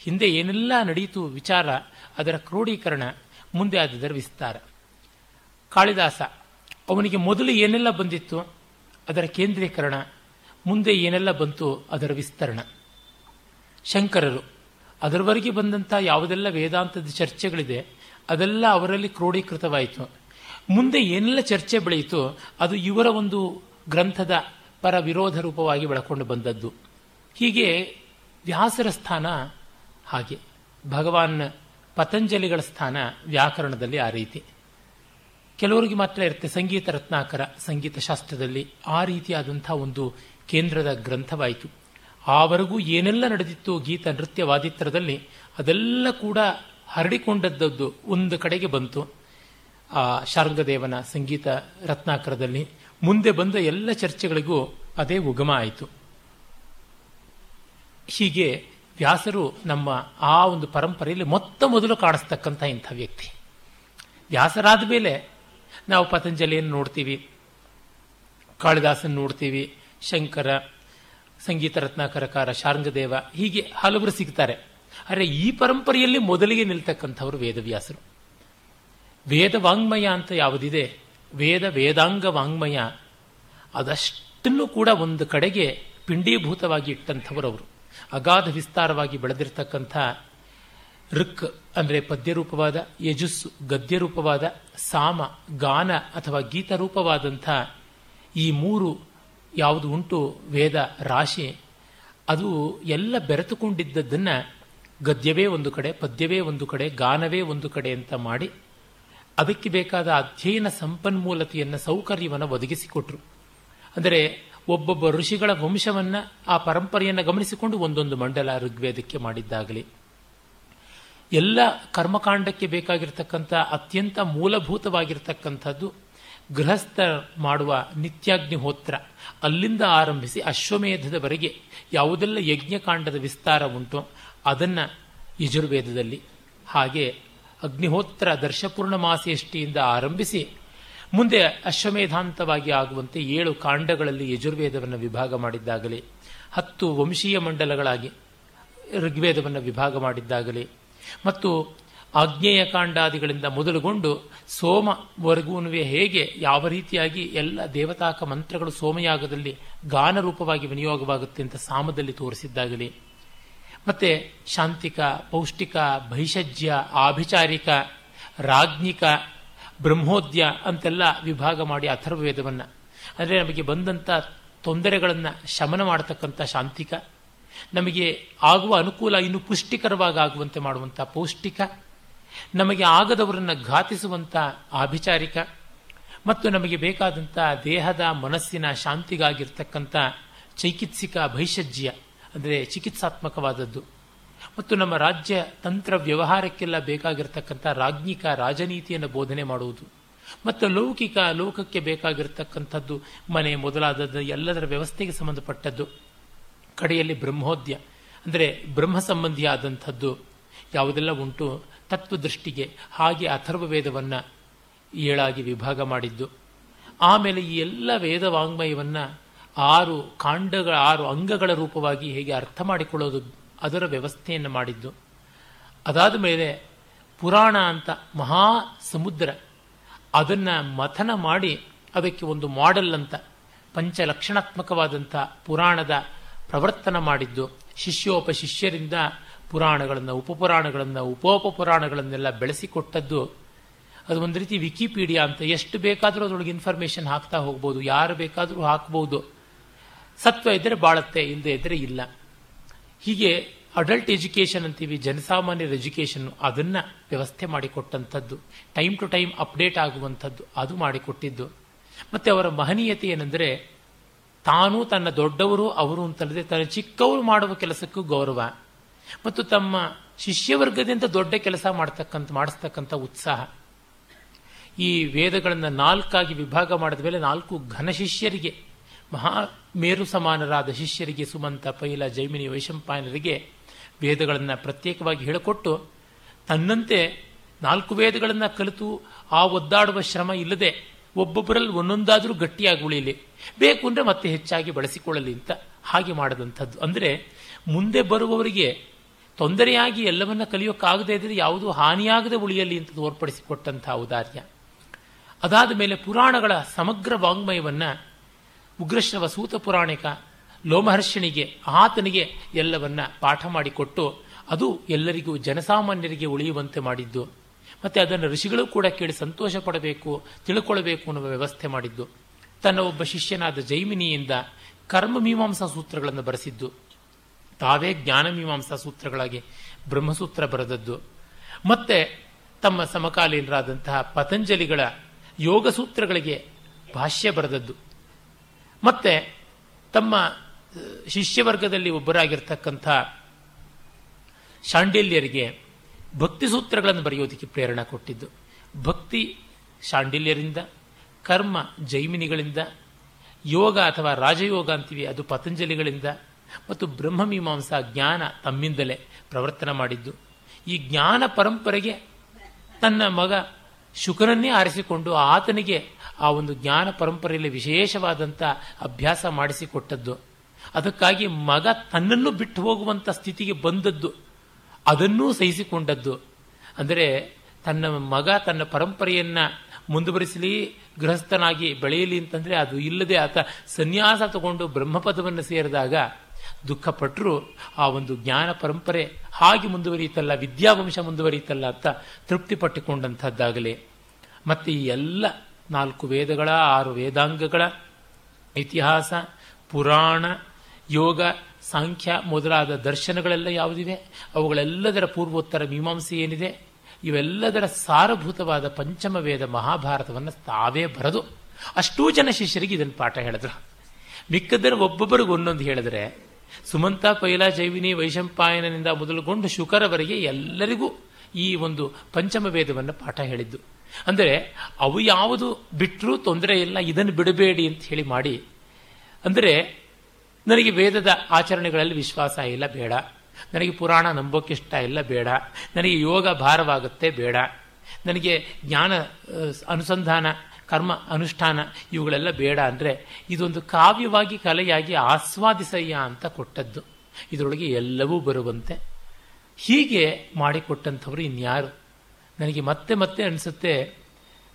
ಹಿಂದೆ ಏನೆಲ್ಲ ನಡೆಯಿತು ವಿಚಾರ, ಅದರ ಕ್ರೋಢೀಕರಣ ಮುಂದೆ ಅದರ ವಿಸ್ತಾರ ಕಾಳಿದಾಸ, ಅವನಿಗೆ ಮೊದಲು ಏನೆಲ್ಲ ಬಂದಿತ್ತು, ಅದರ ಕೇಂದ್ರೀಕರಣ, ಮುಂದೆ ಏನೆಲ್ಲ ಬಂತು, ಅದರ ವಿಸ್ತರಣ. ಶಂಕರರು, ಅದರವರೆಗೆ ಬಂದಂಥ ಯಾವುದೆಲ್ಲ ವೇದಾಂತದ ಚರ್ಚೆಗಳಿದೆ, ಅದೆಲ್ಲ ಅವರಲ್ಲಿ ಕ್ರೋಢೀಕೃತವಾಯಿತು ಮುಂದೆ ಏನೆಲ್ಲ ಚರ್ಚೆ ಬೆಳೆಯಿತು, ಅದು ಇವರ ಒಂದು ಗ್ರಂಥದ ಪರ ವಿರೋಧ ರೂಪವಾಗಿ ಬೆಳಕೊಂಡು ಬಂದದ್ದು. ಹೀಗೆ ವ್ಯಾಸರ ಸ್ಥಾನ ಹಾಗೆ ಭಗವಾನ್ ಪತಂಜಲಿಗಳ ಸ್ಥಾನ ವ್ಯಾಕರಣದಲ್ಲಿ ಆ ರೀತಿ. ಕೆಲವರಿಗೆ ಮಾತ್ರ ಇರುತ್ತೆ ಸಂಗೀತ ರತ್ನಾಕರ ಸಂಗೀತ ಶಾಸ್ತ್ರದಲ್ಲಿ ಆ ರೀತಿಯಾದಂಥ ಒಂದು ಕೇಂದ್ರದ ಗ್ರಂಥವಾಯಿತು. ಆವರೆಗೂ ಏನೆಲ್ಲ ನಡೆದಿತ್ತು ಗೀತ ನೃತ್ಯ ವಾದಿತ್ರದಲ್ಲಿ ಅದೆಲ್ಲ ಕೂಡ ಹರಡಿಕೊಂಡದ್ದು ಒಂದು ಕಡೆಗೆ ಬಂತು. ಆ ಶಾರಂಗದೇವನ ಸಂಗೀತ ರತ್ನಾಕರದಲ್ಲಿ ಮುಂದೆ ಬಂದ ಎಲ್ಲ ಚರ್ಚೆಗಳಿಗೂ ಅದೇ ಉಗಮ ಆಯಿತು. ಹೀಗೆ ವ್ಯಾಸರು ನಮ್ಮ ಆ ಒಂದು ಪರಂಪರೆಯಲ್ಲಿ ಮೊತ್ತ ಮೊದಲು ಕಾಣಿಸ್ತಕ್ಕಂಥ ಇಂಥ ವ್ಯಕ್ತಿ. ವ್ಯಾಸರಾದ ಮೇಲೆ ನಾವು ಪತಂಜಲಿಯನ್ನು ನೋಡ್ತೀವಿ ಕಾಳಿದಾಸನ್ನು ನೋಡ್ತೀವಿ, ಶಂಕರ, ಸಂಗೀತ ರತ್ನಾಕರಕಾರ ಶಾರಂಗದೇವ, ಹೀಗೆ ಹಲವರು ಸಿಗ್ತಾರೆ. ಆದರೆ ಈ ಪರಂಪರೆಯಲ್ಲಿ ಮೊದಲಿಗೆ ನಿಲ್ತಕ್ಕಂಥವರು ವೇದವ್ಯಾಸರು. ವೇದ ವಾಂಗ್ಮಯ ಅಂತ ಯಾವುದಿದೆ? ವೇದ ವೇದಾಂಗ ವಾಂಗ್ಮಯ. ಅದಷ್ಟನ್ನು ಕೂಡ ಒಂದು ಕಡೆಗೆ ಪಿಂಡೀಭೂತವಾಗಿ ಇಟ್ಟಂಥವರು ಅವರು. ಅಗಾಧ ವಿಸ್ತಾರವಾಗಿ ಬೆಳೆದಿರ್ತಕ್ಕಂಥ ಋಕ್ ಅಂದರೆ ಪದ್ಯರೂಪವಾದ, ಯಜಸ್ಸು ಗದ್ಯರೂಪವಾದ, ಸಾಮ ಗಾನ ಅಥವಾ ಗೀತರೂಪವಾದಂಥ ಈ ಮೂರು ಯಾವುದು ಉಂಟು, ವೇದ, ರಾಶಿ, ಅದು ಎಲ್ಲ ಬೆರೆತುಕೊಂಡಿದ್ದದ್ದನ್ನು ಗದ್ಯವೇ ಒಂದು ಕಡೆ, ಪದ್ಯವೇ ಒಂದು ಕಡೆ, ಗಾನವೇ ಒಂದು ಕಡೆ ಅಂತ ಮಾಡಿ ಅದಕ್ಕೆ ಬೇಕಾದ ಅಧ್ಯಯನ ಸಂಪನ್ಮೂಲತೆಯನ್ನು ಸೌಕರ್ಯವನ್ನು ಒದಗಿಸಿಕೊಟ್ರು. ಅಂದರೆ ಒಬ್ಬೊಬ್ಬ ಋಷಿಗಳ ವಂಶವನ್ನ ಆ ಪರಂಪರೆಯನ್ನು ಗಮನಿಸಿಕೊಂಡು ಒಂದೊಂದು ಮಂಡಲ ಋಗ್ವೇದಕ್ಕೆ ಮಾಡಿದ್ದಾಗಲಿ. ಎಲ್ಲ ಕರ್ಮಕಾಂಡಕ್ಕೆ ಬೇಕಾಗಿರ್ತಕ್ಕಂಥ ಅತ್ಯಂತ ಮೂಲಭೂತವಾಗಿರ್ತಕ್ಕಂಥದ್ದು ಗೃಹಸ್ಥ ಮಾಡುವ ನಿತ್ಯಾಗ್ನಿಹೋತ್ರ. ಅಲ್ಲಿಂದ ಆರಂಭಿಸಿ ಅಶ್ವಮೇಧದವರೆಗೆ ಯಾವುದೆಲ್ಲ ಯಜ್ಞಕಾಂಡದ ವಿಸ್ತಾರ ಉಂಟೋ ಅದನ್ನು ಯಜುರ್ವೇದದಲ್ಲಿ ಹಾಗೆ ಅಗ್ನಿಹೋತ್ರ ದರ್ಶಪೂರ್ಣಮಾಸೆಯಷ್ಟಿಯಿಂದ ಆರಂಭಿಸಿ ಮುಂದೆ ಅಶ್ವಮೇಧಾಂತವಾಗಿ ಆಗುವಂತೆ ಏಳು ಕಾಂಡಗಳಲ್ಲಿ ಯಜುರ್ವೇದವನ್ನು ವಿಭಾಗ ಮಾಡಿದ್ದಾಗಲಿ, ಹತ್ತು ವಂಶೀಯ ಮಂಡಲಗಳಾಗಿ ಋಗ್ವೇದವನ್ನು ವಿಭಾಗ ಮಾಡಿದ್ದಾಗಲಿ, ಮತ್ತು ಆಗ್ನೇಯ ಕಾಂಡಾದಿಗಳಿಂದ ಮೊದಲುಗೊಂಡು ಸೋಮವರೆಗೂನುವೆ ಹೇಗೆ ಯಾವ ರೀತಿಯಾಗಿ ಎಲ್ಲ ದೇವತಾಕ ಮಂತ್ರಗಳು ಸೋಮಯಾಗದಲ್ಲಿ ಗಾನ ರೂಪವಾಗಿ ವಿನಿಯೋಗವಾಗುತ್ತೆ ಅಂತ ಸಾಮದಲ್ಲಿ ತೋರಿಸಿದ್ದಾಗಲಿ, ಮತ್ತೆ ಶಾಂತಿಕ, ಪೌಷ್ಟಿಕ, ಭೈಷಜ್ಯ, ಆಭಿಚಾರಿಕ, ರಾಜ್ಞಿಕ ಬ್ರಹ್ಮೋದ್ಯ ಅಂತೆಲ್ಲ ವಿಭಾಗ ಮಾಡಿ ಅಥರ್ವವೇದವನ್ನು. ಅಂದರೆ ನಮಗೆ ಬಂದಂಥ ತೊಂದರೆಗಳನ್ನು ಶಮನ ಮಾಡತಕ್ಕಂಥ ಶಾಂತಿಕ, ನಮಗೆ ಆಗುವ ಅನುಕೂಲ ಇನ್ನು ಪುಷ್ಟಿಕರವಾಗಿ ಆಗುವಂತೆ ಮಾಡುವಂಥ ಪೌಷ್ಟಿಕ, ನಮಗೆ ಆಗದವರನ್ನು ಘಾತಿಸುವಂಥ ಆಭಿಚಾರಿಕ, ಮತ್ತು ನಮಗೆ ಬೇಕಾದಂಥ ದೇಹದ ಮನಸ್ಸಿನ ಶಾಂತಿಗಾಗಿರ್ತಕ್ಕಂಥ ಚೈಕಿತ್ಸಿಕ ಭೈಷಜ್ಯ, ಅಂದರೆ ಚಿಕಿತ್ಸಾತ್ಮಕವಾದದ್ದು. ಮತ್ತು ನಮ್ಮ ರಾಜ್ಯ ತಂತ್ರ ವ್ಯವಹಾರಕ್ಕೆಲ್ಲ ಬೇಕಾಗಿರ್ತಕ್ಕಂಥ ರಾಜ್ಞಿಕ ರಾಜನೀತಿಯನ್ನು ಬೋಧನೆ ಮಾಡುವುದು ಮತ್ತು ಲೌಕಿಕ ಲೋಕಕ್ಕೆ ಬೇಕಾಗಿರ್ತಕ್ಕಂಥದ್ದು ಮನೆ ಮೊದಲಾದದ್ದು ಎಲ್ಲದರ ವ್ಯವಸ್ಥೆಗೆ ಸಂಬಂಧಪಟ್ಟದ್ದು. ಕಡೆಯಲ್ಲಿ ಬ್ರಹ್ಮೋದ್ಯ, ಅಂದರೆ ಬ್ರಹ್ಮ ಸಂಬಂಧಿಯಾದಂಥದ್ದು ಯಾವುದೆಲ್ಲ ಉಂಟು? ತತ್ವದೃಷ್ಟಿಗೆ ಹಾಗೆ ಅಥರ್ವ ವೇದವನ್ನು ಏಳಾಗಿ ವಿಭಾಗ ಮಾಡಿದ್ದು. ಆಮೇಲೆ ಈ ಎಲ್ಲ ವೇದ ವಾಂಗ್ಮಯವನ್ನು ಆರು ಕಾಂಡಗಳ, ಆರು ಅಂಗಗಳ ರೂಪವಾಗಿ ಹೇಗೆ ಅರ್ಥ ಮಾಡಿಕೊಳ್ಳೋದು ಅದರ ವ್ಯವಸ್ಥೆಯನ್ನು ಮಾಡಿದ್ದು. ಅದಾದ ಮೇಲೆ ಪುರಾಣ ಅಂತ ಮಹಾ ಸಮುದ್ರ, ಅದನ್ನು ಮಥನ ಮಾಡಿ ಅದಕ್ಕೆ ಒಂದು ಮಾಡೆಲ್ ಅಂತ, ಪಂಚಲಕ್ಷಣಾತ್ಮಕವಾದಂಥ ಪುರಾಣದ ಪ್ರವರ್ತನ ಮಾಡಿದ್ದು. ಶಿಷ್ಯೋಪಶಿಷ್ಯರಿಂದ ಪುರಾಣಗಳನ್ನು, ಉಪಪುರಾಣಗಳನ್ನು, ಉಪೋಪಪುರಾಣಗಳನ್ನೆಲ್ಲ ಬೆಳೆಸಿಕೊಟ್ಟದ್ದು. ಅದು ಒಂದು ರೀತಿ ವಿಕಿಪೀಡಿಯಾ ಅಂತ, ಎಷ್ಟು ಬೇಕಾದರೂ ಅದರೊಳಗೆ ಇನ್ಫಾರ್ಮೇಷನ್ ಹಾಕ್ತಾ ಹೋಗ್ಬೋದು, ಯಾರು ಬೇಕಾದರೂ ಹಾಕ್ಬೋದು. ಸತ್ವ ಇದ್ದರೆ ಬಾಳತ್ತೆ ಇಲ್ಲದೆ ಇದ್ದರೆ ಇಲ್ಲ. ಹೀಗೆ ಅಡಲ್ಟ್ ಎಜುಕೇಷನ್ ಅಂತೀವಿ, ಜನಸಾಮಾನ್ಯರ ಎಜುಕೇಷನ್ ಅದನ್ನ ವ್ಯವಸ್ಥೆ ಮಾಡಿಕೊಟ್ಟಂಥದ್ದು ಟೈಮ್ ಟು ಟೈಮ್ ಅಪ್ಡೇಟ್ ಆಗುವಂಥದ್ದು ಅದು ಮಾಡಿಕೊಟ್ಟಿದ್ದು. ಮತ್ತೆ ಅವರ ಮಹನೀಯತೆ ಏನೆಂದರೆ, ತಾನು ತನ್ನ ದೊಡ್ಡವರು, ಅವರು ಅಂತಲ್ಲದೆ ತನ್ನ ಚಿಕ್ಕವರು ಮಾಡುವ ಕೆಲಸಕ್ಕೂ ಗೌರವ. ಮತ್ತು ತಮ್ಮ ಶಿಷ್ಯವರ್ಗದಿಂದ ದೊಡ್ಡ ಕೆಲಸ ಮಾಡ್ತಕ್ಕಂಥ, ಮಾಡಿಸ್ತಕ್ಕಂಥ ಉತ್ಸಾಹ. ಈ ವೇದಗಳನ್ನು ನಾಲ್ಕಾಗಿ ವಿಭಾಗ ಮಾಡಿದ ಮೇಲೆ ನಾಲ್ಕು ಘನ ಶಿಷ್ಯರಿಗೆ ಮಹಾ ಮೇರು ಸಮಾನರಾದ ಶಿಷ್ಯರಿಗೆ ಸುಮಂತ, ಪೈಲ, ಜೈಮಿನಿ, ವೈಶಂಪಾಯನರಿಗೆ ವೇದಗಳನ್ನು ಪ್ರತ್ಯೇಕವಾಗಿ ಹೇಳಿಕೊಟ್ಟು ತನ್ನಂತೆ ನಾಲ್ಕು ವೇದಗಳನ್ನು ಕಲಿತು ಆ ಒದ್ದಾಡುವ ಶ್ರಮ ಇಲ್ಲದೆ ಒಬ್ಬೊಬ್ಬರಲ್ಲಿ ಒಂದೊಂದಾದರೂ ಗಟ್ಟಿಯಾಗಿ ಉಳಿಯಲಿ. ಬೇಕು ಅಂದರೆ ಮತ್ತೆ ಹೆಚ್ಚಾಗಿ ಬಳಸಿಕೊಳ್ಳಲಿ ಅಂತ ಹಾಗೆ ಮಾಡಿದಂಥದ್ದು. ಅಂದರೆ ಮುಂದೆ ಬರುವವರಿಗೆ ತೊಂದರೆಯಾಗಿ ಎಲ್ಲವನ್ನ ಕಲಿಯೋಕ್ಕಾಗದೇ ಇದ್ರೆ ಯಾವುದೂ ಹಾನಿಯಾಗದೆ ಉಳಿಯಲಿ ಅಂತ ತೋರ್ಪಡಿಸಿಕೊಟ್ಟಂತಹ ಔದಾರ್ಯ. ಅದಾದ ಮೇಲೆ ಪುರಾಣಗಳ ಸಮಗ್ರ ವಾಂಗ್ಮಯವನ್ನ ಉಗ್ರಶ್ರವ ಸೂತ ಪುರಾಣಿಕ ಲೋಮಹರ್ಷಣಿಗೆ, ಆತನಿಗೆ ಎಲ್ಲವನ್ನ ಪಾಠ ಮಾಡಿಕೊಟ್ಟು ಅದು ಎಲ್ಲರಿಗೂ ಜನಸಾಮಾನ್ಯರಿಗೆ ಉಳಿಯುವಂತೆ ಮಾಡಿದ್ದು. ಮತ್ತೆ ಅದನ್ನು ಋಷಿಗಳು ಕೂಡ ಕೇಳಿ ಸಂತೋಷ ಪಡಬೇಕು, ತಿಳ್ಕೊಳ್ಬೇಕು ಅನ್ನುವ ವ್ಯವಸ್ಥೆ ಮಾಡಿದ್ದು. ತನ್ನ ಒಬ್ಬ ಶಿಷ್ಯನಾದ ಜೈಮಿನಿಯಿಂದ ಕರ್ಮ ಮೀಮಾಂಸಾ ಸೂತ್ರಗಳನ್ನು ಬರೆಸಿದ್ದು. ತಾವೇ ಜ್ಞಾನ ಮೀಮಾಂಸಾ ಸೂತ್ರಗಳಾಗಿ ಬ್ರಹ್ಮಸೂತ್ರ ಬರೆದದ್ದು. ಮತ್ತೆ ತಮ್ಮ ಸಮಕಾಲೀನರಾದಂತಹ ಪತಂಜಲಿಗಳ ಯೋಗ ಸೂತ್ರಗಳಿಗೆ ಭಾಷ್ಯ ಬರೆದದ್ದು. ಮತ್ತೆ ತಮ್ಮ ಶಿಷ್ಯವರ್ಗದಲ್ಲಿ ಒಬ್ಬರಾಗಿರ್ತಕ್ಕಂಥ ಶಾಂಡಿಲ್ಯರಿಗೆ ಭಕ್ತಿ ಸೂತ್ರಗಳನ್ನು ಬರೆಯೋದಕ್ಕೆ ಪ್ರೇರಣೆ ಕೊಟ್ಟಿದ್ದು. ಭಕ್ತಿ ಶಾಂಡಿಲ್ಯರಿಂದ, ಕರ್ಮ ಜೈಮಿನಿಗಳಿಂದ, ಯೋಗ ಅಥವಾ ರಾಜಯೋಗ ಅಂತೀವಿ, ಅದು ಪತಂಜಲಿಗಳಿಂದ ಮತ್ತು ಬ್ರಹ್ಮಮೀಮಾಂಸಾ ಜ್ಞಾನ ತಮ್ಮಿಂದಲೇ ಪ್ರವರ್ತನ ಮಾಡಿದ್ದು. ಈ ಜ್ಞಾನ ಪರಂಪರೆಗೆ ತನ್ನ ಮಗ ಶುಕನನ್ನೇ ಆರಿಸಿಕೊಂಡು ಆತನಿಗೆ ಆ ಒಂದು ಜ್ಞಾನ ಪರಂಪರೆಯಲ್ಲಿ ವಿಶೇಷವಾದಂಥ ಅಭ್ಯಾಸ ಮಾಡಿಸಿಕೊಟ್ಟದ್ದು. ಅದಕ್ಕಾಗಿ ಮಗ ತನ್ನನ್ನು ಬಿಟ್ಟು ಹೋಗುವಂಥ ಸ್ಥಿತಿಗೆ ಬಂದದ್ದು. ಅದನ್ನೂ ಸಹಿಸಿಕೊಂಡದ್ದು. ಅಂದರೆ ತನ್ನ ಮಗ ತನ್ನ ಪರಂಪರೆಯನ್ನ ಮುಂದುವರಿಸಲಿ, ಗೃಹಸ್ಥನಾಗಿ ಬೆಳೆಯಲಿ ಅಂತಂದರೆ ಅದು ಇಲ್ಲದೆ ಆತ ಸನ್ಯಾಸ ತಗೊಂಡು ಬ್ರಹ್ಮಪದವನ್ನು ಸೇರಿದಾಗ ದುಃಖಪಟ್ಟರು ಆ ಒಂದು ಜ್ಞಾನ ಪರಂಪರೆ ಹಾಗೆ ಮುಂದುವರಿಯುತ್ತಲ್ಲ, ವಿದ್ಯಾವಂಶ ಮುಂದುವರಿಯುತ್ತಲ್ಲ ಅಂತ ತೃಪ್ತಿ ಪಟ್ಟುಕೊಂಡಂಥದ್ದಾಗಲಿ ಮತ್ತೆ ಈ ಎಲ್ಲ ನಾಲ್ಕು ವೇದಗಳ, ಆರು ವೇದಾಂಗಗಳ, ಇತಿಹಾಸ, ಪುರಾಣ, ಯೋಗ, ಸಾಂಖ್ಯ ಮೊದಲಾದ ದರ್ಶನಗಳೆಲ್ಲ ಯಾವುದಿವೆ? ಅವುಗಳೆಲ್ಲದರ ಪೂರ್ವೋತ್ತರ ಮೀಮಾಂಸೆ ಏನಿದೆ? ಇವೆಲ್ಲದರ ಸಾರಭೂತವಾದ ಪಂಚಮ ವೇದ ಮಹಾಭಾರತವನ್ನು ತಾವೇ ಬರದು ಅಷ್ಟೂ ಜನ ಶಿಷ್ಯರಿಗೆ ಇದನ್ನು ಪಾಠ ಹೇಳಿದ್ರು. ಮಿಕ್ಕದರ ಒಬ್ಬೊಬ್ಬರಿಗೆ ಒಂದೊಂದು ಹೇಳಿದ್ರೆ, ಸುಮಂತ, ಪೈಲ, ಜೈವಿನಿ, ವೈಶಂಪಾಯನನಿಂದ ಮೊದಲುಗೊಂಡು ಶುಕರವರೆಗೆ ಎಲ್ಲರಿಗೂ ಈ ಒಂದು ಪಂಚಮ ವೇದವನ್ನು ಪಾಠ ಹೇಳಿದ್ದು. ಅಂದರೆ ಅವು ಯಾವುದು ಬಿಟ್ಟರೂ ತೊಂದರೆ ಇಲ್ಲ, ಇದನ್ನು ಬಿಡಬೇಡಿ ಅಂತ ಹೇಳಿ ಮಾಡಿ. ಅಂದರೆ ನನಗೆ ವೇದದ ಆಚರಣೆಗಳಲ್ಲಿ ವಿಶ್ವಾಸ ಇಲ್ಲ, ಬೇಡ. ನನಗೆ ಪುರಾಣ ನಂಬೋಕೆ ಇಷ್ಟ ಇಲ್ಲ, ಬೇಡ. ನನಗೆ ಯೋಗ ಭಾರವಾಗುತ್ತೆ, ಬೇಡ. ನನಗೆ ಜ್ಞಾನ ಅನುಸಂಧಾನ, ಕರ್ಮ ಅನುಷ್ಠಾನ ಇವುಗಳೆಲ್ಲ ಬೇಡ ಅಂದರೆ ಇದೊಂದು ಕಾವ್ಯವಾಗಿ ಕಲೆಯಾಗಿ ಆಸ್ವಾದಿಸಯ್ಯ ಅಂತ ಕೊಟ್ಟದ್ದು. ಇದರೊಳಗೆ ಎಲ್ಲವೂ ಬರುವಂತೆ. ಹೀಗೆ ಮಾಡಿಕೊಟ್ಟಂಥವ್ರು ಇನ್ಯಾರು? ನನಗೆ ಮತ್ತೆ ಮತ್ತೆ ಅನಿಸುತ್ತೆ,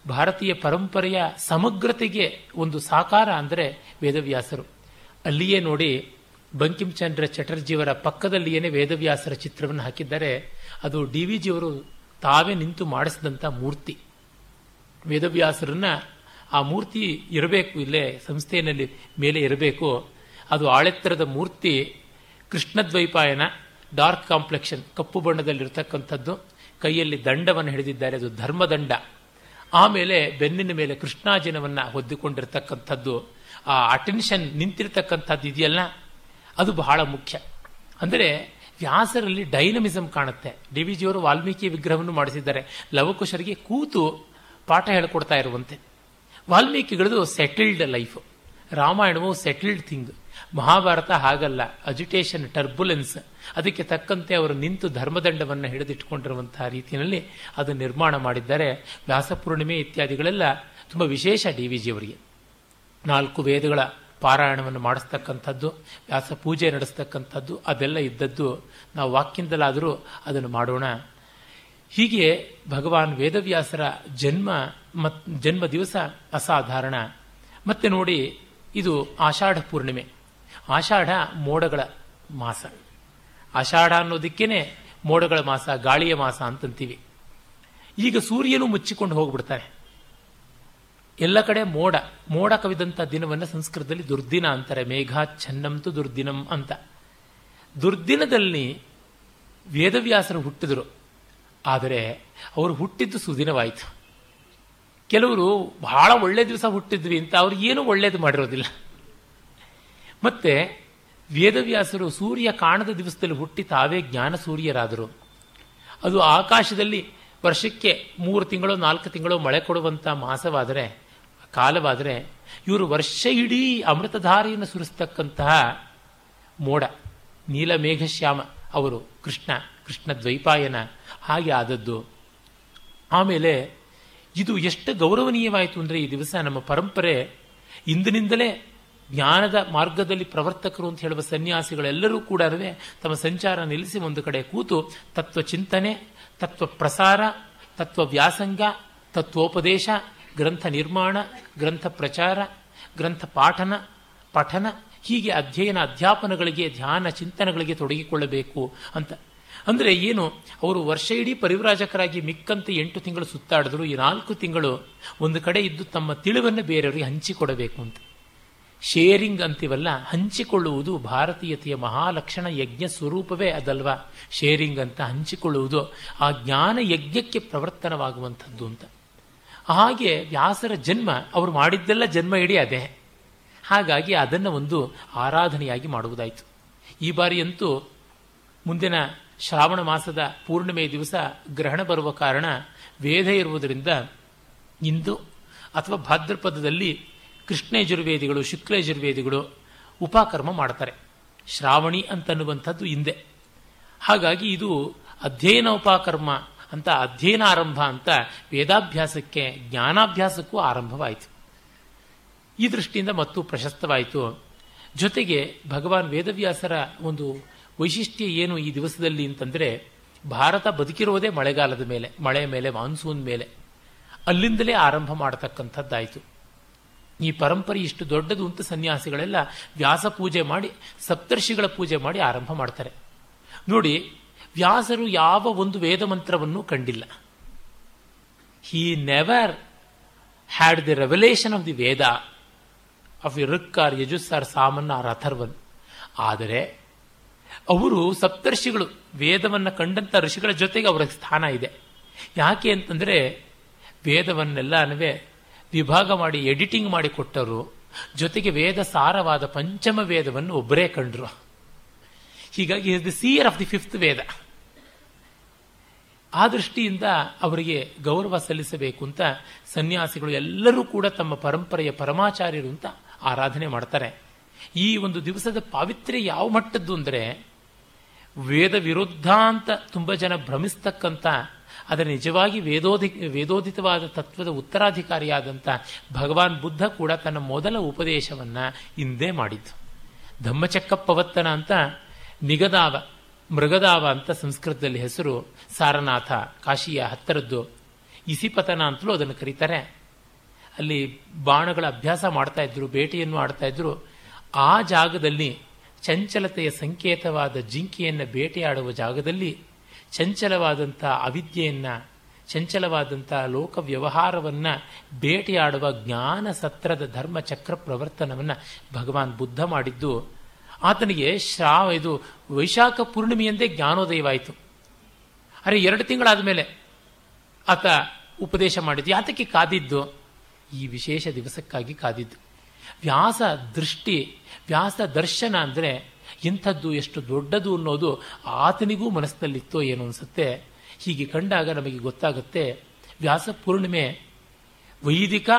ಭಾರತೀಯ ಪರಂಪರೆಯ ಸಮಗ್ರತೆಗೆ ಒಂದು ಸಾಕಾರ ಅಂದರೆ ವೇದವ್ಯಾಸರು. ಅಲ್ಲಿಯೇ ನೋಡಿ ಬಂಕಿಂಚಂದ್ರ ಚಟರ್ಜಿಯವರ ಪಕ್ಕದಲ್ಲಿಯೇ ವೇದವ್ಯಾಸರ ಚಿತ್ರವನ್ನು ಹಾಕಿದ್ದಾರೆ. ಅದು ಡಿ ವಿ ಜಿಯವರು ತಾವೇ ನಿಂತು ಮಾಡಿಸಿದಂಥ ಮೂರ್ತಿ. ವೇದವ್ಯಾಸರನ್ನ ಆ ಮೂರ್ತಿ ಇರಬೇಕು, ಇಲ್ಲೇ ಸಂಸ್ಥೆಯಲ್ಲಿ ಮೇಲೆ ಇರಬೇಕು. ಅದು ಆಳೆತ್ತರದ ಮೂರ್ತಿ ಕೃಷ್ಣದ್ವೈಪಾಯನ ಡಾರ್ಕ್ ಕಾಂಪ್ಲೆಕ್ಷನ್, ಕಪ್ಪು ಬಣ್ಣದಲ್ಲಿರ್ತಕ್ಕಂಥದ್ದು. ಕೈಯಲ್ಲಿ ದಂಡವನ್ನು ಹಿಡಿದಿದ್ದಾರೆ, ಅದು ಧರ್ಮದಂಡ. ಆಮೇಲೆ ಬೆನ್ನಿನ ಮೇಲೆ ಕೃಷ್ಣಾಜಿನವನ್ನು ಹೊದ್ದುಕೊಂಡಿರ್ತಕ್ಕಂಥದ್ದು, ಆ ಅಟೆನ್ಷನ್ ನಿಂತಿರ್ತಕ್ಕಂಥದ್ದು ಇದೆಯಲ್ಲ? ಅದು ಬಹಳ ಮುಖ್ಯ. ಅಂದರೆ ವ್ಯಾಸರಲ್ಲಿ ಡೈನಮಿಸಮ್ ಕಾಣುತ್ತೆ. ಡಿ ವಿ ಜಿಯವರು ವಾಲ್ಮೀಕಿ ವಿಗ್ರಹವನ್ನು ಮಾಡಿಸಿದ್ದಾರೆ. ಲವಕುಶರಿಗೆ ಕೂತು ಪಾಠ ಹೇಳಿಕೊಡ್ತಾ ಇರುವಂತೆ. ವಾಲ್ಮೀಕಿಗಳದು ಸೆಟಲ್ಡ್ ಲೈಫ್ ರಾಮಾಯಣವು ಸೆಟಲ್ಡ್ ಥಿಂಗ್ ಮಹಾಭಾರತ ಹಾಗಲ್ಲ ಅಜಿಟೇಷನ್ ಟರ್ಬುಲೆನ್ಸ್ ಅದಕ್ಕೆ ತಕ್ಕಂತೆ ಅವರು ನಿಂತು ಧರ್ಮದಂಡವನ್ನು ಹಿಡಿದಿಟ್ಟುಕೊಂಡಿರುವಂತಹ ರೀತಿಯಲ್ಲಿ ಅದು ನಿರ್ಮಾಣ ಮಾಡಿದ್ದಾರೆ. ವ್ಯಾಸಪೂರ್ಣಿಮೆ ಇತ್ಯಾದಿಗಳೆಲ್ಲ ತುಂಬ ವಿಶೇಷ ಡಿ ವಿ ಜಿಯವರಿಗೆ ನಾಲ್ಕು ವೇದಗಳ ಪಾರಾಯಣವನ್ನು ಮಾಡಿಸ್ತಕ್ಕಂಥದ್ದು, ವ್ಯಾಸ ಪೂಜೆ ನಡೆಸ್ತಕ್ಕಂಥದ್ದು, ಅದೆಲ್ಲ ಇದ್ದದ್ದು ನಾವು ವಾಕ್ಯಿಂದಲಾದರೂ ಅದನ್ನು ಮಾಡೋಣ. ಹೀಗೆ ಭಗವಾನ್ ವೇದವ್ಯಾಸರ ಜನ್ಮ ಮತ್, ಜನ್ಮ ದಿವಸ ಅಸಾಧಾರಣ. ಮತ್ತೆ ನೋಡಿ, ಇದು ಆಷಾಢ ಪೂರ್ಣಿಮೆ. ಆಷಾಢ ಮೋಡಗಳ ಮಾಸ. ಆಷಾಢ ಅನ್ನೋದಕ್ಕೇನೆ ಮೋಡಗಳ ಮಾಸ, ಗಾಳಿಯ ಮಾಸ ಅಂತಂತೀವಿ. ಈಗ ಸೂರ್ಯನು ಮುಚ್ಚಿಕೊಂಡು ಹೋಗ್ಬಿಡ್ತಾನೆ. ಎಲ್ಲ ಕಡೆ ಮೋಡ ಮೋಡ ಕವಿದಂಥ ದಿನವನ್ನು ಸಂಸ್ಕೃತದಲ್ಲಿ ದುರ್ದಿನ ಅಂತಾರೆ. ಮೇಘಾಚ್ಛನ್ನಂತು ದುರ್ದಿನಂ ಅಂತ. ದುರ್ದಿನದಲ್ಲಿ ವೇದವ್ಯಾಸರು ಹುಟ್ಟಿದರು. ಆದರೆ ಅವರು ಹುಟ್ಟಿದ್ದು ಸುದಿನವಾಯಿತು. ಕೆಲವರು ಬಹಳ ಒಳ್ಳೆ ದಿವಸ ಹುಟ್ಟಿದ್ವಿ ಅಂತ ಅವ್ರು ಏನೂ ಒಳ್ಳೇದು ಮಾಡಿರೋದಿಲ್ಲ. ಮತ್ತೆ ವೇದವ್ಯಾಸರು ಸೂರ್ಯ ಕಾಣದ ದಿವಸದಲ್ಲಿ ಹುಟ್ಟಿ ತಾವೇ ಜ್ಞಾನ ಸೂರ್ಯರಾದರು. ಅದು ಆಕಾಶದಲ್ಲಿ ವರ್ಷಕ್ಕೆ ಮೂರು ತಿಂಗಳು ನಾಲ್ಕು ತಿಂಗಳು ಮಳೆ ಕೊಡುವಂಥ ಮಾಸವಾದರೆ, ಕಾಲವಾದರೆ ಇವರು ವರ್ಷ ಇಡೀ ಅಮೃತಧಾರೆಯನ್ನು ಸುರಿಸ್ತಕ್ಕಂತಹ ಮೋಡ ನೀಲಮೇಘಶ್ಯಾಮ ಅವರು, ಕೃಷ್ಣ ಕೃಷ್ಣ ದ್ವೈಪಾಯನ ಹಾಗೆ ಆದದ್ದು. ಆಮೇಲೆ ಇದು ಎಷ್ಟು ಗೌರವನೀಯವಾಯಿತು ಅಂದರೆ ಈ ದಿವಸ ನಮ್ಮ ಪರಂಪರೆ ಇಂದಿನಿಂದಲೇ ಜ್ಞಾನದ ಮಾರ್ಗದಲ್ಲಿ ಪ್ರವರ್ತಕರು ಅಂತ ಹೇಳುವ ಸನ್ಯಾಸಿಗಳೆಲ್ಲರೂ ಕೂಡ ತಮ್ಮ ಸಂಚಾರ ನಿಲ್ಲಿಸಿ ಒಂದು ಕಡೆ ಕೂತು ತತ್ವ ಚಿಂತನೆ, ತತ್ವ ಪ್ರಸಾರ, ತತ್ವ ವ್ಯಾಸಂಗ, ತತ್ವೋಪದೇಶ, ಗ್ರಂಥ ನಿರ್ಮಾಣ, ಗ್ರಂಥ ಪ್ರಚಾರ, ಗ್ರಂಥ ಪಾಠನ, ಪಠನ, ಹೀಗೆ ಅಧ್ಯಯನ ಅಧ್ಯಾಪನಗಳಿಗೆ, ಧ್ಯಾನ ಚಿಂತನೆಗಳಿಗೆ ತೊಡಗಿಕೊಳ್ಳಬೇಕು ಅಂತ. ಅಂದರೆ ಏನು? ಅವರು ವರ್ಷ ಇಡೀ ಪರಿವ್ರಾಜಕರಾಗಿ ಮಿಕ್ಕಂತ ಎಂಟು ತಿಂಗಳು ಸುತ್ತಾಡಿದ್ರು, ಈ ನಾಲ್ಕು ತಿಂಗಳು ಒಂದು ಕಡೆ ಇದ್ದು ತಮ್ಮ ತಿಳಿವನ್ನು ಬೇರೆಯವರಿಗೆ ಹಂಚಿಕೊಡಬೇಕು ಅಂತ. ಶೇರಿಂಗ್ ಅಂತೀವಲ್ಲ, ಹಂಚಿಕೊಳ್ಳುವುದು ಭಾರತೀಯತೆಯ ಮಹಾಲಕ್ಷಣ ಯಜ್ಞ ಸ್ವರೂಪವೇ ಅದಲ್ವಾ? ಶೇರಿಂಗ್ ಅಂತ ಹಂಚಿಕೊಳ್ಳುವುದು ಆ ಜ್ಞಾನ ಯಜ್ಞಕ್ಕೆ ಪ್ರವರ್ತನವಾಗುವಂಥದ್ದು ಅಂತ. ಹಾಗೆ ವ್ಯಾಸರ ಜನ್ಮ, ಅವರು ಮಾಡಿದ್ದೆಲ್ಲ ಜನ್ಮ ಇಡೀ ಅದೇ. ಹಾಗಾಗಿ ಅದನ್ನು ಒಂದು ಆರಾಧನೆಯಾಗಿ ಮಾಡುವುದಾಯಿತು. ಈ ಬಾರಿಯಂತೂ ಮುಂದಿನ ಶ್ರಾವಣ ಮಾಸದ ಪೂರ್ಣಿಮೆ ದಿವಸ ಗ್ರಹಣ ಬರುವ ಕಾರಣ ವೇದ ಇರುವುದರಿಂದ ಇಂದು ಅಥವಾ ಭಾದ್ರಪದದಲ್ಲಿ ಕೃಷ್ಣ ಯಜುರ್ವೇದಿಗಳು, ಶುಕ್ಲ ಯಜುರ್ವೇದಿಗಳು ಉಪಕರ್ಮ ಮಾಡ್ತಾರೆ. ಶ್ರಾವಣಿ ಅಂತನ್ನುವಂಥದ್ದು ಹಿಂದೆ. ಹಾಗಾಗಿ ಇದು ಅಧ್ಯಯನ ಉಪಕರ್ಮ ಅಂತ, ಅಧ್ಯಯನ ಆರಂಭ ಅಂತ ವೇದಾಭ್ಯಾಸಕ್ಕೆ, ಜ್ಞಾನಾಭ್ಯಾಸಕ್ಕೂ ಆರಂಭವಾಯಿತು. ಈ ದೃಷ್ಟಿಯಿಂದ ಮತ್ತು ಪ್ರಶಸ್ತವಾಯಿತು. ಜೊತೆಗೆ ಭಗವಾನ್ ವೇದವ್ಯಾಸರ ಒಂದು ವೈಶಿಷ್ಟ್ಯ ಏನು ಈ ದಿವಸದಲ್ಲಿ ಅಂತಂದರೆ, ಭಾರತ ಬದುಕಿರೋದೇ ಮಳೆಗಾಲದ ಮೇಲೆ, ಮಳೆ ಮೇಲೆ, ಮಾನ್ಸೂನ್ ಮೇಲೆ. ಅಲ್ಲಿಂದಲೇ ಆರಂಭ ಮಾಡತಕ್ಕಂಥದ್ದಾಯಿತು. ಈ ಪರಂಪರೆ ಇಷ್ಟು ದೊಡ್ಡದು ಅಂತ ಸನ್ಯಾಸಿಗಳೆಲ್ಲ ವ್ಯಾಸ ಪೂಜೆ ಮಾಡಿ, ಸಪ್ತರ್ಷಿಗಳ ಪೂಜೆ ಮಾಡಿ ಆರಂಭ ಮಾಡ್ತಾರೆ. ನೋಡಿ, ವ್ಯಾಸರು ಯಾವ ಒಂದು ವೇದ ಮಂತ್ರವನ್ನು ಕಂಡಿಲ್ಲ. He never had the revelation of the Veda of Rig or Yajus or Saman or Atharvan ಆದರೆ, ಅವರು ಸಪ್ತರ್ಷಿಗಳು ವೇದವನ್ನು ಕಂಡಂಥ ಋಷಿಗಳ ಜೊತೆಗೆ ಅವರ ಸ್ಥಾನ ಇದೆ. ಯಾಕೆ ಅಂತಂದರೆ ವೇದವನ್ನೆಲ್ಲನವೇ ವಿಭಾಗ ಮಾಡಿ ಎಡಿಟಿಂಗ್ ಮಾಡಿ ಕೊಟ್ಟರು, ಜೊತೆಗೆ ವೇದ ಸಾರವಾದ ಪಂಚಮ ವೇದವನ್ನು ಒಬ್ಬರೇ ಕಂಡ್ರು. ಹೀಗಾಗಿ is the seer of the fifth Veda. ಆ ದೃಷ್ಟಿಯಿಂದ ಅವರಿಗೆ ಗೌರವ ಸಲ್ಲಿಸಬೇಕು ಅಂತ ಸನ್ಯಾಸಿಗಳು ಎಲ್ಲರೂ ಕೂಡ ತಮ್ಮ ಪರಂಪರೆಯ ಪರಮಾಚಾರ್ಯರು ಅಂತ ಆರಾಧನೆ ಮಾಡ್ತಾರೆ. ಈ ಒಂದು ದಿವಸದ ಪಾವಿತ್ರ್ಯ ಯಾವ ಮಟ್ಟದ್ದು ಅಂದರೆ ವೇದ ವಿರುದ್ಧ ಅಂತ ತುಂಬ ಜನ ಭ್ರಮಿಸ್ತಕ್ಕಂಥ ಅದರ ನಿಜವಾಗಿ ವೇದೋಧಿ, ವೇದೋದಿತವಾದ ತತ್ವದ ಉತ್ತರಾಧಿಕಾರಿಯಾದಂಥ ಭಗವಾನ್ ಬುದ್ಧ ಕೂಡ ತನ್ನ ಮೊದಲ ಉಪದೇಶವನ್ನು ಹಿಂದೆ ಮಾಡಿದ್ದು. ಧಮ್ಮಚಕ್ಕಪ್ಪವತ್ತನ ಅಂತ ನಿಗದಾವ, ಮೃಗದಾವ ಅಂತ ಸಂಸ್ಕೃತದಲ್ಲಿ ಹೆಸರು ಸಾರನಾಥ, ಕಾಶಿಯ ಹತ್ತರದ್ದು ಇಸಿಪತನ ಅಂತಲೂ ಅದನ್ನು ಕರೀತಾರೆ. ಅಲ್ಲಿ ಬಾಣಗಳ ಅಭ್ಯಾಸ ಮಾಡ್ತಾ ಇದ್ರು, ಬೇಟೆಯನ್ನು ಆಡ್ತಾ ಇದ್ರು. ಆ ಜಾಗದಲ್ಲಿ ಚಂಚಲತೆಯ ಸಂಕೇತವಾದ ಜಿಂಕೆಯನ್ನು ಬೇಟೆಯಾಡುವ ಜಾಗದಲ್ಲಿ ಚಂಚಲವಾದಂಥ ಅವಿದ್ಯೆಯನ್ನು, ಚಂಚಲವಾದಂಥ ಲೋಕ ವ್ಯವಹಾರವನ್ನು ಬೇಟೆಯಾಡುವ ಜ್ಞಾನ ಸತ್ರದ ಧರ್ಮ ಚಕ್ರ ಪ್ರವರ್ತನವನ್ನು ಭಗವಾನ್ ಬುದ್ಧ ಮಾಡಿದ್ದು, ಆತನಿಗೆ ಶ್ರಾವ ಇದು ವೈಶಾಖ ಪೂರ್ಣಿಮೆಯಂದೇ ಜ್ಞಾನೋದಯವಾಯಿತು ಅರೆ ಎರಡು ತಿಂಗಳಾದ ಮೇಲೆ ಆತ ಉಪದೇಶ ಮಾಡಿದ್ದು, ಯಾತಕ್ಕೆ ಕಾದಿದ್ದು? ಈ ವಿಶೇಷ ದಿವಸಕ್ಕಾಗಿ ಕಾದಿದ್ದು. ವ್ಯಾಸ ದೃಷ್ಟಿ, ವ್ಯಾಸ ದರ್ಶನ ಅಂದರೆ ಇಂಥದ್ದು ಎಷ್ಟು ದೊಡ್ಡದು ಅನ್ನೋದು ಆತನಿಗೂ ಮನಸ್ಸಿನಲ್ಲಿತ್ತೋ ಏನು ಅನಿಸುತ್ತೆ. ಹೀಗೆ ಕಂಡಾಗ ನಮಗೆ ಗೊತ್ತಾಗುತ್ತೆ, ವ್ಯಾಸ ಪೂರ್ಣಿಮೆ ವೈದಿಕ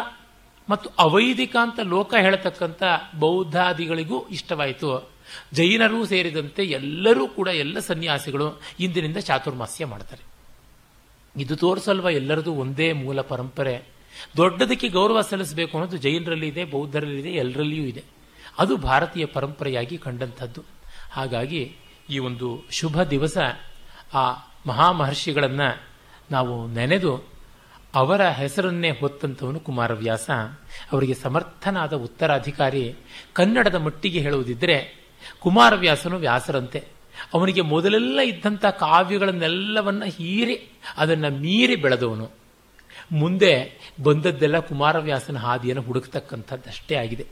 ಮತ್ತು ಅವೈದಿಕ ಅಂತ ಲೋಕ ಹೇಳತಕ್ಕಂಥ ಬೌದ್ಧಾದಿಗಳಿಗೂ ಇಷ್ಟವಾಯಿತು. ಜೈನರೂ ಸೇರಿದಂತೆ ಎಲ್ಲರೂ ಕೂಡ ಎಲ್ಲ ಸನ್ಯಾಸಿಗಳು ಇಂದಿನಿಂದ ಚಾತುರ್ಮಾಸ್ಯ ಮಾಡ್ತಾರೆ. ಇದು ತೋರಿಸಲ್ವ ಎಲ್ಲರದು ಒಂದೇ ಮೂಲ ಪರಂಪರೆ. ದೊಡ್ಡದಕ್ಕೆ ಗೌರವ ಸಲ್ಲಿಸಬೇಕು ಅನ್ನೋದು ಜೈನರಲ್ಲಿ ಇದೆ, ಬೌದ್ಧರಲ್ಲಿ ಇದೆ, ಎಲ್ಲರಲ್ಲಿಯೂ ಇದೆ. ಅದು ಭಾರತೀಯ ಪರಂಪರೆಯಾಗಿ ಕಂಡಂಥದ್ದು. ಹಾಗಾಗಿ ಈ ಒಂದು ಶುಭ ದಿವಸ ಆ ಮಹಾಮಹರ್ಷಿಗಳನ್ನು ನಾವು ನೆನೆದು ಅವರ ಹೆಸರನ್ನೇ ಹೊತ್ತಂಥವನು ಕುಮಾರವ್ಯಾಸ ಅವರಿಗೆ ಸಮರ್ಥನಾದ ಉತ್ತರಾಧಿಕಾರಿ ಕನ್ನಡದ ಮಟ್ಟಿಗೆ ಹೇಳುವುದಿದ್ದರೆ ಕುಮಾರವ್ಯಾಸನು ವ್ಯಾಸರಂತೆ. ಅವನಿಗೆ ಮೊದಲೆಲ್ಲ ಇದ್ದಂಥ ಕಾವ್ಯಗಳನ್ನೆಲ್ಲವನ್ನ ಹೀರಿ ಅದನ್ನು ಮೀರಿ ಬೆಳೆದವನು. ಮುಂದೆ ಬಂದದ್ದೆಲ್ಲ ಕುಮಾರವ್ಯಾಸನ ಹಾದಿಯನ್ನು ಹುಡುಕ್ತಕ್ಕಂಥದ್ದಷ್ಟೇ ಆಗಿದೆ.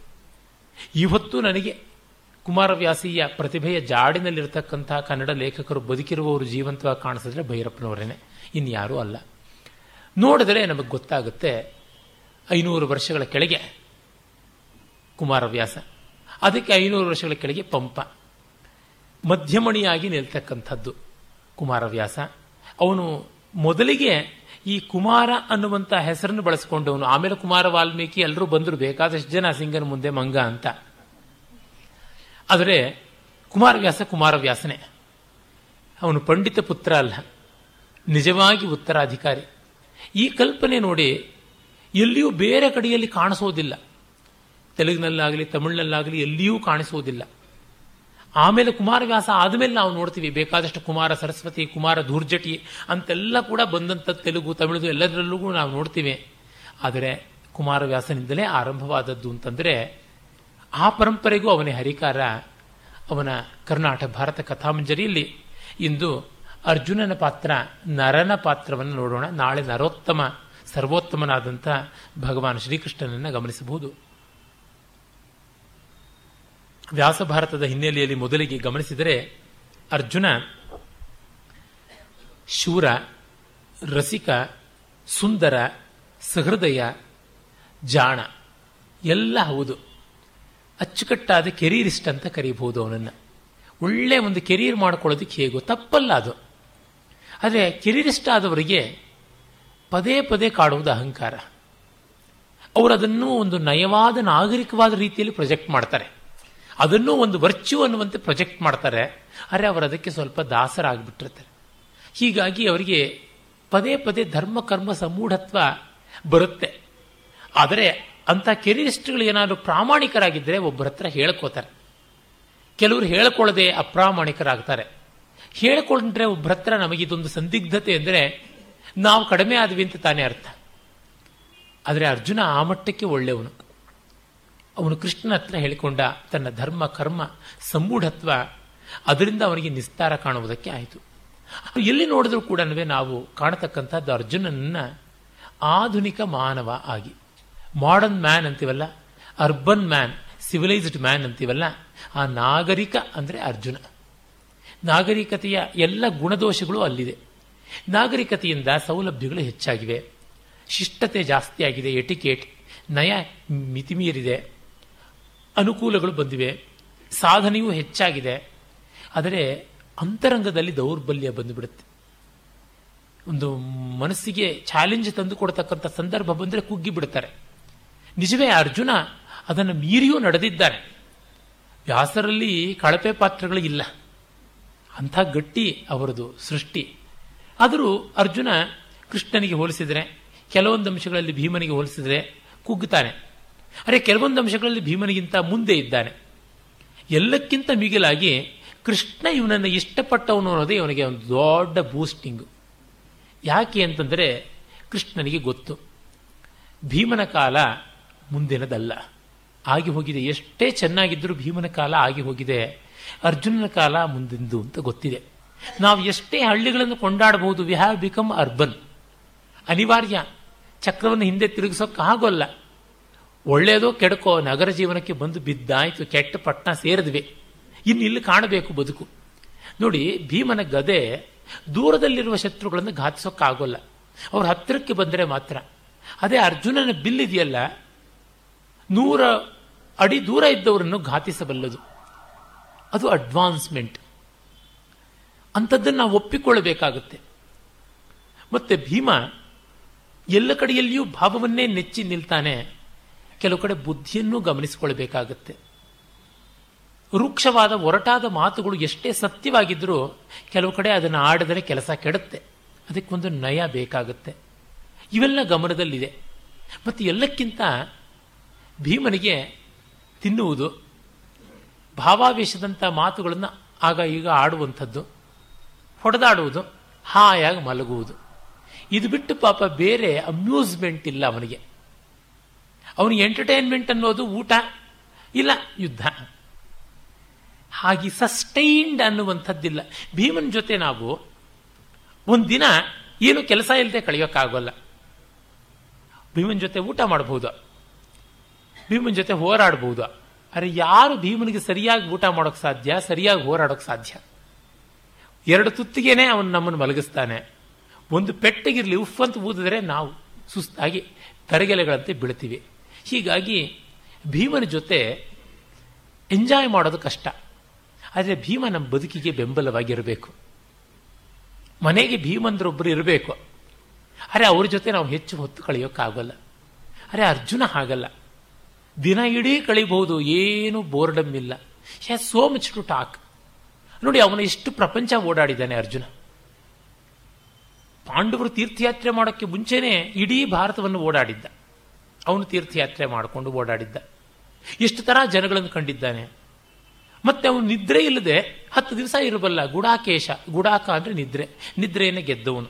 ಇವತ್ತು ನನಗೆ ಕುಮಾರವ್ಯಾಸಿಯ ಪ್ರತಿಭೆಯ ಜಾಡಿನಲ್ಲಿರತಕ್ಕಂಥ ಕನ್ನಡ ಲೇಖಕರು ಬದುಕಿರುವವರು ಜೀವಂತವಾಗಿ ಕಾಣಿಸಿದ್ರೆ ಭೈರಪ್ಪನವರೇನೆ. ಇನ್ಯಾರೂ ಅಲ್ಲ. ನೋಡಿದರೆ ನಮಗೆ ಗೊತ್ತಾಗುತ್ತೆ ಐನೂರು ವರ್ಷಗಳ ಕೆಳಗೆ ಕುಮಾರವ್ಯಾಸ, ಅದಕ್ಕೆ ಐನೂರು ವರ್ಷಗಳ ಕೆಳಗೆ ಪಂಪ, ಮಧ್ಯಮಣಿಯಾಗಿ ನಿಲ್ತಕ್ಕಂಥದ್ದು ಕುಮಾರವ್ಯಾಸ. ಅವನು ಮೊದಲಿಗೆ ಈ ಕುಮಾರ ಅನ್ನುವಂಥ ಹೆಸರನ್ನು ಬಳಸಿಕೊಂಡವನು. ಆಮೇಲೆ ಕುಮಾರ ವಾಲ್ಮೀಕಿ ಎಲ್ಲರೂ ಬಂದರು ಬೇಕಾದಷ್ಟು ಜನ ಸಿಂಗನ ಮುಂದೆ ಮಂಗ ಅಂತ. ಆದರೆ ಕುಮಾರವ್ಯಾಸ ಕುಮಾರವ್ಯಾಸನೇ. ಅವನು ಪಂಡಿತ ಪುತ್ರ ಅಲ್ಲ, ನಿಜವಾಗಿ ಉತ್ತರಾಧಿಕಾರಿ. ಈ ಕಲ್ಪನೆ ನೋಡಿ ಎಲ್ಲಿಯೂ ಬೇರೆ ಕಡೆಯಲ್ಲಿ ಕಾಣಿಸೋದಿಲ್ಲ. ತೆಲುಗಿನಲ್ಲಾಗಲಿ, ತಮಿಳಿನಲ್ಲಾಗಲಿ ಎಲ್ಲಿಯೂ ಕಾಣಿಸೋದಿಲ್ಲ. ಆಮೇಲೆ ಕುಮಾರವ್ಯಾಸ ಆದಮೇಲೆ ನಾವು ನೋಡ್ತೀವಿ, ಬೇಕಾದಷ್ಟು ಕುಮಾರ ಸರಸ್ವತಿ, ಕುಮಾರ ಧೂರ್ಜಟಿ ಅಂತೆಲ್ಲ ಕೂಡ ಬಂದಂಥ ತೆಲುಗು ತಮಿಳು ಎಲ್ಲದರಲ್ಲೂ ನಾವು ನೋಡ್ತೀವಿ. ಆದರೆ ಕುಮಾರವ್ಯಾಸನಿಂದಲೇ ಆರಂಭವಾದದ್ದು ಅಂತಂದರೆ ಆ ಪರಂಪರೆಗೂ ಅವನೇ ಹರಿಕಾರ. ಅವನ ಕರ್ನಾಟಕ ಭಾರತ ಕಥಾಮಂಜರಿಯಲ್ಲಿ ಇಂದು ಅರ್ಜುನನ ಪಾತ್ರ, ನರನ ಪಾತ್ರವನ್ನು ನೋಡೋಣ. ನಾಳೆ ನರೋತ್ತಮ, ಸರ್ವೋತ್ತಮನಾದಂಥ ಭಗವಾನ್ ಶ್ರೀಕೃಷ್ಣನನ್ನು ಗಮನಿಸಬಹುದು. ವ್ಯಾಸ ಭಾರತದ ಹಿನ್ನೆಲೆಯಲ್ಲಿ ಮೊದಲಿಗೆ ಗಮನಿಸಿದರೆ ಅರ್ಜುನ, ಶೂರ, ರಸಿಕ, ಸುಂದರ, ಸಹೃದಯ, ಜಾಣ, ಎಲ್ಲ ಹೌದು. ಅಚ್ಚುಕಟ್ಟಾದ ಕೆರೀರಿಸ್ಟ್ ಅಂತ ಕರೀಬಹುದು ಅವನನ್ನು. ಒಳ್ಳೆ ಒಂದು ಕೆರಿಯರ್ ಮಾಡ್ಕೊಳ್ಳೋದಕ್ಕೆ ಹೇಗೋ ತಪ್ಪಲ್ಲ ಅದು. ಆದರೆ ಕೆರಿಯರಿಸ್ಟ್ ಆದವರಿಗೆ ಪದೇ ಪದೇ ಕಾಡುವುದು ಅಹಂಕಾರ. ಅವರು ಅದನ್ನು ಒಂದು ನಯವಾದ ನಾಗರಿಕವಾದ ರೀತಿಯಲ್ಲಿ ಪ್ರೊಜೆಕ್ಟ್ ಮಾಡ್ತಾರೆ. ಅದನ್ನು ಒಂದು ವರ್ಚು ಅನ್ನುವಂತೆ ಪ್ರೊಜೆಕ್ಟ್ ಮಾಡ್ತಾರೆ. ಆದರೆ ಅವರು ಅದಕ್ಕೆ ಸ್ವಲ್ಪ ದಾಸರಾಗಿಬಿಟ್ಟಿರ್ತಾರೆ. ಹೀಗಾಗಿ ಅವರಿಗೆ ಪದೇ ಪದೇ ಧರ್ಮ, ಕರ್ಮ, ಸಮೂಢತ್ವ ಬರುತ್ತೆ. ಆದರೆ ಅಂಥ ಕೆರಿಯರಿಸ್ಟ್ಗಳು ಏನಾದರೂ ಪ್ರಾಮಾಣಿಕರಾಗಿದ್ದರೆ ಒಬ್ಬರ ಹತ್ರ ಹೇಳ್ಕೋತಾರೆ. ಕೆಲವರು ಹೇಳ್ಕೊಳ್ಳದೆ ಅಪ್ರಾಮಾಣಿಕರಾಗ್ತಾರೆ. ಹೇಳ್ಕೊಂಡ್ರೆ ಒಬ್ಬರ ಹತ್ರ ನಮಗಿದೊಂದು ಸಂದಿಗ್ಧತೆ ಅಂದರೆ ನಾವು ಕಡಿಮೆ ಆದ್ವಿ ಅಂತ ತಾನೇ ಅರ್ಥ. ಆದರೆ ಅರ್ಜುನ ಆ ಮಟ್ಟಕ್ಕೆ ಒಳ್ಳೆಯವನು. ಅವನು ಕೃಷ್ಣನ ಹತ್ರ ಹೇಳಿಕೊಂಡ ತನ್ನ ಧರ್ಮ, ಕರ್ಮ ಸಮೂಢತ್ವ ಅದರಿಂದ ಅವನಿಗೆ ನಿಸ್ತಾರ ಕಾಣುವುದಕ್ಕೆ ಆಯಿತು. ಎಲ್ಲಿ ನೋಡಿದ್ರೂ ಕೂಡ ನಾವು ಕಾಣತಕ್ಕಂಥದ್ದು ಅರ್ಜುನನ್ನ ಆಧುನಿಕ ಮಾನವ ಆಗಿ. ಮಾಡರ್ನ್ ಮ್ಯಾನ್ ಅಂತೀವಲ್ಲ? ಅರ್ಬನ್ ಮ್ಯಾನ್ ಸಿವಿಲೈಸ್ಡ್ ಮ್ಯಾನ್ ಅಂತೀವಲ್ಲ? ಆ ನಾಗರಿಕ ಅಂದರೆ ಅರ್ಜುನ. ನಾಗರಿಕತೆಯ ಎಲ್ಲ ಗುಣದೋಷಗಳು ಅಲ್ಲಿದೆ. ನಾಗರಿಕತೆಯಿಂದ ಸೌಲಭ್ಯಗಳು ಹೆಚ್ಚಾಗಿವೆ. ಶಿಷ್ಟತೆ ಜಾಸ್ತಿ ಆಗಿದೆ ಎಟಿಕೇಟ್, ನಯ ಮಿತಿಮೀರಿದೆ. ಅನುಕೂಲಗಳು ಬಂದಿವೆ. ಸಾಧನೆಯೂ ಹೆಚ್ಚಾಗಿದೆ. ಆದರೆ ಅಂತರಂಗದಲ್ಲಿ ದೌರ್ಬಲ್ಯ ಬಂದುಬಿಡುತ್ತೆ. ಒಂದು ಮನಸ್ಸಿಗೆ ಚಾಲೆಂಜ್ ತಂದು ಕೊಡ್ತಕ್ಕಂಥ ಸಂದರ್ಭ ಬಂದರೆ ಕುಗ್ಗಿ ಬಿಡ್ತಾರೆ ನಿಜವೇ ಅರ್ಜುನ ಅದನ್ನು ಮೀರಿಯೂ ನಡೆದಿದ್ದಾನೆ ವ್ಯಾಸರಲ್ಲಿ ಕಳಪೆ ಪಾತ್ರಗಳು ಇಲ್ಲ. ಅಂಥ ಗಟ್ಟಿ ಅವರದು ಸೃಷ್ಟಿ. ಆದರೂ ಅರ್ಜುನ ಕೃಷ್ಣನಿಗೆ ಹೋಲಿಸಿದರೆ, ಕೆಲವೊಂದು ಅಂಶಗಳಲ್ಲಿ ಭೀಮನಿಗೆ ಹೋಲಿಸಿದರೆ ಕುಗ್ಗುತ್ತಾನೆ ಅರೆ, ಕೆಲವೊಂದು ಅಂಶಗಳಲ್ಲಿ ಭೀಮನಿಗಿಂತ ಮುಂದೆ ಇದ್ದಾನೆ. ಎಲ್ಲಕ್ಕಿಂತ ಮಿಗಿಲಾಗಿ ಕೃಷ್ಣ ಇವನನ್ನು ಇಷ್ಟಪಟ್ಟವನು ಅನ್ನೋದೇ ಇವನಿಗೆ ಒಂದು ದೊಡ್ಡ ಬೂಸ್ಟಿಂಗು ಯಾಕೆ ಅಂತಂದರೆ ಕೃಷ್ಣನಿಗೆ ಗೊತ್ತು. ಭೀಮನ ಕಾಲ ಮುಂದಿನದಲ್ಲ. ಆಗಿ ಹೋಗಿದೆ. ಎಷ್ಟೇ ಚೆನ್ನಾಗಿದ್ದರೂ ಭೀಮನ ಕಾಲ ಆಗಿ ಹೋಗಿದೆ. ಅರ್ಜುನನ ಕಾಲ ಮುಂದಿಂದು ಅಂತ ಗೊತ್ತಿದೆ. ನಾವು ಎಷ್ಟೇ ಹಳ್ಳಿಗಳನ್ನು ಕೊಂಡಾಡಬಹುದು. ವಿ ಹ್ಯಾವ್ ಬಿಕಮ್ ಅರ್ಬನ್ ಅನಿವಾರ್ಯ. ಚಕ್ರವನ್ನು ಹಿಂದೆ ತಿರುಗಿಸೋಕೆ ಆಗೋಲ್ಲ. ಒಳ್ಳೆಯದೋ ಕೆಡಕೋ ನಗರ ಜೀವನಕ್ಕೆ ಬಂದು ಬಿದ್ದಾಯಿತು. ಕೆಟ್ಟ ಪಟ್ಟಣ ಸೇರಿದ್ವಿ. ಇನ್ನು ಇಲ್ಲಿ ಕಾಣಬೇಕು ಬದುಕು. ನೋಡಿ, ಭೀಮನ ಗದೆ ದೂರದಲ್ಲಿರುವ ಶತ್ರುಗಳನ್ನು ಘಾತಿಸೋಕ್ಕಾಗೋಲ್ಲ ಅವ್ರ ಹತ್ತಿರಕ್ಕೆ ಬಂದರೆ ಮಾತ್ರ. ಅದೇ ಅರ್ಜುನನ ಬಿಲ್ ಇದೆಯಲ್ಲ? ನೂರ ಅಡಿ ದೂರ ಇದ್ದವರನ್ನು ಘಾತಿಸಬಲ್ಲದು. ಅದು ಅಡ್ವಾನ್ಸ್ಮೆಂಟ್ ಅಂಥದ್ದನ್ನು ನಾವು ಒಪ್ಪಿಕೊಳ್ಳಬೇಕಾಗುತ್ತೆ. ಮತ್ತೆ ಭೀಮ ಎಲ್ಲ ಕಡೆಯಲ್ಲಿಯೂ ಭಾವವನ್ನೇ ನೆಚ್ಚಿ ನಿಲ್ತಾನೆ ಕೆಲವು ಕಡೆ ಬುದ್ಧಿಯನ್ನು ಗಮನಿಸಿಕೊಳ್ಳಬೇಕಾಗುತ್ತೆ. ರೂಕ್ಷವಾದ ಒರಟಾದ ಮಾತುಗಳು ಎಷ್ಟೇ ಸತ್ಯವಾಗಿದ್ದರೂ ಕೆಲವು ಕಡೆ ಅದನ್ನು ಆಡಿದರೆ ಕೆಲಸ ಕೆಡುತ್ತೆ. ಅದಕ್ಕೊಂದು ನಯ ಬೇಕಾಗುತ್ತೆ. ಇವೆಲ್ಲ ಗಮನದಲ್ಲಿದೆ. ಮತ್ತು ಎಲ್ಲಕ್ಕಿಂತ ಭೀಮನಿಗೆ ತಿನ್ನುವುದು ಭಾವಾವೇಶದಂಥ ಮಾತುಗಳನ್ನು ಆಗ ಈಗ ಆಡುವಂಥದ್ದು, ಹೊಡೆದಾಡುವುದು, ಹಾಯಾಗಿ ಮಲಗುವುದು. ಇದು ಬಿಟ್ಟು ಪಾಪ ಬೇರೆ ಅಮ್ಯೂಸ್ಮೆಂಟ್ ಇಲ್ಲ ಅವನಿಗೆ. ಅವನಿಗೆ ಎಂಟರ್ಟೈನ್ಮೆಂಟ್ ಅನ್ನೋದು ಊಟ, ಇಲ್ಲ ಯುದ್ಧ. ಹಾಗೆ ಸಸ್ಟೈನ್ಡ್ ಅನ್ನುವಂಥದ್ದಿಲ್ಲ. ಭೀಮನ ಜೊತೆ ನಾವು ಒಂದಿನ ಏನು ಕೆಲಸ ಇಲ್ಲದೆ ಕಳೆಯೋಕ್ಕಾಗೋಲ್ಲ. ಭೀಮನ ಜೊತೆ ಊಟ ಮಾಡಬಹುದು ಭೀಮನ್ ಜೊತೆ ಹೋರಾಡಬಹುದು ಅರೆ ಯಾರು ಭೀಮನಿಗೆ ಸರಿಯಾಗಿ ಊಟ ಮಾಡೋಕೆ ಸಾಧ್ಯ? ಸರಿಯಾಗಿ ಹೋರಾಡೋಕ್ಕೆ ಸಾಧ್ಯ? ಎರಡು ತುತ್ತಿಗೆನೆ ಅವನು ನಮ್ಮನ್ನು ಮಲಗಿಸ್ತಾನೆ. ಒಂದು ಪೆಟ್ಟಿಗಿರಲಿ ಉಫ್ ಅಂತ ಊದಿದ್ರೆ ನಾವು ಸುಸ್ತಾಗಿ ತರಗೆಲೆಗಳಂತೆ ಬೀಳ್ತೀವಿ. ಹೀಗಾಗಿ ಭೀಮನ ಜೊತೆ ಎಂಜಾಯ್ ಮಾಡೋದು ಕಷ್ಟ. ಆದರೆ ಭೀಮ ನಮ್ಮ ಬದುಕಿಗೆ ಬೆಂಬಲವಾಗಿರಬೇಕು. ಮನೆಗೆ ಭೀಮಂದ್ರೊಬ್ಬರು ಇರಬೇಕು. ಅರೆ ಅವ್ರ ಜೊತೆ ನಾವು ಹೆಚ್ಚು ಹೊತ್ತು ಕಳೆಯೋಕ್ಕಾಗಲ್ಲ. ಅರೆ ಅರ್ಜುನ ಹಾಗಲ್ಲ. ದಿನ ಇಡೀ ಕಳಿಬಹುದು, ಏನು ಬೋರ್ಡಮ್ ಇಲ್ಲ. Has so much to talk ನೋಡಿ, ಅವನು ಎಷ್ಟು ಪ್ರಪಂಚ ಓಡಾಡಿದ್ದಾನೆ ಅರ್ಜುನ. ಪಾಂಡವರು ತೀರ್ಥಯಾತ್ರೆ ಮಾಡೋಕ್ಕೆ ಮುಂಚೆನೆ ಇಡೀ ಭಾರತವನ್ನು ಓಡಾಡಿದ್ದ. ಅವನು ತೀರ್ಥಯಾತ್ರೆ ಮಾಡಿಕೊಂಡು ಓಡಾಡಿದ್ದ. ಎಷ್ಟು ತರ ಜನಗಳನ್ನು ಕಂಡಿದ್ದಾನೆ. ಮತ್ತೆ ಅವನು ನಿದ್ರೆ ಇಲ್ಲದೆ ಹತ್ತು ದಿವಸ ಇರಬಲ್ಲ ಗುಡಾಕೇಶ ಗುಡಾಕ ಅಂದ್ರೆ ನಿದ್ರೆ. ನಿದ್ರೆಯನ್ನು ಗೆದ್ದವನು.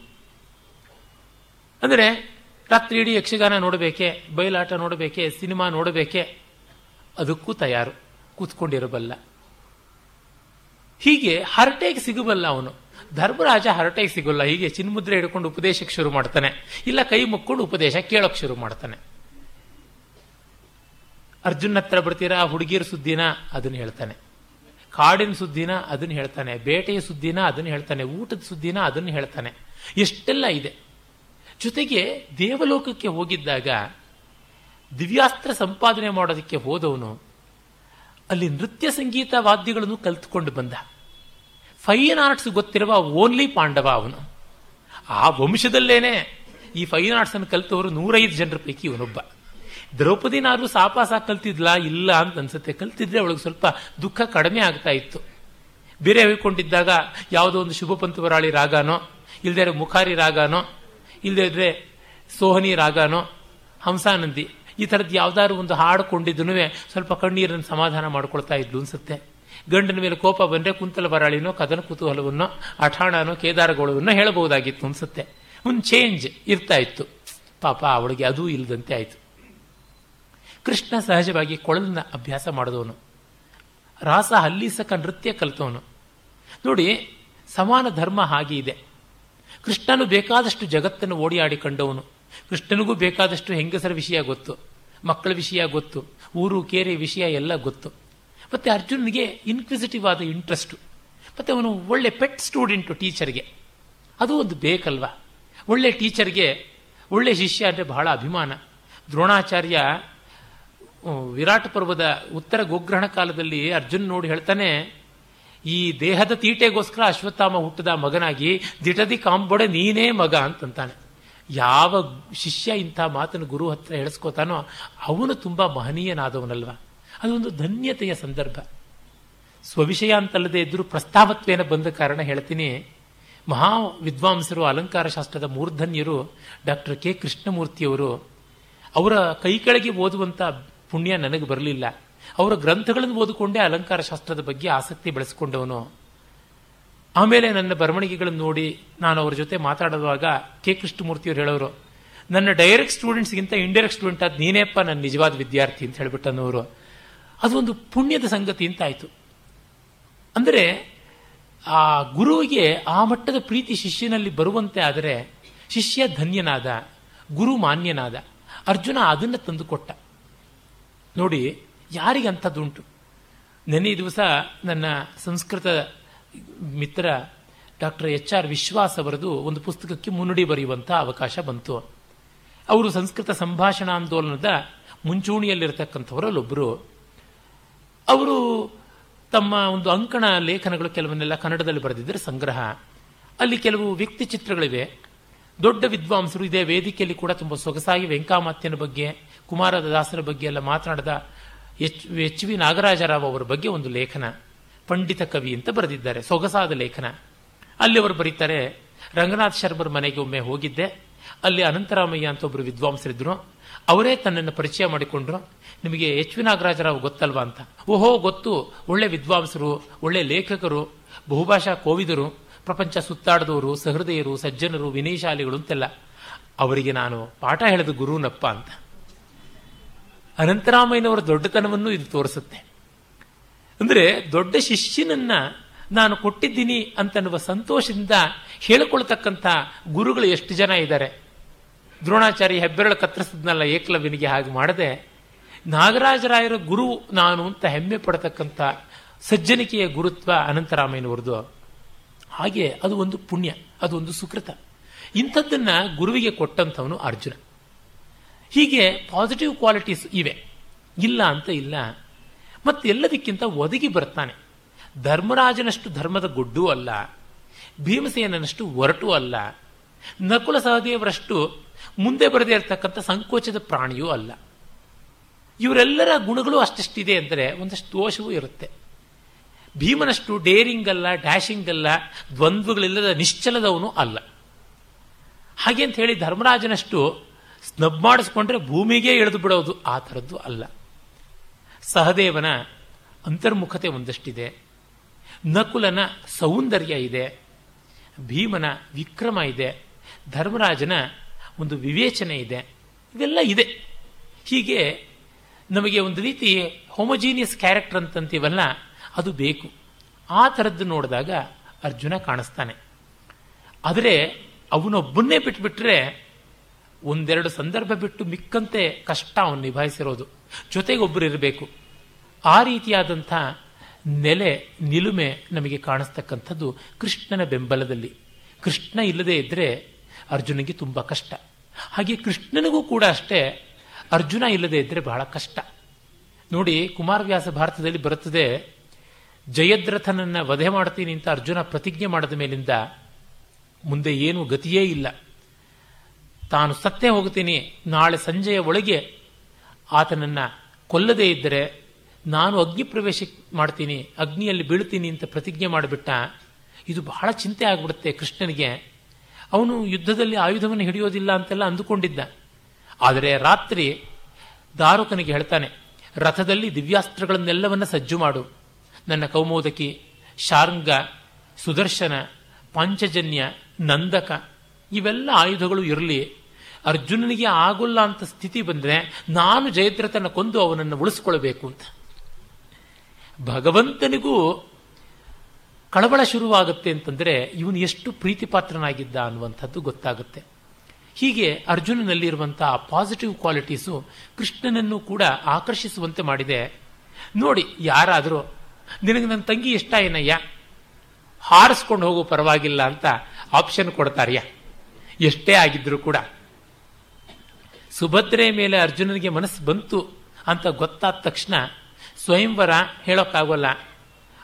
ಅಂದರೆ ರಾತ್ರಿ ಇಡೀ ಯಕ್ಷಗಾನ ನೋಡಬೇಕೆ, ಬಯಲಾಟ ನೋಡಬೇಕೆ, ಸಿನಿಮಾ ನೋಡಬೇಕೆ, ಅದಕ್ಕೂ ತಯಾರು, ಕೂತ್ಕೊಂಡಿರಬಲ್ಲ. ಹೀಗೆ ಹರಟೆಗೆ ಸಿಗಬಲ್ಲ ಅವನು. ಧರ್ಮರಾಜ ಹರಟೆಗೆ ಸಿಗಲ್ಲ, ಹೀಗೆ ಚಿನ್ಮುದ್ರೆ ಹಿಡ್ಕೊಂಡು ಉಪದೇಶಕ್ಕೆ ಶುರು ಮಾಡ್ತಾನೆ. ಇಲ್ಲ ಕೈ ಮುಕ್ಕೊಂಡು ಉಪದೇಶ ಕೇಳೋಕೆ ಶುರು ಮಾಡ್ತಾನೆ. ಅರ್ಜುನ್ ಹತ್ರ ಬರ್ತೀರಾ, ಹುಡುಗಿಯರ ಸುದ್ದಿನ ಅದನ್ನ ಹೇಳ್ತಾನೆ. ಕಾಡಿನ ಸುದ್ದಿನ ಅದನ್ನ ಹೇಳ್ತಾನೆ. ಬೇಟೆಯ ಸುದ್ದಿನ ಅದನ್ನ ಹೇಳ್ತಾನೆ. ಊಟದ ಸುದ್ದಿನ ಅದನ್ನ ಹೇಳ್ತಾನೆ. ಎಷ್ಟೆಲ್ಲ ಇದೆ. ಜೊತೆಗೆ ದೇವಲೋಕಕ್ಕೆ ಹೋಗಿದ್ದಾಗ ದಿವ್ಯಾಸ್ತ್ರ ಸಂಪಾದನೆ ಮಾಡೋದಕ್ಕೆ ಹೋದವನು, ಅಲ್ಲಿ ನೃತ್ಯ ಸಂಗೀತ ವಾದ್ಯಗಳನ್ನು ಕಲ್ತ್ಕೊಂಡು ಬಂದ. ಫೈನ್ ಆರ್ಟ್ಸ್ ಗೊತ್ತಿರುವ ಓನ್ಲಿ ಪಾಂಡವ ಅವನು. ಆ ವಂಶದಲ್ಲೇನೆ ಈ ಫೈನ್ ಆರ್ಟ್ಸ್ ಅನ್ನು ಕಲ್ತವರು ನೂರೈದು ಜನರ ಪೈಕಿ ಇವನೊಬ್ಬ. ದ್ರೌಪದಿನಾದ್ರೂ ಸಾಪಾಸ ಕಲ್ತಿದ್ಲ, ಇಲ್ಲ ಅಂತ ಅನ್ಸುತ್ತೆ. ಕಲ್ತಿದ್ರೆ ಅವಳಿಗೆ ಸ್ವಲ್ಪ ದುಃಖ ಕಡಿಮೆ ಆಗ್ತಾ ಇತ್ತು. ಬೇರೆ ಹೇಳ್ಕೊಂಡಿದ್ದಾಗ ಯಾವುದೋ ಒಂದು ಶುಭ ವರಾಳಿ ರಾಗನೋ, ಇಲ್ದೇ ಮುಖಾರಿ ರಾಗನೋ ಇಲ್ಲದೆ ಇದ್ರೆ ಸೋಹನಿ, ರಾಗನೋ, ಹಂಸಾನಂದಿ, ಈ ಥರದ್ದು ಯಾವ್ದಾದ್ರು ಒಂದು ಹಾಡುಕೊಂಡಿದ್ದನು ಸ್ವಲ್ಪ ಕಣ್ಣೀರನ್ನು ಸಮಾಧಾನ ಮಾಡ್ಕೊಳ್ತಾ ಇದ್ಲು ಅನ್ಸುತ್ತೆ. ಗಂಡನ ಮೇಲೆ ಕೋಪ ಬಂದರೆ ಕುಂತಲ ಬರಾಳಿನೋ, ಕದನ ಕುತೂಹಲವನ್ನೋ, ಅಠಾಣನೋ, ಕೇದಾರಗೋಳವನ್ನೋ ಹೇಳಬಹುದಾಗಿತ್ತು ಅನ್ಸುತ್ತೆ. ಒಂದು ಚೇಂಜ್ ಇರ್ತಾ ಇತ್ತು. ಪಾಪ, ಅವಳಿಗೆ ಅದೂ ಇಲ್ಲದಂತೆ ಆಯಿತು. ಕೃಷ್ಣ ಸಹಜವಾಗಿ ಕೊಳಲನ್ನ ಅಭ್ಯಾಸ ಮಾಡಿದವನು. ರಾಸ ಹಲ್ಲಿಸಕ ನೃತ್ಯ ಕಲಿತವನು. ನೋಡಿ, ಸಮಾನ ಧರ್ಮ ಹಾಗೆ ಇದೆ. ಕೃಷ್ಣನು ಬೇಕಾದಷ್ಟು ಜಗತ್ತನ್ನು ಓಡಿಯಾಡಿ ಕಂಡವನು ಕೃಷ್ಣನಿಗೂ ಬೇಕಾದಷ್ಟು ಹೆಂಗಸರ ವಿಷಯ ಗೊತ್ತು, ಮಕ್ಕಳ ವಿಷಯ ಗೊತ್ತು, ಊರು, ಕೇರೆ, ವಿಷಯ ಎಲ್ಲ ಗೊತ್ತು. ಮತ್ತೆ ಅರ್ಜುನ್ಗೆ ಇನ್ಕ್ವಿಸಿಟಿವ್ ಆದ ಇಂಟ್ರೆಸ್ಟು ಮತ್ತೆ ಅವನು ಒಳ್ಳೆ ಪೆಟ್ ಸ್ಟೂಡೆಂಟು ಟೀಚರ್ಗೆ ಅದು ಒಂದು ಬೇಕಲ್ವಾ? ಒಳ್ಳೆ ಟೀಚರ್ಗೆ ಒಳ್ಳೆ ಶಿಷ್ಯ ಅಂದರೆ ಬಹಳ ಅಭಿಮಾನ. ದ್ರೋಣಾಚಾರ್ಯ ವಿರಾಟ ಪರ್ವದ ಉತ್ತರ ಗೋಗ್ರಹಣ ಕಾಲದಲ್ಲಿ ಅರ್ಜುನ್ ನೋಡಿ ಹೇಳ್ತಾನೆ ಈ ದೇಹದ ತೀಟೆಗೋಸ್ಕರ ಅಶ್ವತ್ಥಾಮ ಹುಟ್ಟದ ಮಗನಾಗಿ ದಿಟದಿ ಕಾಂಬೊಡೆ ನೀನೇ ಮಗ ಅಂತಂತಾನೆ. ಯಾವ ಶಿಷ್ಯ ಇಂಥ ಮಾತನ್ನು ಗುರು ಹತ್ರ ಹೇಳಿಸ್ಕೋತಾನೋ ಅವನು ತುಂಬ ಮಹನೀಯನಾದವನಲ್ವ? ಅದೊಂದು ಧನ್ಯತೆಯ ಸಂದರ್ಭ. ಸ್ವವಿಷಯ ಅಂತಲ್ಲದೆ ಇದ್ದರೂ ಪ್ರಸ್ತಾವತ್ವೇನ ಬಂದ ಕಾರಣ ಹೇಳ್ತೀನಿ. ಮಹಾ ವಿದ್ವಾಂಸರು ಅಲಂಕಾರ ಶಾಸ್ತ್ರದ ಮೂರ್ಧನ್ಯರು ಡಾಕ್ಟರ್ ಕೆ ಕೃಷ್ಣಮೂರ್ತಿಯವರು ಅವರ ಕೈ ಕೆಳಗೆ ಓದುವಂಥ ಪುಣ್ಯ ನನಗೆ ಬರಲಿಲ್ಲ. ಅವರ ಗ್ರಂಥಗಳನ್ನು ಓದಿಕೊಂಡೇ ಅಲಂಕಾರ ಶಾಸ್ತ್ರದ ಬಗ್ಗೆ ಆಸಕ್ತಿ ಬೆಳೆಸಿಕೊಂಡವನು. ಆಮೇಲೆ ನನ್ನ ಬರವಣಿಗೆಗಳನ್ನು ನೋಡಿ ನಾನು ಅವರ ಜೊತೆ ಮಾತಾಡುವಾಗ ಕೆ. ಕೃಷ್ಣಮೂರ್ತಿಯವರು ಹೇಳೋರು, ನನ್ನ ಡೈರೆಕ್ಟ್ ಸ್ಟೂಡೆಂಟ್ಸ್ಗಿಂತ ಇಂಡೈರೆಕ್ಟ್ ಸ್ಟೂಡೆಂಟ್ ಆದ ನೀನೇಪ್ಪ ನನ್ನ ನಿಜವಾದ ವಿದ್ಯಾರ್ಥಿ ಅಂತ ಹೇಳ್ಬಿಟ್ಟನವರು ಅದೊಂದು ಪುಣ್ಯದ ಸಂಗತಿ ಅಂತ ಆಯಿತು. ಅಂದರೆ, ಆ ಗುರುವಿಗೆ ಆ ಮಟ್ಟದ ಪ್ರೀತಿ ಶಿಷ್ಯನಲ್ಲಿ ಬರುವಂತೆ ಆದರೆ ಶಿಷ್ಯ ಧನ್ಯನಾದ, ಗುರು ಮಾನ್ಯನಾದ. ಅರ್ಜುನ ಅದನ್ನು ತಂದುಕೊಟ್ಟ. ನೋಡಿ ಯಾರಿಗೆ ಅಂಥದ್ದುಂಟು ನೆನೆ ದಿವಸ ನನ್ನ ಸಂಸ್ಕೃತ ಮಿತ್ರ ಡಾಕ್ಟರ್ ಎಚ್ ಆರ್ ವಿಶ್ವಾಸ್ ಅವರದು ಒಂದು ಪುಸ್ತಕಕ್ಕೆ ಮುನ್ನುಡಿ ಬರೆಯುವಂಥ ಅವಕಾಶ ಬಂತು. ಅವರು ಸಂಸ್ಕೃತ ಸಂಭಾಷಣಾಂದೋಲನದ ಮುಂಚೂಣಿಯಲ್ಲಿರತಕ್ಕಂಥವರಲ್ಲೊಬ್ಬರು ಅವರು ತಮ್ಮ ಒಂದು ಅಂಕಣ ಲೇಖನಗಳು ಕೆಲವನ್ನೆಲ್ಲ ಕನ್ನಡದಲ್ಲಿ ಬರೆದಿದ್ದರೆ ಸಂಗ್ರಹ. ಅಲ್ಲಿ ಕೆಲವು ವ್ಯಕ್ತಿ ಚಿತ್ರಗಳಿವೆ. ದೊಡ್ಡ ವಿದ್ವಾಂಸರು ಇದೇ ವೇದಿಕೆಯಲ್ಲಿ ಕೂಡ ತುಂಬ ಸೊಗಸಾಗಿ ವೆಂಕಾಮಾತ್ಯನ ಬಗ್ಗೆ ಕುಮಾರದಾಸರ ಬಗ್ಗೆ ಎಲ್ಲ ಮಾತನಾಡಿದ ಎಚ್ ಎಚ್ ವಿ ನಾಗರಾಜರಾವ್ ಅವರ ಬಗ್ಗೆ ಒಂದು ಲೇಖನ, ಪಂಡಿತ ಕವಿ ಅಂತ ಬರೆದಿದ್ದಾರೆ, ಸೊಗಸಾದ ಲೇಖನ. ಅಲ್ಲಿ ಅವರು ಬರೀತಾರೆ, ರಂಗನಾಥ್ ಶರ್ಮರ ಮನೆಗೆ ಒಮ್ಮೆ ಹೋಗಿದ್ದೆ, ಅಲ್ಲಿ ಅನಂತರಾಮಯ್ಯ ಅಂತ ಒಬ್ಬರು ವಿದ್ವಾಂಸರಿದ್ರು, ಅವರೇ ತನ್ನನ್ನು ಪರಿಚಯ ಮಾಡಿಕೊಂಡ್ರು, ನಿಮಗೆ ಎಚ್ ವಿ ನಾಗರಾಜರಾವ್ ಗೊತ್ತಲ್ವಾ ಅಂತ. ಓಹೋ, ಗೊತ್ತು. ಒಳ್ಳೆ ವಿದ್ವಾಂಸರು, ಒಳ್ಳೆ ಲೇಖಕರು, ಬಹುಭಾಷಾ ಕೋವಿದರು, ಪ್ರಪಂಚ ಸುತ್ತಾಡದವರು, ಸಹೃದಯರು, ಸಜ್ಜನರು, ವಿನಯಶಾಲಿಗಳು ಅಂತೆಲ್ಲ. ಅವರಿಗೆ ನಾನು ಪಾಠ ಹೇಳಿದ ಗುರುನಪ್ಪ ಅಂತ. ಅನಂತರಾಮಯ್ಯನವರ ದೊಡ್ಡತನವನ್ನು ಇದು ತೋರಿಸುತ್ತೆ. ಅಂದರೆ ದೊಡ್ಡ ಶಿಷ್ಯನನ್ನ ನಾನು ಕೊಟ್ಟಿದ್ದೀನಿ ಅಂತನ್ನುವ ಸಂತೋಷದಿಂದ ಹೇಳಿಕೊಳ್ತಕ್ಕಂಥ ಗುರುಗಳು ಎಷ್ಟು ಜನ ಇದ್ದಾರೆ. ದ್ರೋಣಾಚಾರ್ಯ ಹೆಬ್ಬೆರಳು ಕತ್ತರಿಸಿದ್ನಲ್ಲ ಏಕಲವ್ಯನಿಗೆ ಹಾಗೆ ಮಾಡದೆ, ನಾಗರಾಜರಾಯರ ಗುರು ನಾನು ಅಂತ ಹೆಮ್ಮೆ ಪಡತಕ್ಕಂಥ ಸಜ್ಜನಿಕೆಯ ಗುರುತ್ವ ಅನಂತರಾಮಯ್ಯನವರದು ಹಾಗೆ ಅದು ಒಂದು ಪುಣ್ಯ, ಅದು ಒಂದು ಸುಕೃತ. ಇಂಥದ್ದನ್ನ ಗುರುವಿಗೆ ಕೊಟ್ಟಂಥವನು ಅರ್ಜುನ. ಹೀಗೆ ಪಾಸಿಟಿವ್ ಕ್ವಾಲಿಟೀಸ್ ಇವೆ. ಇಲ್ಲ ಅಂತ ಇಲ್ಲ. ಮತ್ತೆಲ್ಲದಕ್ಕಿಂತ ಒದಗಿ ಬರ್ತಾನೆ. ಧರ್ಮರಾಜನಷ್ಟು ಧರ್ಮದ ಗೊಡ್ಡೂ ಅಲ್ಲ. ಭೀಮಸೇನನಷ್ಟು ಒರಟೂ ಅಲ್ಲ. ನಕುಲ ಸಹದೇವರಷ್ಟು ಮುಂದೆ ಬರದೇ ಇರತಕ್ಕಂಥ ಸಂಕೋಚದ ಪ್ರಾಣಿಯೂ ಅಲ್ಲ. ಇವರೆಲ್ಲರ ಗುಣಗಳು ಅಷ್ಟೆಷ್ಟಿದೆ ಅಂದರೆ ಒಂದಷ್ಟು ದೋಷವೂ ಇರುತ್ತೆ. ಭೀಮನಷ್ಟು ಡೇರಿಂಗ್ ಅಲ್ಲ ಡ್ಯಾಶಿಂಗ್ ಅಲ್ಲ, ದ್ವಂದ್ವಗಳಿಲ್ಲದ ನಿಶ್ಚಲದವನು ಅಲ್ಲ. ಹಾಗೆ ಅಂತ ಹೇಳಿ ಧರ್ಮರಾಜನಷ್ಟು ಸ್ನಬ್ ಮಾಡಿಸ್ಕೊಂಡ್ರೆ ಭೂಮಿಗೆ ಇಳಿದು ಬಿಡೋದು ಆ ಥರದ್ದು ಅಲ್ಲ. ಸಹದೇವನ ಅಂತರ್ಮುಖತೆ ಒಂದಷ್ಟಿದೆ. ನಕುಲನ ಸೌಂದರ್ಯ ಇದೆ. ಭೀಮನ ವಿಕ್ರಮ ಇದೆ. ಧರ್ಮರಾಜನ ಒಂದು ವಿವೇಚನೆ ಇದೆ. ಇದೆಲ್ಲ ಇದೆ. ಹೀಗೆ ನಮಗೆ ಒಂದು ರೀತಿ ಹೋಮೋಜೀನಿಯಸ್ ಕ್ಯಾರೆಕ್ಟರ್ ಅಂತಂತೀವಲ್ಲ, ಅದು ಬೇಕು. ಆ ಥರದ್ದು ನೋಡಿದಾಗ ಅರ್ಜುನ ಕಾಣಿಸ್ತಾನೆ. ಆದರೆ ಅವನೊಬ್ಬನ್ನೇ ಬಿಟ್ಬಿಟ್ರೆ ಒಂದೆರಡು ಸಂದರ್ಭ ಬಿಟ್ಟು ಮಿಕ್ಕಂತೆ ಕಷ್ಟ ಅವನು ನಿಭಾಯಿಸಿರೋದು. ಜೊತೆಗೆ ಒಬ್ಬರು ಇರಬೇಕು ಆ ರೀತಿಯಾದಂಥ ನೆಲೆ, ನಿಲುಮೆ ನಮಗೆ ಕಾಣಿಸ್ತಕ್ಕಂಥದ್ದು ಕೃಷ್ಣನ ಬೆಂಬಲದಲ್ಲಿ. ಕೃಷ್ಣ ಇಲ್ಲದೆ ಇದ್ದರೆ ಅರ್ಜುನಿಗೆ ತುಂಬ ಕಷ್ಟ. ಹಾಗೆ ಕೃಷ್ಣನಿಗೂ ಕೂಡ ಅಷ್ಟೇ ಅರ್ಜುನ ಇಲ್ಲದೆ ಇದ್ದರೆ ಬಹಳ ಕಷ್ಟ. ನೋಡಿ, ಕುಮಾರವ್ಯಾಸ ಭಾರತದಲ್ಲಿ ಬರುತ್ತದೆ, ಜಯದ್ರಥನನ್ನ ವಧೆ ಮಾಡ್ತೀನಿ ಅಂತ ಅರ್ಜುನ ಪ್ರತಿಜ್ಞೆ ಮಾಡಿದ ಮೇಲಿಂದ ಮುಂದೆ ಏನು ಗತಿಯೇ ಇಲ್ಲ. ತಾನು ಸತ್ತೇ ಹೋಗ್ತೀನಿ ನಾಳೆ ಸಂಜೆಯ ಒಳಗೆ ಆತನನ್ನ ಕೊಲ್ಲದೇ ಇದ್ದರೆ ನಾನು ಅಗ್ನಿ ಪ್ರವೇಶ ಮಾಡ್ತೀನಿ, ಅಗ್ನಿಯಲ್ಲಿ ಬೀಳ್ತೀನಿ ಅಂತ ಪ್ರತಿಜ್ಞೆ ಮಾಡಿಬಿಟ್ಟ. ಇದು ಬಹಳ ಚಿಂತೆ ಆಗ್ಬಿಡುತ್ತೆ ಕೃಷ್ಣನಿಗೆ. ಅವನು ಯುದ್ಧದಲ್ಲಿ ಆಯುಧವನ್ನು ಹಿಡಿಯೋದಿಲ್ಲ ಅಂತೆಲ್ಲ ಅಂದುಕೊಂಡಿದ್ದ. ಆದರೆ ರಾತ್ರಿ ದಾರುಕನಿಗೆ ಹೇಳ್ತಾನೆ, ರಥದಲ್ಲಿ ದಿವ್ಯಾಸ್ತ್ರಗಳನ್ನೆಲ್ಲವನ್ನ ಸಜ್ಜು ಮಾಡು. ನನ್ನ ಕೌಮೋದಕಿ, ಶಾರ್ಂಗ, ಸುದರ್ಶನ, ಪಂಚಜನ್ಯ, ನಂದಕ, ಇವೆಲ್ಲ ಆಯುಧಗಳು ಇರಲಿ. ಅರ್ಜುನನಿಗೆ ಆಗೋಲ್ಲ ಅಂತ ಸ್ಥಿತಿ ಬಂದರೆ ನಾನು ಜಯದ್ರಥನ ಕೊಂದು ಅವನನ್ನು ಉಳಿಸ್ಕೊಳ್ಬೇಕು ಅಂತ. ಭಗವಂತನಿಗೂ ಕಳವಳ ಶುರುವಾಗುತ್ತೆ ಅಂತಂದರೆ ಇವನು ಎಷ್ಟು ಪ್ರೀತಿಪಾತ್ರನಾಗಿದ್ದ ಅನ್ನುವಂಥದ್ದು ಗೊತ್ತಾಗುತ್ತೆ. ಹೀಗೆ ಅರ್ಜುನನಲ್ಲಿರುವಂತಹ ಪಾಸಿಟಿವ್ ಕ್ವಾಲಿಟೀಸು ಕೃಷ್ಣನನ್ನು ಕೂಡ ಆಕರ್ಷಿಸುವಂತೆ ಮಾಡಿದೆ. ನೋಡಿ, ಯಾರಾದರೂ, ನಿನಗೆ ನನ್ನ ತಂಗಿ ಇಷ್ಟ ಏನಯ್ಯ? ಹಾರಿಸ್ಕೊಂಡು ಹೋಗೋ ಪರವಾಗಿಲ್ಲ ಅಂತ ಆಪ್ಷನ್ ಕೊಡ್ತಾರ್ಯ? ಎಷ್ಟೇ ಆಗಿದ್ರೂ ಕೂಡ. ಸುಭದ್ರೆ ಮೇಲೆ ಅರ್ಜುನನಿಗೆ ಮನಸ್ಸು ಬಂತು ಅಂತ ಗೊತ್ತಾದ ತಕ್ಷಣ ಸ್ವಯಂವರ ಹೇಳೋಕ್ಕಾಗೋಲ್ಲ.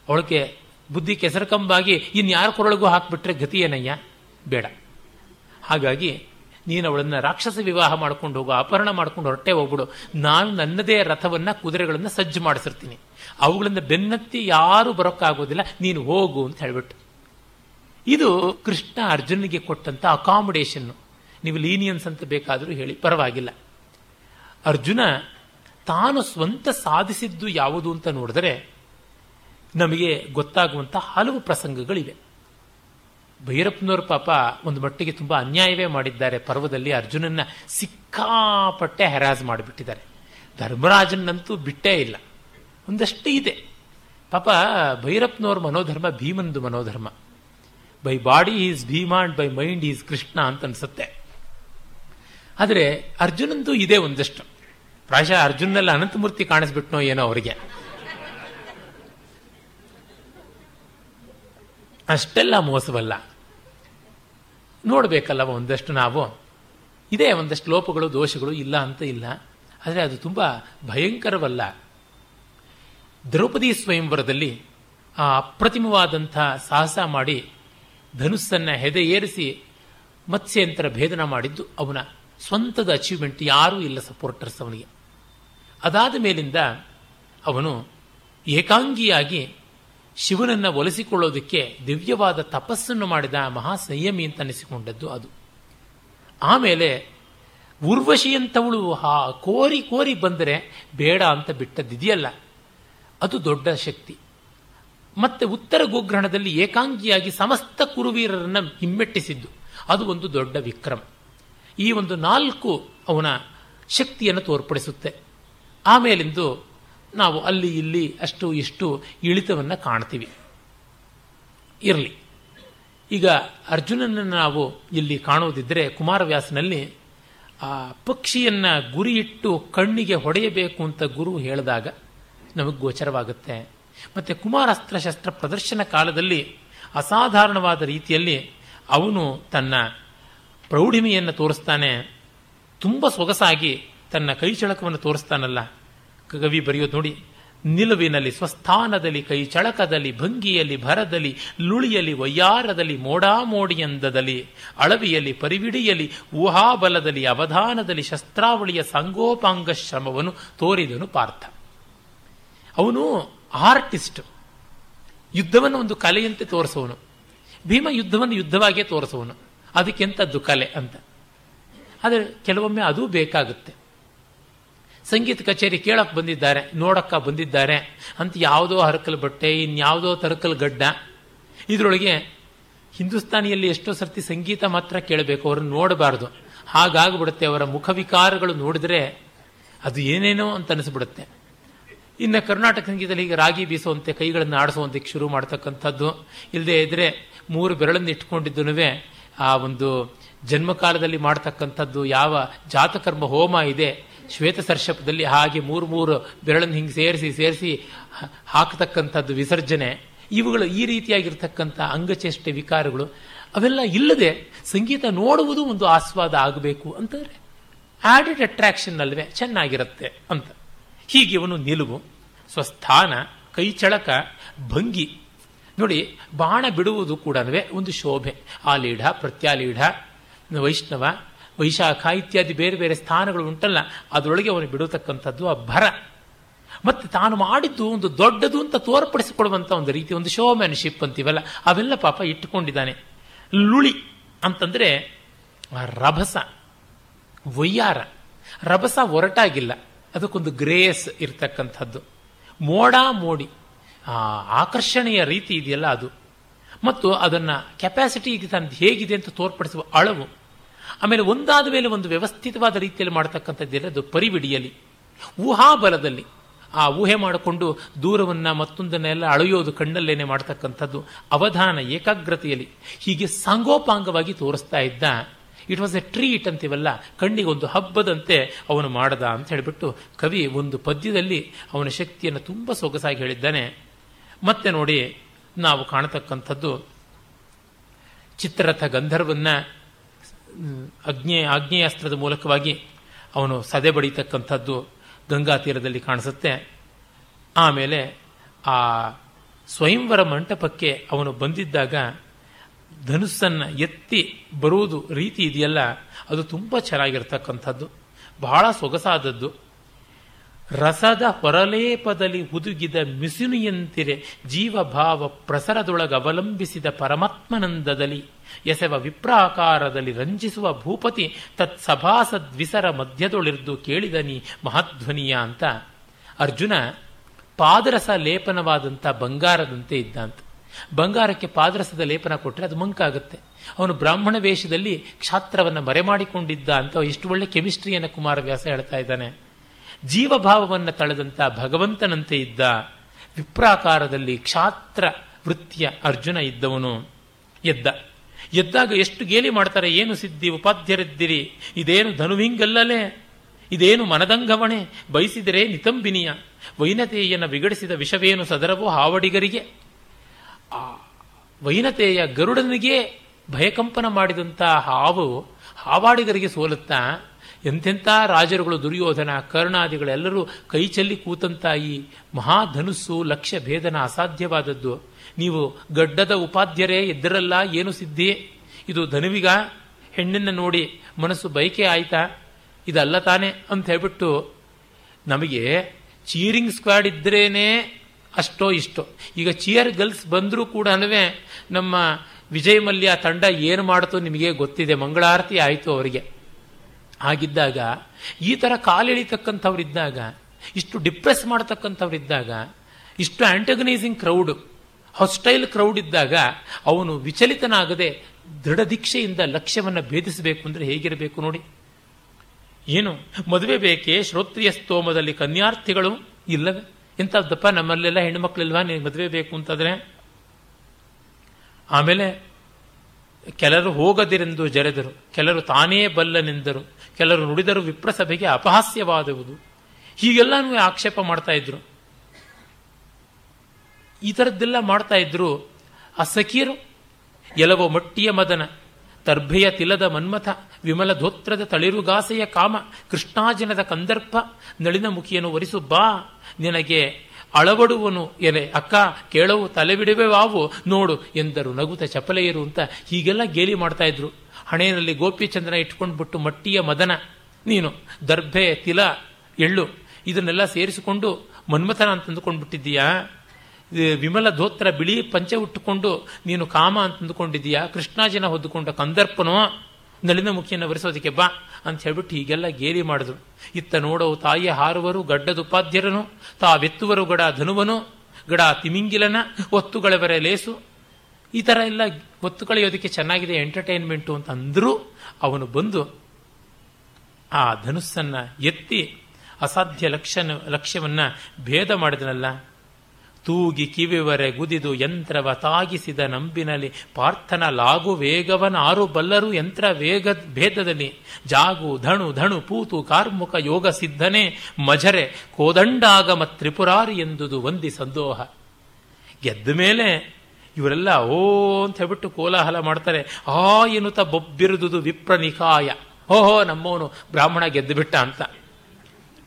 ಅವಳಿಗೆ ಬುದ್ಧಿ ಕೆಸರಕಂಬಾಗಿ ಇನ್ಯಾರ ಕೊರಳಿಗೂ ಹಾಕ್ಬಿಟ್ರೆ ಗತಿ ಏನಯ್ಯ ಬೇಡ. ಹಾಗಾಗಿ ನೀನು ಅವಳನ್ನು ರಾಕ್ಷಸ ವಿವಾಹ ಮಾಡ್ಕೊಂಡು ಹೋಗು, ಅಪಹರಣ ಮಾಡ್ಕೊಂಡು ಹೊರಟೆ ಹೋಗ್ಬಿಡು. ನಾನು ನನ್ನದೇ ರಥವನ್ನು ಕುದುರೆಗಳನ್ನು ಸಜ್ಜು ಮಾಡಿಸಿರ್ತೀನಿ. ಅವುಗಳನ್ನು ಬೆನ್ನತ್ತಿ ಯಾರೂ ಬರೋಕ್ಕಾಗೋದಿಲ್ಲ. ನೀನು ಹೋಗು ಅಂತ ಹೇಳ್ಬಿಟ್ಟು ಇದು ಕೃಷ್ಣ ಅರ್ಜುನಿಗೆ ಕೊಟ್ಟಂಥ ಅಕಾಮಿಡೇಷನ್ ನೀವು ಲೀನಿಯನ್ಸ್ ಅಂತ ಬೇಕಾದರೂ ಹೇಳಿ. ಪರವಾಗಿಲ್ಲ. ಅರ್ಜುನ ತಾನು ಸ್ವಂತ ಸಾಧಿಸಿದ್ದು ಯಾವುದು ಅಂತ ನೋಡಿದರೆ ನಮಗೆ ಗೊತ್ತಾಗುವಂಥ ಹಲವು ಪ್ರಸಂಗಗಳಿವೆ. ಭೈರಪ್ಪನವ್ರ ಪಾಪ ಒಂದು ಮಟ್ಟಿಗೆ ತುಂಬ ಅನ್ಯಾಯವೇ ಮಾಡಿದ್ದಾರೆ. ಪರ್ವದಲ್ಲಿ ಅರ್ಜುನನ್ನ ಸಿಕ್ಕಾಪಟ್ಟೆ ಹೆರಾಜ್ ಮಾಡಿಬಿಟ್ಟಿದ್ದಾರೆ. ಧರ್ಮರಾಜನಂತೂ ಬಿಟ್ಟೇ ಇಲ್ಲ. ಒಂದಷ್ಟು ಇದೆ. ಪಾಪ ಭೈರಪ್ಪನವ್ರ ಮನೋಧರ್ಮ ಭೀಮಂದು ಮನೋಧರ್ಮ. By body is Bhim by mind is Krishna ಅಂತ ಅನ್ಸುತ್ತೆ. ಆದರೆ ಅರ್ಜುನಂದು ಇದೆ ಒಂದಷ್ಟು. ಪ್ರಾಯಶಃ ಅರ್ಜುನಲ್ಲಿ ಅನಂತಮೂರ್ತಿ ಕಾಣಿಸ್ಬಿಟ್ನೋ ಏನೋ ಅವರಿಗೆ. ಅಷ್ಟೆಲ್ಲ ಮೋಸವಲ್ಲ. ನೋಡಬೇಕಲ್ಲ ಒಂದಷ್ಟು ನಾವು. ಇದೆ ಒಂದಷ್ಟು ಲೋಪಗಳು, ದೋಷಗಳು, ಇಲ್ಲ ಅಂತ ಇಲ್ಲ. ಆದರೆ ಅದು ತುಂಬ ಭಯಂಕರವಲ್ಲ. ದ್ರೌಪದಿ ಸ್ವಯಂವರದಲ್ಲಿ ಆ ಅಪ್ರತಿಮವಾದಂಥ ಸಾಹಸ ಮಾಡಿ ಧನುಸ್ಸನ್ನ ಹೆದೆ ಏರಿಸಿ ಮತ್ಸ್ಯಂತರ ಭೇದನ ಮಾಡಿದ್ದು ಅವನ. ಸ್ವಂತದ ಅಚೀವ್ಮೆಂಟ್ ಯಾರೂ ಇಲ್ಲ ಸಪೋರ್ಟರ್ಸ್ ಅವನಿಗೆ. ಅದಾದ ಮೇಲಿಂದ ಅವನು ಏಕಾಂಗಿಯಾಗಿ ಶಿವನನ್ನು ಒಲಿಸಿಕೊಳ್ಳೋದಕ್ಕೆ ದಿವ್ಯವಾದ ತಪಸ್ಸನ್ನು ಮಾಡಿದ ಮಹಾ ಸಂಯಮಿ ಅಂತ ಅನಿಸಿಕೊಂಡದ್ದು ಅದು. ಆಮೇಲೆ ಉರ್ವಶಿಯಂಥವಳು ಹಾ ಕೋರಿ ಕೋರಿ ಬಂದರೆ ಬೇಡ ಅಂತ ಬಿಟ್ಟದ್ದಿದೆಯಲ್ಲ, ಅದು ದೊಡ್ಡ ಶಕ್ತಿ. ಮತ್ತೆ ಉತ್ತರ ಗೋಗ್ರಹಣದಲ್ಲಿ ಏಕಾಂಗಿಯಾಗಿ ಸಮಸ್ತ ಕುರುವೀರರನ್ನು ಹಿಮ್ಮೆಟ್ಟಿಸಿದ್ದು, ಅದು ಒಂದು ದೊಡ್ಡ ವಿಕ್ರಮ. ಈ ಒಂದು ನಾಲ್ಕು ಅವನ ಶಕ್ತಿಯನ್ನು ತೋರ್ಪಡಿಸುತ್ತೆ. ಆಮೇಲಿಂದು ನಾವು ಅಲ್ಲಿ ಇಲ್ಲಿ ಅಷ್ಟು ಇಷ್ಟು ಇಳಿತವನ್ನು ಕಾಣ್ತೀವಿ. ಇರಲಿ. ಈಗ ಅರ್ಜುನನನ್ನು ನಾವು ಇಲ್ಲಿ ಕಾಣುವುದಿದ್ದರೆ ಕುಮಾರವ್ಯಾಸನಲ್ಲಿ, ಆ ಪಕ್ಷಿಯನ್ನು ಗುರಿ ಇಟ್ಟು ಕಣ್ಣಿಗೆ ಹೊಡೆಯಬೇಕು ಅಂತ ಗುರು ಹೇಳಿದಾಗ ನಮಗೆ ಗೋಚರವಾಗುತ್ತೆ. ಮತ್ತು ಕುಮಾರಾಸ್ತ್ರ ಶಸ್ತ್ರ ಪ್ರದರ್ಶನ ಕಾಲದಲ್ಲಿ ಅಸಾಧಾರಣವಾದ ರೀತಿಯಲ್ಲಿ ಅವನು ತನ್ನ ಪ್ರೌಢಿಮೆಯನ್ನು ತೋರಿಸ್ತಾನೆ, ತುಂಬ ಸೊಗಸಾಗಿ ತನ್ನ ಕೈ ಚಳಕವನ್ನು ತೋರಿಸ್ತಾನಲ್ಲ. ಕವಿ ಬರೆಯೋದು ನೋಡಿ, ನಿಲುವಿನಲ್ಲಿ, ಸ್ವಸ್ಥಾನದಲ್ಲಿ, ಕೈ ಚಳಕದಲ್ಲಿ, ಭಂಗಿಯಲ್ಲಿ, ಭರದಲ್ಲಿ, ಲುಳಿಯಲ್ಲಿ, ವಯ್ಯಾರದಲ್ಲಿ, ಮೋಡಾಮೋಡಿಯಂದದಲ್ಲಿ, ಅಳವಿಯಲ್ಲಿ, ಪರಿವಿಡಿಯಲ್ಲಿ, ಊಹಾಬಲದಲ್ಲಿ, ಅವಧಾನದಲ್ಲಿ, ಶಸ್ತ್ರಾವಳಿಯ ಸಂಗೋಪಾಂಗ ಶ್ರಮವನ್ನು ತೋರಿದನು ಪಾರ್ಥ. ಅವನು ಆರ್ಟಿಸ್ಟ್. ಯುದ್ಧವನ್ನು ಒಂದು ಕಲೆಯಂತೆ ತೋರಿಸುವನು ಭೀಮ ಯುದ್ಧವನ್ನು ಯುದ್ಧವಾಗಿಯೇ ತೋರಿಸುವನು ಅದಕ್ಕೆಂಥದ್ದು ಕಲೆ ಅಂತ. ಆದರೆ ಕೆಲವೊಮ್ಮೆ ಅದೂ ಬೇಕಾಗುತ್ತೆ. ಸಂಗೀತ ಕಚೇರಿ ಕೇಳಕ್ಕೆ ಬಂದಿದ್ದಾರೆ, ನೋಡಕ್ಕ ಬಂದಿದ್ದಾರೆ, ಅಂತ ಯಾವುದೋ ಹರಕಲ್ ಬಟ್ಟೆ, ಇನ್ಯಾವುದೋ ತರಕಲ್ ಗಡ್ಡ. ಇದರೊಳಗೆ ಹಿಂದೂಸ್ತಾನಿಯಲ್ಲಿ ಎಷ್ಟೋ ಸರ್ತಿ ಸಂಗೀತ ಮಾತ್ರ ಕೇಳಬೇಕು, ಅವ್ರನ್ನ ನೋಡಬಾರ್ದು. ಹಾಗಾಗ್ಬಿಡುತ್ತೆ, ಅವರ ಮುಖವಿಕಾರಗಳು ನೋಡಿದ್ರೆ ಅದು ಏನೇನೋ ಅಂತ ಅನಿಸ್ಬಿಡುತ್ತೆ. ಇನ್ನು ಕರ್ನಾಟಕ ಸಂಗೀತದಲ್ಲಿ ಈಗ ರಾಗಿ ಬೀಸುವಂತೆ ಕೈಗಳನ್ನು ಆಡಿಸುವಂತೆ ಶುರು ಮಾಡ್ತಕ್ಕಂಥದ್ದು. ಇಲ್ಲದೆ ಇದ್ರೆ ಮೂರು ಬೆರಳನ್ನು ಇಟ್ಕೊಂಡಿದ್ದು ಆ ಒಂದು ಜನ್ಮಕಾಲದಲ್ಲಿ ಮಾಡ್ತಕ್ಕಂಥದ್ದು ಯಾವ ಜಾತಕರ್ಮ ಹೋಮ ಇದೆ ಶ್ವೇತ ಸರ್ಷಪದಲ್ಲಿ ಹಾಗೆ ಮೂರು ಮೂರು ಬೆರಳನ್ನು ಹಿಂಗೆ ಸೇರಿಸಿ ಸೇರಿಸಿ ಹಾಕತಕ್ಕಂಥದ್ದು ವಿಸರ್ಜನೆ, ಇವುಗಳು ಈ ರೀತಿಯಾಗಿರ್ತಕ್ಕಂಥ ಅಂಗಚೇಷ್ಟೆ ವಿಕಾರಗಳು, ಅವೆಲ್ಲ ಇಲ್ಲದೆ ಸಂಗೀತ ನೋಡುವುದು ಒಂದು ಆಸ್ವಾದ ಆಗಬೇಕು ಅಂತಾರೆ ಆಡಿಡ್ ಅಟ್ರಾಕ್ಷನ್ ಅಲ್ವೇ ಚೆನ್ನಾಗಿರುತ್ತೆ ಅಂತ. ಹೀಗೆ ಇವನು ನಿಲುವು, ಸ್ವಸ್ಥಾನ, ಕೈಚಳಕ, ಭಂಗಿ ನೋಡಿ, ಬಾಣ ಬಿಡುವುದು ಕೂಡ ಒಂದು ಶೋಭೆ. ಆಲೀಢ, ಪ್ರತ್ಯಾಲೀಢ, ವೈಷ್ಣವ, ವೈಶಾಖ ಇತ್ಯಾದಿ ಬೇರೆ ಬೇರೆ ಸ್ಥಾನಗಳು ಉಂಟಲ್ಲ, ಅದರೊಳಗೆ ಅವನು ಬಿಡತಕ್ಕಂಥದ್ದು ಆ ಭರ. ಮತ್ತೆ ತಾನು ಮಾಡಿದ್ದು ಒಂದು ದೊಡ್ಡದು ಅಂತ ತೋರ್ಪಡಿಸಿಕೊಡುವಂಥ ಒಂದು ರೀತಿ, ಒಂದು ಶೋಮ್ಯಾನ್ಶಿಪ್ ಅಂತೀವಲ್ಲ ಅವೆಲ್ಲ ಪಾಪ ಇಟ್ಟುಕೊಂಡಿದ್ದಾನೆ. ಲುಳಿ ಅಂತಂದ್ರೆ ರಭಸ, ವಯ್ಯಾರ. ರಭಸ ಒರಟಾಗಿಲ್ಲ, ಅದಕ್ಕೊಂದು ಗ್ರೇಸ್ ಇರತಕ್ಕಂಥದ್ದು. ಮೋಡ ಮೋಡಿ. ಆ ಆಕರ್ಷಣೆಯ ರೀತಿ ಇದೆಯಲ್ಲ ಅದು. ಮತ್ತು ಅದನ್ನು ಕೆಪಾಸಿಟಿ ತಂದು ಹೇಗಿದೆ ಅಂತ ತೋರ್ಪಡಿಸುವ ಅಳವು. ಆಮೇಲೆ ಒಂದಾದ ಮೇಲೆ ಒಂದು ವ್ಯವಸ್ಥಿತವಾದ ರೀತಿಯಲ್ಲಿ ಮಾಡ್ತಕ್ಕಂಥದ್ದಿಲ್ಲ ಅದು ಪರಿವಿಡಿಯಲಿ ಊಹಾಬಲದಲ್ಲಿ. ಆ ಊಹೆ ಮಾಡಿಕೊಂಡು ದೂರವನ್ನು ಮತ್ತೊಂದನ್ನೆಲ್ಲ ಅಳೆಯೋದು ಕಣ್ಣಲ್ಲೇನೆ ಮಾಡ್ತಕ್ಕಂಥದ್ದು ಅವಧಾನ ಏಕಾಗ್ರತೆಯಲ್ಲಿ. ಹೀಗೆ ಸಾಂಗೋಪಾಂಗವಾಗಿ ತೋರಿಸ್ತಾ ಇದ್ದ. ಇಟ್ ವಾಸ್ ಎ ಟ್ರೀಟ್ ಅಂತೀವಲ್ಲ, ಕಣ್ಣಿಗೆ ಒಂದು ಹಬ್ಬದಂತೆ ಅವನು ಮಾಡದ ಅಂತ ಹೇಳಿಬಿಟ್ಟು ಕವಿ ಒಂದು ಪದ್ಯದಲ್ಲಿ ಅವನ ಶಕ್ತಿಯನ್ನು ತುಂಬ ಸೊಗಸಾಗಿ ಹೇಳಿದ್ದಾನೆ. ಮತ್ತೆ ನೋಡಿ ನಾವು ಕಾಣತಕ್ಕಂಥದ್ದು ಚಿತ್ರರಥ ಗಂಧರ್ವನ್ನ, ಅಗ್ನೇ ಆಗ್ನೇಯಾಸ್ತ್ರದ ಮೂಲಕವಾಗಿ ಅವನು ಸದೆ ಬಡಿತಕ್ಕಂಥದ್ದು ಗಂಗಾ ತೀರದಲ್ಲಿ ಕಾಣಿಸುತ್ತೆ. ಆಮೇಲೆ ಆ ಸ್ವಯಂವರ ಮಂಟಪಕ್ಕೆ ಅವನು ಬಂದಿದ್ದಾಗ ಧನುಸ್ಸನ್ನು ಎತ್ತಿ ಬರುವುದು ರೀತಿ ಇದೆಯಲ್ಲ, ಅದು ತುಂಬ ಚೆನ್ನಾಗಿರ್ತಕ್ಕಂಥದ್ದು. ಬಹಳ ಸೊಗಸಾದದ್ದು. ರಸದ ಹೊರಲೇಪದಲ್ಲಿ ಹುದುಗಿದ ಮಿಸುನಿಯಂತಿರೆ ಜೀವಭಾವ ಪ್ರಸರದೊಳಗ ಅವಲಂಬಿಸಿದ ಪರಮಾತ್ಮನಂದದಲ್ಲಿ, ಎಸೆವ ವಿಪ್ರಾಕಾರದಲ್ಲಿ ರಂಜಿಸುವ ಭೂಪತಿ ತತ್ಸಭಾಸದ್ವಿಸರ ಮಧ್ಯದೊಳಿರ್ದು ಕೇಳಿದನಿ ಮಹಾಧ್ವನಿಯ ಅಂತ. ಅರ್ಜುನ ಪಾದರಸ ಲೇಪನವಾದಂಥ ಬಂಗಾರದಂತೆ ಇದ್ದಂತ. ಬಂಗಾರಕ್ಕೆ ಪಾದರಸದ ಲೇಪನ ಕೊಟ್ಟರೆ ಅದು ಮಂಕಾಗುತ್ತೆ. ಅವನು ಬ್ರಾಹ್ಮಣ ವೇಷದಲ್ಲಿ ಕ್ಷಾತ್ರವನ್ನು ಮರೆಮಾಡಿಕೊಂಡಿದ್ದ ಅಂತ ಎಷ್ಟು ಒಳ್ಳೆ ಕೆಮಿಸ್ಟ್ರಿಯನ್ನು ಕುಮಾರವ್ಯಾಸ ಹೇಳ್ತಾ ಇದ್ದಾನೆ. ಜೀವಭಾವವನ್ನು ತಳೆದಂಥ ಭಗವಂತನಂತೆ ಇದ್ದ ವಿಪ್ರಾಕಾರದಲ್ಲಿ ಕ್ಷಾತ್ರ ವೃತ್ತಿಯ ಅರ್ಜುನ ಇದ್ದವನು ಎದ್ದ. ಎದ್ದಾಗ ಎಷ್ಟು ಗೇಲಿ ಮಾಡ್ತಾರೆ, ಏನು ಸಿದ್ಧಿ, ಉಪಾಧ್ಯರಿದ್ದಿರಿ, ಇದೇನು ಧನುವಿಂಗಲ್ಲಲೇ, ಇದೇನು ಮನದಂಗವಣೆ, ಬಯಸಿದರೆ ನಿತಂಬಿನಿಯ, ವೈನತೆಯನ್ನು ವಿಗಡಿಸಿದ ವಿಷವೇನು ಸದರವೋ ಹಾವಡಿಗರಿಗೆ. ಆ ವೈನತೆಯ ಗರುಡನಿಗೆ ಭಯಕಂಪನ ಮಾಡಿದಂಥ ಹಾವು ಹಾವಾಡಿಗರಿಗೆ ಸೋಲುತ್ತಾ ಎಂತೆಂಥ ರಾಜರುಗಳು ದುರ್ಯೋಧನ ಕರ್ಣಾದಿಗಳೆಲ್ಲರೂ ಕೈ ಚೆಲ್ಲಿ ಕೂತಂತ ಈ ಮಹಾಧನುಸ್ಸು ಲಕ್ಷ್ಯ ಭೇದನ ಅಸಾಧ್ಯವಾದದ್ದು. ನೀವು ಗಡ್ಡದ ಉಪಾಧ್ಯರೇ ಇದ್ದರಲ್ಲ ಏನು ಸಿದ್ಧಿ? ಇದು ಧನುವಿಗ? ಹೆಣ್ಣನ್ನು ನೋಡಿ ಮನಸ್ಸು ಬಯಕೆ ಆಯ್ತಾ? ಇದಲ್ಲ ತಾನೆ ಅಂತ ಹೇಳ್ಬಿಟ್ಟು ನಮಗೆ ಚೀರಿಂಗ್ ಸ್ಕ್ವಾಡ್ ಇದ್ರೇನೆ ಅಷ್ಟೋ ಇಷ್ಟೋ. ಈಗ ಚಿಯರ್ ಗರ್ಲ್ಸ್ ಬಂದರೂ ಕೂಡ ನಮ್ಮ ವಿಜಯ್ ಮಲ್ಯ ತಂಡ ಏನು ಮಾಡ್ತೋ ನಿಮಗೆ ಗೊತ್ತಿದೆ. ಮಂಗಳಾರತಿ ಆಯಿತು ಅವರಿಗೆ. ಹಾಗಿದ್ದಾಗ ಈ ಥರ ಕಾಲೆಳಿತಕ್ಕಂಥವ್ರಿದ್ದಾಗ ಇಷ್ಟು ಡಿಪ್ರೆಸ್ ಮಾಡ್ತಕ್ಕಂಥವ್ರಿದ್ದಾಗ, ಇಷ್ಟು ಆ್ಯಂಟಗನೈಸಿಂಗ್ ಕ್ರೌಡ್ ಹಾಸ್ಟೈಲ್ ಕ್ರೌಡ್ ಇದ್ದಾಗ, ಅವನು ವಿಚಲಿತನಾಗದೆ ದೃಢ ದೀಕ್ಷೆಯಿಂದ ಲಕ್ಷ್ಯವನ್ನು ಭೇದಿಸಬೇಕು ಅಂದರೆ ಹೇಗಿರಬೇಕು ನೋಡಿ. ಏನು, ಮದುವೆ ಬೇಕೇ, ಶ್ರೋತ್ರಿಯ ಸ್ತೋಮದಲ್ಲಿ ಕನ್ಯಾರ್ಥಿಗಳು ಇಲ್ಲವೇ? ಇಂಥದ್ದಪ್ಪ ನಮ್ಮಲ್ಲೆಲ್ಲ ಹೆಣ್ಮಕ್ಳಿಲ್ವಾ ನಿನಗೆ ಮದುವೆ ಬೇಕು ಅಂತಂದರೆ? ಆಮೇಲೆ, ಕೆಲರು ಹೋಗದಿರೆಂದು ಜರೆದರು, ಕೆಲರು ತಾನೇ ಬಲ್ಲನೆಂದರು ಕೆಲರು ನುಡಿದರು ವಿಪ್ರಸಭೆಗೆ ಅಪಹಾಸ್ಯವಾದುವುದು. ಹೀಗೆಲ್ಲನೂ ಆಕ್ಷೇಪ ಮಾಡ್ತಾ ಇದ್ರು. ಈ ಥರದ್ದೆಲ್ಲ ಮಾಡ್ತಾ ಇದ್ರು ಆ ಎಲವೋ ಮಟ್ಟಿಯ ಮದನ, ತರ್ಭೆಯ ತಿಲದ ಮನ್ಮಥ, ವಿಮಲ ಧೋತ್ರದ ತಳಿರುಗಾಸೆಯ ಕಾಮ, ಕೃಷ್ಣಾಜನದ ಕಂದರ್ಪ, ನಳಿನ ಮುಖಿಯನ್ನು ಒರಿಸು ಬಾ, ನಿನಗೆ ಅಳವಡುವನು ಎಲೆ, ಅಕ್ಕ, ಕೇಳವು ತಲೆ ಬಿಡುವೆವಾವು ನೋಡು ಎಂದರು ನಗುತ ಚಪಲೆಯರು ಅಂತ ಹೀಗೆಲ್ಲ ಗೇಲಿ ಮಾಡ್ತಾ ಇದ್ರು. ಹಣೆಯಲ್ಲಿ ಗೋಪಿಚಂದ್ರನ ಇಟ್ಕೊಂಡ್ಬಿಟ್ಟು ಮಟ್ಟಿಯ ಮದನ, ನೀನು ದರ್ಭೆ, ತಿಲ, ಎಳ್ಳು ಇದನ್ನೆಲ್ಲ ಸೇರಿಸಿಕೊಂಡು ಮನ್ಮಥನ ಅಂತ ಅಂದುಕೊಂಡ್ಬಿಟ್ಟಿದ್ದೀಯಾ? ವಿಮಲ ಧೋತ್ರ ಬಿಳಿ ಪಂಚೆ ಉಟ್ಟುಕೊಂಡು ನೀನು ಕಾಮ ಅಂತಂದುಕೊಂಡಿದ್ದೀಯಾ ಕೃಷ್ಣಾಜಿನ ಹೊದ್ದುಕೊಂಡ ಕಂದರ್ಪನೋ ನಳಿನ ಮುಖಿಯನ್ನು ಬರೆಸೋದಕ್ಕೆ ಬಾ ಅಂತ ಹೇಳ್ಬಿಟ್ಟು ಹೀಗೆಲ್ಲ ಗೇಲಿ ಮಾಡಿದ್ರು. ಇತ್ತ ನೋಡವು ತಾಯಿಯ ಹಾರುವರು ಗಡ್ಡದುಪಾಧ್ಯರನು ತಾವೆತ್ತುವರು ಗಡ ಧನುವನು, ಗಡ ತಿಮಿಂಗಿಲನ, ಒತ್ತುಗಳವರ ಲೇಸು. ಈ ಥರ ಎಲ್ಲ ಒತ್ತು ಕಳೆಯೋದಕ್ಕೆ ಚೆನ್ನಾಗಿದೆ ಎಂಟರ್ಟೈನ್ಮೆಂಟು ಅಂತ ಅಂದರೂ ಅವನು ಬಂದು ಆ ಧನುಸ್ಸನ್ನು ಎತ್ತಿ ಅಸಾಧ್ಯ ಲಕ್ಷ್ಯನ ಲಕ್ಷ್ಯವನ್ನು ಭೇದ ಮಾಡಿದನಲ್ಲ. ತೂಗಿ ಕಿವಿವರೆ ಗುದಿದು ಯಂತ್ರವ ತಾಗಿಸಿದ ನಂಬಿನಲ್ಲಿ ಪಾರ್ಥನ ಲಾಗು ವೇಗವನ ಆರು ಬಲ್ಲರು ಯಂತ್ರ ವೇಗ ಭೇದದಲ್ಲಿ ಜಾಗು ಧಣು ಧಣು ಪೂತು ಕಾರ್ಮುಕ ಯೋಗ ಸಿದ್ಧನೆ ಮಜರೆ ಕೋದಂಡಾಗಮ ತ್ರಿಪುರಾರಿ ಎಂದುದು ಒಂದಿ ಸಂದೋಹ. ಗೆದ್ದ ಮೇಲೆ ಇವರೆಲ್ಲ, ಓ ಅಂತ ಹೇಳ್ಬಿಟ್ಟು ಕೋಲಾಹಲ ಮಾಡ್ತಾರೆ. ಆ ಎನ್ನುತ್ತ ಬೊಬ್ಬಿರುದುದು ವಿಪ್ರ ನಿಕಾಯ ಓಹೋ, ನಮ್ಮವನು ಬ್ರಾಹ್ಮಣ ಗೆದ್ದುಬಿಟ್ಟ ಅಂತ.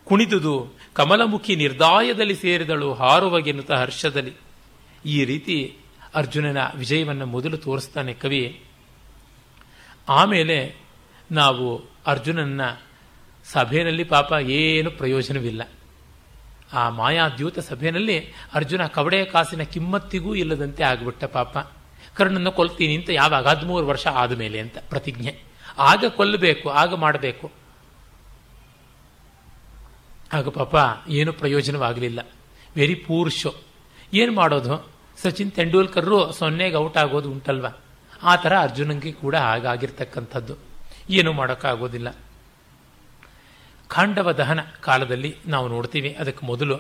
ಕುಣಿದುದು ಕಮಲಮುಖಿ ನಿರ್ದಾಯದಲ್ಲಿ ಸೇರಿದಳು ಹಾರುವಗೆನ್ನುತ್ತ ಹರ್ಷದಲ್ಲಿ. ಈ ರೀತಿ ಅರ್ಜುನನ ವಿಜಯವನ್ನು ಮೊದಲು ತೋರಿಸ್ತಾನೆ ಕವಿ. ಆಮೇಲೆ ನಾವು ಅರ್ಜುನನ್ನ ಸಭೆಯಲ್ಲಿ ಪಾಪ ಏನು ಪ್ರಯೋಜನವಿಲ್ಲ. ಆ ಮಾಯಾದ್ಯೂತ ಸಭೆಯಲ್ಲಿ ಅರ್ಜುನ ಕವಡೆ ಕಾಸಿನ ಕಿಮ್ಮತ್ತಿಗೂ ಇಲ್ಲದಂತೆ ಆಗ್ಬಿಟ್ಟ ಪಾಪ. ಕರ್ಣನ್ನು ಕೊಲ್ತೀನಿ ಅಂತ ಯಾವಾಗ? ಹದಿಮೂರು ವರ್ಷ ಆದಮೇಲೆ ಅಂತ ಪ್ರತಿಜ್ಞೆ. ಆಗ ಕೊಲ್ಲಬೇಕು ಆಗ ಮಾಡಬೇಕು. ಆಗ ಪಾಪ ಏನು ಪ್ರಯೋಜನವಾಗಲಿಲ್ಲ. ವೆರಿ ಪೂರ್ ಶೋ ಏನು ಮಾಡೋದು? ಸಚಿನ್ ತೆಂಡೂಲ್ಕರ್ರು ಸೊನ್ನೆಗೆ ಔಟ್ ಆಗೋದು ಉಂಟಲ್ವ? ಆ ಥರ ಅರ್ಜುನಂಗೆ ಕೂಡ ಹಾಗಾಗಿರ್ತಕ್ಕಂಥದ್ದು. ಏನು ಮಾಡೋಕ್ಕಾಗೋದಿಲ್ಲ. ಖಾಂಡವ ದಹನ ಕಾಲದಲ್ಲಿ ನಾವು ನೋಡ್ತೀವಿ. ಅದಕ್ಕೆ ಮೊದಲು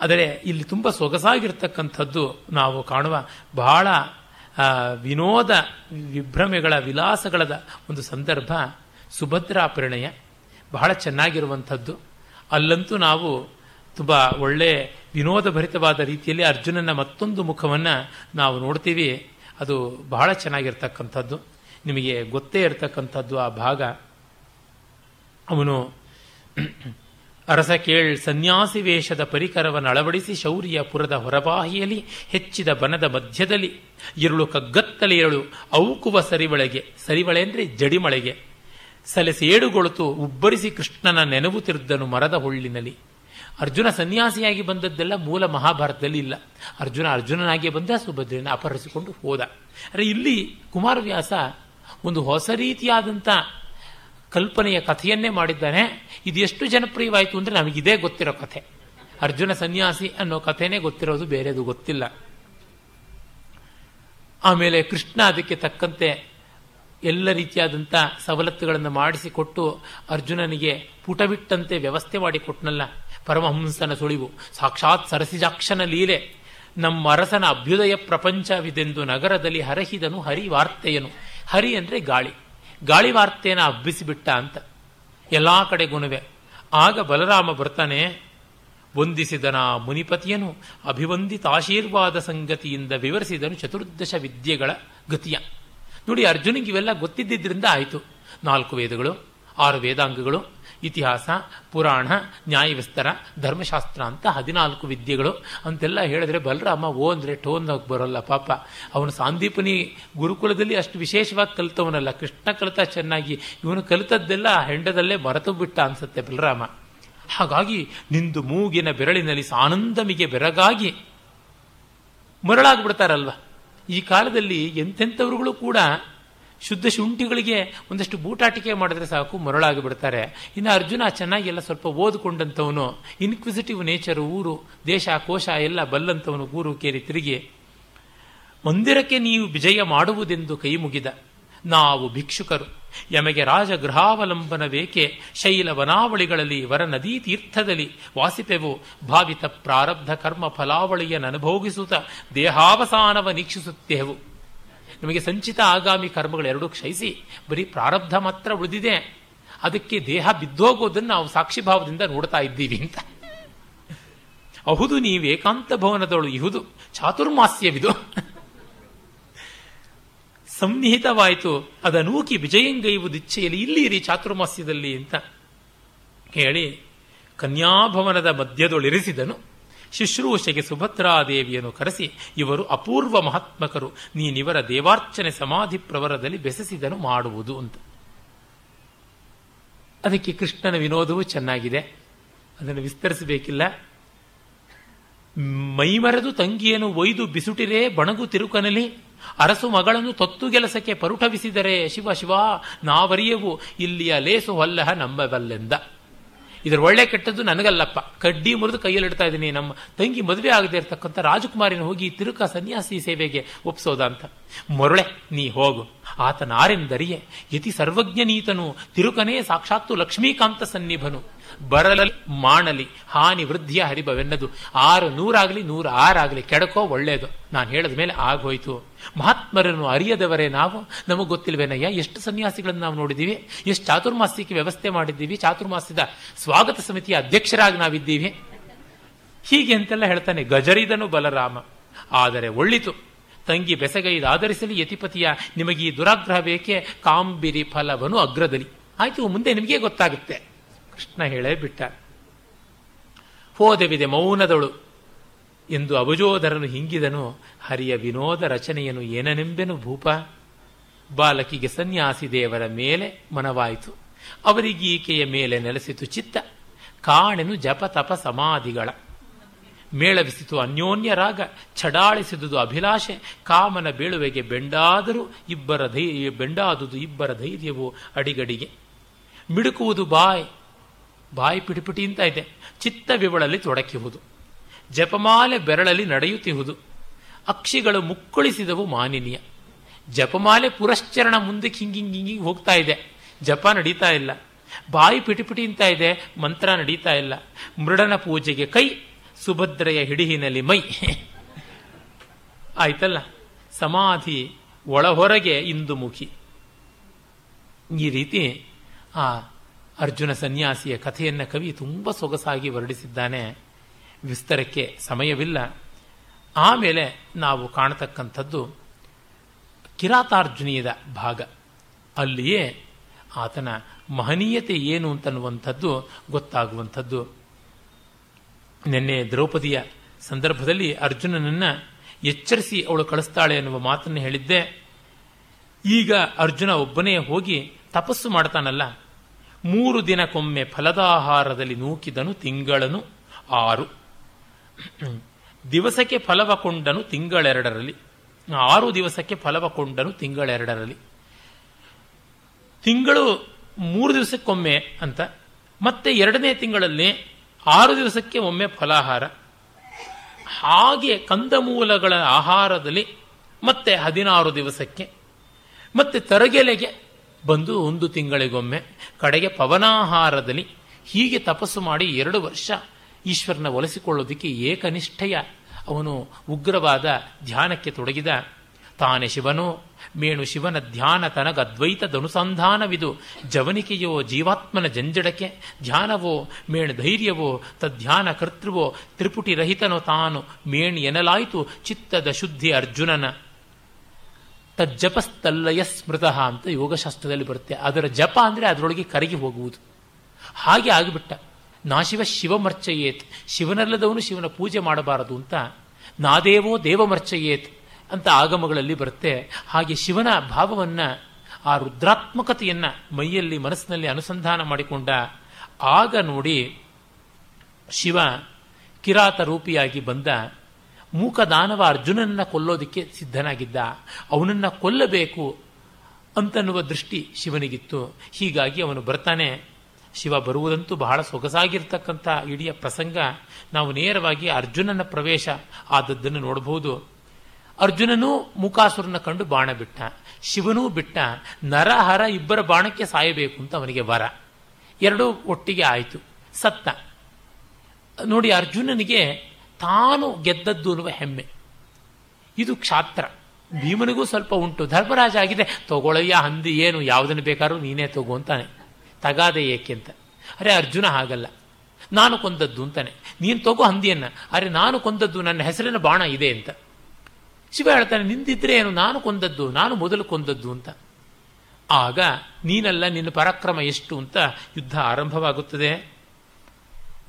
ಆದರೆ ಇಲ್ಲಿ ತುಂಬ ಸೊಗಸಾಗಿರ್ತಕ್ಕಂಥದ್ದು ನಾವು ಕಾಣುವ ಬಹಳ ವಿನೋದ ವಿಭ್ರಮೆಗಳ ವಿಲಾಸಗಳದ ಒಂದು ಸಂದರ್ಭ ಸುಭದ್ರಾ ಪರಿಣಯ. ಬಹಳ ಚೆನ್ನಾಗಿರುವಂಥದ್ದು. ಅಲ್ಲಂತೂ ನಾವು ತುಂಬ ಒಳ್ಳೆ ವಿನೋದಭರಿತವಾದ ರೀತಿಯಲ್ಲಿ ಅರ್ಜುನನ ಮತ್ತೊಂದು ಮುಖವನ್ನು ನಾವು ನೋಡ್ತೀವಿ. ಅದು ಬಹಳ ಚೆನ್ನಾಗಿರ್ತಕ್ಕಂಥದ್ದು. ನಿಮಗೆ ಗೊತ್ತೇ ಇರತಕ್ಕಂಥದ್ದು ಆ ಭಾಗ. ಅವನು ಅರಸ ಕೇಳ್, ಸನ್ಯಾಸಿ ವೇಷದ ಪರಿಕರವನ್ನು ಅಳವಡಿಸಿ ಶೌರ್ಯ ಪುರದ ಹೊರಬಾಹಿಯಲ್ಲಿ ಹೆಚ್ಚಿದ ಬನದ ಮಧ್ಯದಲ್ಲಿ ಇರುಳು ಕಗ್ಗತ್ತಲೆಯಳು ಔಕುವ ಸರಿವಳೆಗೆ ಸರಿವಳೆ ಅಂದರೆ ಜಡಿಮಳೆಗೆ ಸಲಸೇಡುಗೊಳತು ಉಬ್ಬರಿಸಿ ಕೃಷ್ಣನ ನೆನವು ತಿರುದನು ಮರದ ಹುಳ್ಳಿನಲ್ಲಿ. ಅರ್ಜುನ ಸನ್ಯಾಸಿಯಾಗಿ ಬಂದದ್ದೆಲ್ಲ ಮೂಲ ಮಹಾಭಾರತದಲ್ಲಿ ಇಲ್ಲ. ಅರ್ಜುನ ಅರ್ಜುನನಾಗಿ ಬಂದ ಸುಭದ್ರೆಯನ್ನು ಅಪಹರಿಸಿಕೊಂಡು ಹೋದ. ಅರೆ ಇಲ್ಲಿ ಕುಮಾರವ್ಯಾಸ ಒಂದು ಹೊಸ ರೀತಿಯಾದಂಥ ಕಲ್ಪನೆಯ ಕಥೆಯನ್ನೇ ಮಾಡಿದ್ದಾನೆ. ಇದು ಎಷ್ಟು ಜನಪ್ರಿಯವಾಯಿತು ಅಂದರೆ ನಮಗಿದೇ ಗೊತ್ತಿರೋ ಕಥೆ. ಅರ್ಜುನ ಸನ್ಯಾಸಿ ಅನ್ನೋ ಕಥೆನೇ ಗೊತ್ತಿರೋದು ಬೇರೆದು ಗೊತ್ತಿಲ್ಲ. ಆಮೇಲೆ ಕೃಷ್ಣ ಅದಕ್ಕೆ ತಕ್ಕಂತೆ ಎಲ್ಲ ರೀತಿಯಾದಂಥ ಸವಲತ್ತುಗಳನ್ನು ಮಾಡಿಸಿಕೊಟ್ಟು ಅರ್ಜುನನಿಗೆ ಪುಟವಿಟ್ಟಂತೆ ವ್ಯವಸ್ಥೆ ಮಾಡಿಕೊಟ್ನಲ್ಲ. ಪರಮಹಂಸನ ಸುಳಿವು. ಸಾಕ್ಷಾತ್ ಸರಸಿಜಾಕ್ಷನ ಲೀಲೆ. ನಮ್ಮ ಅರಸನ ಅಭ್ಯುದಯ ಪ್ರಪಂಚವಿದೆಂದು ನಗರದಲ್ಲಿ ಹರಹಿದನು ಹರಿ ವಾರ್ತೆಯನು ಹರಿ ಅಂದರೆ ಗಾಳಿ. ಗಾಳಿ ವಾರ್ತೆಯನ್ನು ಹಬ್ಬಿಸಿಬಿಟ್ಟ ಅಂತ ಎಲ್ಲ ಕಡೆ ಗುಣವೆ ಆಗ ಬಲರಾಮ ಬರ್ತಾನೆ ವಂದಿಸಿದನ ಮುನಿಪತಿಯನು ಅಭಿವಂದಿತ ಆಶೀರ್ವಾದ ಸಂಗತಿಯಿಂದ ವಿವರಿಸಿದನು ಚತುರ್ದಶ ವಿದ್ಯೆಗಳ ಗತಿಯ. ನೋಡಿ ಅರ್ಜುನಿಗೆ ಇವೆಲ್ಲ ಗೊತ್ತಿದ್ದರಿಂದ ಆಯಿತು. ನಾಲ್ಕು ವೇದಗಳು, ಆರು ವೇದಾಂಗಗಳು ಇತಿಹಾಸ, ಪುರಾಣ, ನ್ಯಾಯವಿಸ್ತರ, ಧರ್ಮಶಾಸ್ತ್ರ ಅಂತ ಹದಿನಾಲ್ಕು ವಿದ್ಯೆಗಳು ಅಂತೆಲ್ಲ ಹೇಳಿದ್ರೆ ಬಲರಾಮ ಓ ಅಂದರೆ ಟೋನ್ ಬರೋಲ್ಲ ಪಾಪ. ಅವನು ಸಾಂದೀಪನಿ ಗುರುಕುಲದಲ್ಲಿ ಅಷ್ಟು ವಿಶೇಷವಾಗಿ ಕಲಿತವನಲ್ಲ. ಕೃಷ್ಣ ಕಲಿತ ಚೆನ್ನಾಗಿ. ಇವನು ಕಲಿತದ್ದೆಲ್ಲ ಹೆಂಡದಲ್ಲೇ ಮರೆತು ಬಿಟ್ಟ ಅನ್ಸುತ್ತೆ ಬಲರಾಮ. ಹಾಗಾಗಿ ನಿಂದು ಮೂಗಿನ ಬೆರಳಿನಲ್ಲಿ ಆನಂದಮಿಗೆ ಬೆರಗಾಗಿ ಮರಳಾಗ್ಬಿಡ್ತಾರಲ್ವ. ಈ ಕಾಲದಲ್ಲಿ ಎಂತೆಂಥವ್ರುಗಳು ಕೂಡ ಶುದ್ಧ ಶುಂಠಿಗಳಿಗೆ ಒಂದಷ್ಟು ಬೂಟಾಟಿಕೆ ಮಾಡಿದ್ರೆ ಸಾಕು, ಮರಳಾಗಿ ಬಿಡ್ತಾರೆ. ಇನ್ನು ಅರ್ಜುನ ಚೆನ್ನಾಗಿ ಎಲ್ಲ ಸ್ವಲ್ಪ ಓದ್ಕೊಂಡಂಥವನು. ಇನ್ಕ್ವಿಸಿಟಿವ್ ನೇಚರ್ ಊರು, ದೇಶ, ಕೋಶ ಎಲ್ಲ ಬಲ್ಲಂಥವನು ಊರು ಕೇರಿ ತಿರುಗಿ, ಮಂದಿರಕ್ಕೆ ನೀವು ವಿಜಯ ಮಾಡುವುದೆಂದು ಕೈ ಮುಗಿದ. ನಾವು ಭಿಕ್ಷುಕರು. ಯಮಗೆ ರಾಜಗೃಹಾವಲಂಬನವೇಕೆ? ಶೈಲ ವನಾವಳಿಗಳಲ್ಲಿ ವರ ನದೀ ತೀರ್ಥದಲ್ಲಿ ವಾಸಿಪೆವು. ಭಾವಿತ ಪ್ರಾರಬ್ಧ ಕರ್ಮ ಫಲಾವಳಿಯನ್ನು ಅನುಭೋಗಿಸುತ್ತ ದೇಹಾವಸಾನವ ನೀಕ್ಷಿಸುತ್ತೇವು. ನಮಗೆ ಸಂಚಿತ ಆಗಾಮಿ ಕರ್ಮಗಳೆರಡೂ ಕ್ಷಯಿಸಿ, ಬರೀ ಪ್ರಾರಬ್ಧ ಮಾತ್ರ ಉಳಿದಿದೆ. ಅದಕ್ಕೆ ದೇಹ ಬಿದ್ದೋಗೋದನ್ನು ನಾವು ಸಾಕ್ಷಿಭಾವದಿಂದ ನೋಡ್ತಾ ಇದ್ದೀವಿ ಅಂತ. ಅಹುದು ನೀವು ಏಕಾಂತ ಭವನದೊಳು ಇಹುದು ಚಾತುರ್ಮಾಸ್ಯವಿದು. ಸಂನಿಹಿತವಾಯಿತು, ಅದನೂಕಿ ವಿಜಯಂಗೈವುದಿಚ್ಛೆಯಲ್ಲಿ ಇಲ್ಲಿರಿ ಚಾತುರ್ಮಾಸ್ಯದಲ್ಲಿ ಅಂತ ಹೇಳಿ ಕನ್ಯಾಭವನದ ಮಧ್ಯದೊಳಿರಿಸಿದನು. ಶುಶ್ರೂಷೆಗೆ ಸುಭದ್ರಾದೇವಿಯನ್ನು ಕರೆಸಿ, ಇವರು ಅಪೂರ್ವ ಮಹಾತ್ಮಕರು, ನೀನಿವರ ದೇವಾರ್ಚನೆ ಸಮಾಧಿ ಪ್ರವರದಲ್ಲಿ ಬೆಸೆಸಿದನು ಮಾಡುವುದು ಅಂತ. ಅದಕ್ಕೆ ಕೃಷ್ಣನ ವಿನೋದವೂ ಚೆನ್ನಾಗಿದೆ. ಅದನ್ನು ವಿಸ್ತರಿಸಬೇಕಿಲ್ಲ. ಮೈಮರೆದು ತಂಗಿಯನ್ನು ಒಯ್ದು ಬಿಸುಟಿರೇ ಬಣಗು ತಿರುಕನಲಿ, ಅರಸು ಮಗಳನ್ನು ತೊತ್ತು ಕೆಲಸಕ್ಕೆ ಪರುಠವಿಸಿದರೆ ಶಿವ ಶಿವ, ನಾವರಿಯವು ಇಲ್ಲಿಯ ಲೇಸು ಹೊಲ್ಲಹ ನಂಬಬಲ್ಲೆಂದ. ಇದರ ಒಳ್ಳೆ ಕೆಟ್ಟದ್ದು ನನಗಲ್ಲಪ್ಪ. ಕಡ್ಡಿ ಮುರಿದು ಕೈಯಲ್ಲಿ ಇಡ್ತಾ ಇದ್ದೀನಿ ನಮ್ಮ ತಂಗಿ ಮದುವೆ ಆಗದೆ ಇರತಕ್ಕಂಥ ರಾಜಕುಮಾರಿನ ಹೋಗಿ ತಿರುಕ ಸನ್ಯಾಸಿ ಸೇವೆಗೆ ಒಪ್ಸೋದ ಅಂತ. ಮೊರಳೆ, ನೀ ಹೋಗು. ಆತನಾರೆಂದರಿಯೇ ಯತಿ ಸರ್ವಜ್ಞನೀತನು. ತಿರುಕನೇ ಸಾಕ್ಷಾತ್ತು ಲಕ್ಷ್ಮೀಕಾಂತ ಸನ್ನಿಭನು. ಬರಲಲಿ ಮಾಣಲಿ, ಹಾನಿ ವೃದ್ಧಿಯ ಹರಿಭವೆನ್ನದು. ಆರು ನೂರಾಗಲಿ, ನೂರ ಆರಾಗಲಿ, ಕೆಡಕೋ ಒಳ್ಳೇದು. ನಾನು ಹೇಳಿದ ಮೇಲೆ ಆಗೋಯ್ತು ಮಹಾತ್ಮರನ್ನು ಅರಿಯದವರೇ ನಾವು? ನಮಗೆ ಗೊತ್ತಿಲ್ವೇನಯ್ಯ? ಎಷ್ಟು ಸನ್ಯಾಸಿಗಳನ್ನು ನಾವು ನೋಡಿದ್ದೀವಿ ಎಷ್ಟು ಚಾತುರ್ಮಾಸ್ಯಕ್ಕೆ ವ್ಯವಸ್ಥೆ ಮಾಡಿದ್ದೀವಿ? ಚಾತುರ್ಮಾಸ್ಯದ ಸ್ವಾಗತ ಸಮಿತಿಯ ಅಧ್ಯಕ್ಷರಾಗಿ ನಾವಿದ್ದೀವಿ. ಹೀಗೆ ಅಂತೆಲ್ಲ ಹೇಳ್ತಾನೆ ಗಜರಿದನು ಬಲರಾಮ. ಆದರೆ ಒಳ್ಳಿತು. ತಂಗಿ ಬೆಸಗೈದು ಆಧರಿಸಲಿ ಯತಿಪತಿಯ ನಿಮಗೆ ಈ ದುರಾಗ್ರಹ ಬೇಕೆ? ಕಾಂಬಿರಿ ಫಲವನು ಅಗ್ರದಲ್ಲಿ ಆಯ್ತು, ಮುಂದೆ ನಿಮಗೆ ಗೊತ್ತಾಗುತ್ತೆ. ಕೃಷ್ಣ ಹೇಳೇ ಬಿಟ್ಟ ಹೋದೆವಿದೆ ಮೌನದಳು. ಎಂದು ಅವಜೋದರನು ಹಿಂಗಿದನು, ಹರಿಯ ವಿನೋದ ರಚನೆಯನು ಏನನೆಂಬೆನು ಭೂಪ. ಬಾಲಕಿಗೆ ಸನ್ಯಾಸಿ ದೇವರ ಮೇಲೆ ಮನವಾಯಿತು. ಅವರಿಗೀಕೆಯ ಮೇಲೆ ನೆಲೆಸಿತು ಚಿತ್ತ. ಕಾಣೆನು ಜಪ ತಪ ಸಮಾಧಿಗಳ. ಮೇಳವಿಸಿತು ಅನ್ಯೋನ್ಯ ರಾಗ. ಛಡಾಳಿಸಿದುದು ಅಭಿಲಾಷೆ. ಕಾಮನ ಬೀಳುವೆಗೆ ಬೆಂಡಾದರೂ ಇಬ್ಬರ ಧೈರ್ಯ ಬೆಂಡಾದುದು ಇಬ್ಬರ ಧೈರ್ಯವು ಅಡಿಗಡಿಗೆ. ಮಿಡುಕುವುದು ಬಾಯ್. ಬಾಯಿ ಪಿಟಿಪಿಟಿ ಅಂತ ಇದೆ. ಚಿತ್ತ ವಿವಳಲ್ಲಿ ತೊಡಕಿಹುದು. ಜಪಮಾಲೆ ಬೆರಳಲ್ಲಿ ನಡೆಯುತ್ತಿಹುದು. ಅಕ್ಷಿಗಳು ಮುಕ್ಕುಳಿಸಿದವು ಮಾನಿನಿಯ. ಜಪಮಾಲೆ ಪುರಶ್ಚರಣ ಮುಂದಕ್ಕೆ ಹಿಂಗಿಂಗ್ ಹೋಗ್ತಾ ಇದೆ. ಜಪ ನಡೀತಾ ಇಲ್ಲ. ಬಾಯಿ ಪಿಟಿಪಿಟಿ ಅಂತ ಇದೆ. ಮಂತ್ರ ನಡೀತಾ ಇಲ್ಲ. ಮೃಡನ ಪೂಜೆಗೆ ಕೈ, ಸುಭದ್ರೆಯ ಹಿಡಿಹಿನಲ್ಲಿ ಮೈ. ಆಯ್ತಲ್ಲ? ಸಮಾಧಿ ಒಳಹೊರಗೆ ಇಂದು ಮುಖಿ ಈ ರೀತಿ ಆ ಅರ್ಜುನ ಸನ್ಯಾಸಿಯ ಕಥೆಯನ್ನು ಕವಿ ತುಂಬ ಸೊಗಸಾಗಿ ವರ್ಣಿಸಿದ್ದಾನೆ ವಿಸ್ತರಕ್ಕೆ ಸಮಯವಿಲ್ಲ. ಆಮೇಲೆ ನಾವು ಕಾಣತಕ್ಕಂಥದ್ದು ಕಿರಾತಾರ್ಜುನೀಯದ ಭಾಗ. ಅಲ್ಲಿಯೇ ಆತನ ಮಹನೀಯತೆ ಏನು ಅಂತನ್ನುವಂಥದ್ದು ಗೊತ್ತಾಗುವಂಥದ್ದು. ನಿನ್ನೆ ದ್ರೌಪದಿಯ ಸಂದರ್ಭದಲ್ಲಿ ಅರ್ಜುನನನ್ನ ಎಚ್ಚರಿಸಿ ಅವಳು ಕಳಿಸ್ತಾಳೆ ಎನ್ನುವ ಮಾತನ್ನು ಹೇಳಿದ್ದೆ. ಈಗ ಅರ್ಜುನ ಒಬ್ಬನೇ ಹೋಗಿ ತಪಸ್ಸು ಮಾಡ್ತಾನಲ್ಲ ಮೂರು ದಿನಕ್ಕೊಮ್ಮೆ ಫಲದಾಹಾರದಲ್ಲಿ ನೂಕಿದನು ತಿಂಗಳನು ಆರು. ದಿವಸಕ್ಕೆ ಫಲವ ಕೊಂಡನು ತಿಂಗಳೆರಡರಲ್ಲಿ. ಆರು ದಿವಸಕ್ಕೆ ಫಲವ ಕೊಂಡನು ತಿಂಗಳೆರಡರಲ್ಲಿ. ತಿಂಗಳು ಮೂರು ದಿವಸಕ್ಕೊಮ್ಮೆ ಅಂತ, ಮತ್ತೆ ಎರಡನೇ ತಿಂಗಳಲ್ಲಿ ಆರು ದಿವಸಕ್ಕೆ ಒಮ್ಮೆ ಫಲಾಹಾರ. ಹಾಗೆ ಕಂದಮೂಲಗಳ ಆಹಾರದಲ್ಲಿ ಮತ್ತೆ ಹದಿನಾರು ದಿವಸಕ್ಕೆ, ಮತ್ತೆ ತರಗೆಲೆಗೆ ಬಂದು ಒಂದು ತಿಂಗಳಿಗೊಮ್ಮೆ ಕಡೆಗೆ ಪವನಾಹಾರದಲ್ಲಿ ಹೀಗೆ ತಪಸ್ಸು ಮಾಡಿ ಎರಡು ವರ್ಷ ಈಶ್ವರನ ಒಲಿಸಿಕೊಳ್ಳೋದಕ್ಕೆ ಏಕನಿಷ್ಠೆಯ ಅವನು ಉಗ್ರವಾದ ಧ್ಯಾನಕ್ಕೆ ತೊಡಗಿದ. ತಾನೆ ಶಿವನೋ, ಮೇಣು ಶಿವನ ಧ್ಯಾನ ತನಗ ಅದ್ವೈತದನುಸಂಧಾನವಿದು ಜವನಿಕೆಯೋ ಜೀವಾತ್ಮನ ಜಂಜಡಕ್ಕೆ ಧ್ಯಾನವೋ, ಮೇಣು ಧೈರ್ಯವೋ, ತದ್ಧ್ಯಾನ ಕರ್ತೃವೋ, ತ್ರಿಪುಟಿ ರಹಿತನೋ ತಾನು ಮೇಣಿ ಎನಲಾಯಿತು ಚಿತ್ತದ ಶುದ್ಧಿ ಅರ್ಜುನನ. ತಜ್ಜಪಸ್ತಲ್ಲಯ ಸ್ಮೃತಃ ಅಂತ ಯೋಗಶಾಸ್ತ್ರದಲ್ಲಿ ಬರುತ್ತೆ. ಅದರ ಜಪ ಅಂದರೆ ಅದರೊಳಗೆ ಕರಗಿ ಹೋಗುವುದು. ಹಾಗೆ ಆಗಿಬಿಟ್ಟ. ನಾಶಿವ ಶಿವಮರ್ಚಯೇತ್. ಶಿವನಲ್ಲದವನು ಶಿವನ ಪೂಜೆ ಮಾಡಬಾರದು ಅಂತ ನಾದೇವೋ ದೇವಮರ್ಚಯೇತ್ ಅಂತ ಆಗಮಗಳಲ್ಲಿ ಬರುತ್ತೆ. ಹಾಗೆ ಶಿವನ ಭಾವವನ್ನ, ಆ ರುದ್ರಾತ್ಮಕತೆಯನ್ನು ಮೈಯಲ್ಲಿ ಮನಸ್ಸಿನಲ್ಲಿ ಅನುಸಂಧಾನ ಮಾಡಿಕೊಂಡ ಆಗ ನೋಡಿ ಶಿವ ಕಿರಾತ ರೂಪಿಯಾಗಿ ಬಂದ ಮೂಕದಾನವ ಅರ್ಜುನನ್ನ ಕೊಲ್ಲೋದಕ್ಕೆ ಸಿದ್ಧನಾಗಿದ್ದ. ಅವನನ್ನ ಕೊಲ್ಲಬೇಕು ಅಂತನ್ನುವ ದೃಷ್ಟಿ ಶಿವನಿಗಿತ್ತು. ಹೀಗಾಗಿ ಅವನು ಬರ್ತಾನೆ. ಶಿವ ಬರುವುದಂತೂ ಬಹಳ ಸೊಗಸಾಗಿರ್ತಕ್ಕಂಥ ಇಡೀ ಪ್ರಸಂಗ. ನಾವು ನೇರವಾಗಿ ಅರ್ಜುನನ ಪ್ರವೇಶ ಆದದ್ದನ್ನು ನೋಡಬಹುದು. ಅರ್ಜುನನೂ ಮೂಕಾಸುರನ ಕಂಡು ಬಾಣ ಬಿಟ್ಟ. ಶಿವನೂ ಬಿಟ್ಟ. ನರಹರ ಇಬ್ಬರ ಬಾಣಕ್ಕೆ ಸಾಯಬೇಕು ಅಂತ ಅವನಿಗೆ ವರ. ಎರಡೂ ಒಟ್ಟಿಗೆ ಆಯಿತು. ಸತ್ತ. ನೋಡಿ, ಅರ್ಜುನನಿಗೆ ತಾನು ಗೆದ್ದದ್ದು ಅನ್ನುವ ಹೆಮ್ಮೆ. ಇದು ಕ್ಷಾತ್ರ. ಭೀಮನಿಗೂ ಸ್ವಲ್ಪ ಉಂಟು. ಧರ್ಮರಾಜ ಆಗಿದೆ. ತಗೊಳಯ್ಯ ಹಂದಿ ಏನು? ಯಾವುದನ್ನು ಬೇಕಾದ್ರೂ ನೀನೇ ತಗೋ ಅಂತಾನೆ. ತಗಾದೆ ಏಕೆ ಅಂತ. ಅರೆ ಅರ್ಜುನ ಹಾಗಲ್ಲ. ನಾನು ಕೊಂದದ್ದು ಅಂತಾನೆ. ನೀನು ತಗೋ ಹಂದಿಯನ್ನ. ಅರೆ ನಾನು ಕೊಂದದ್ದು ನನ್ನ ಹೆಸರಿನ ಬಾಣ ಇದೆ ಅಂತ. ಶಿವ ಹೇಳ್ತಾನೆ, ನಿಂದಿದ್ರೆ ಏನು? ನಾನು ಕೊಂದದ್ದು, ನಾನು ಮೊದಲು ಕೊಂದದ್ದು ಅಂತ. ಆಗ, ನೀನಲ್ಲ, ನಿನ್ನ ಪರಾಕ್ರಮ ಎಷ್ಟು? ಅಂತ ಯುದ್ಧ ಆರಂಭವಾಗುತ್ತದೆ.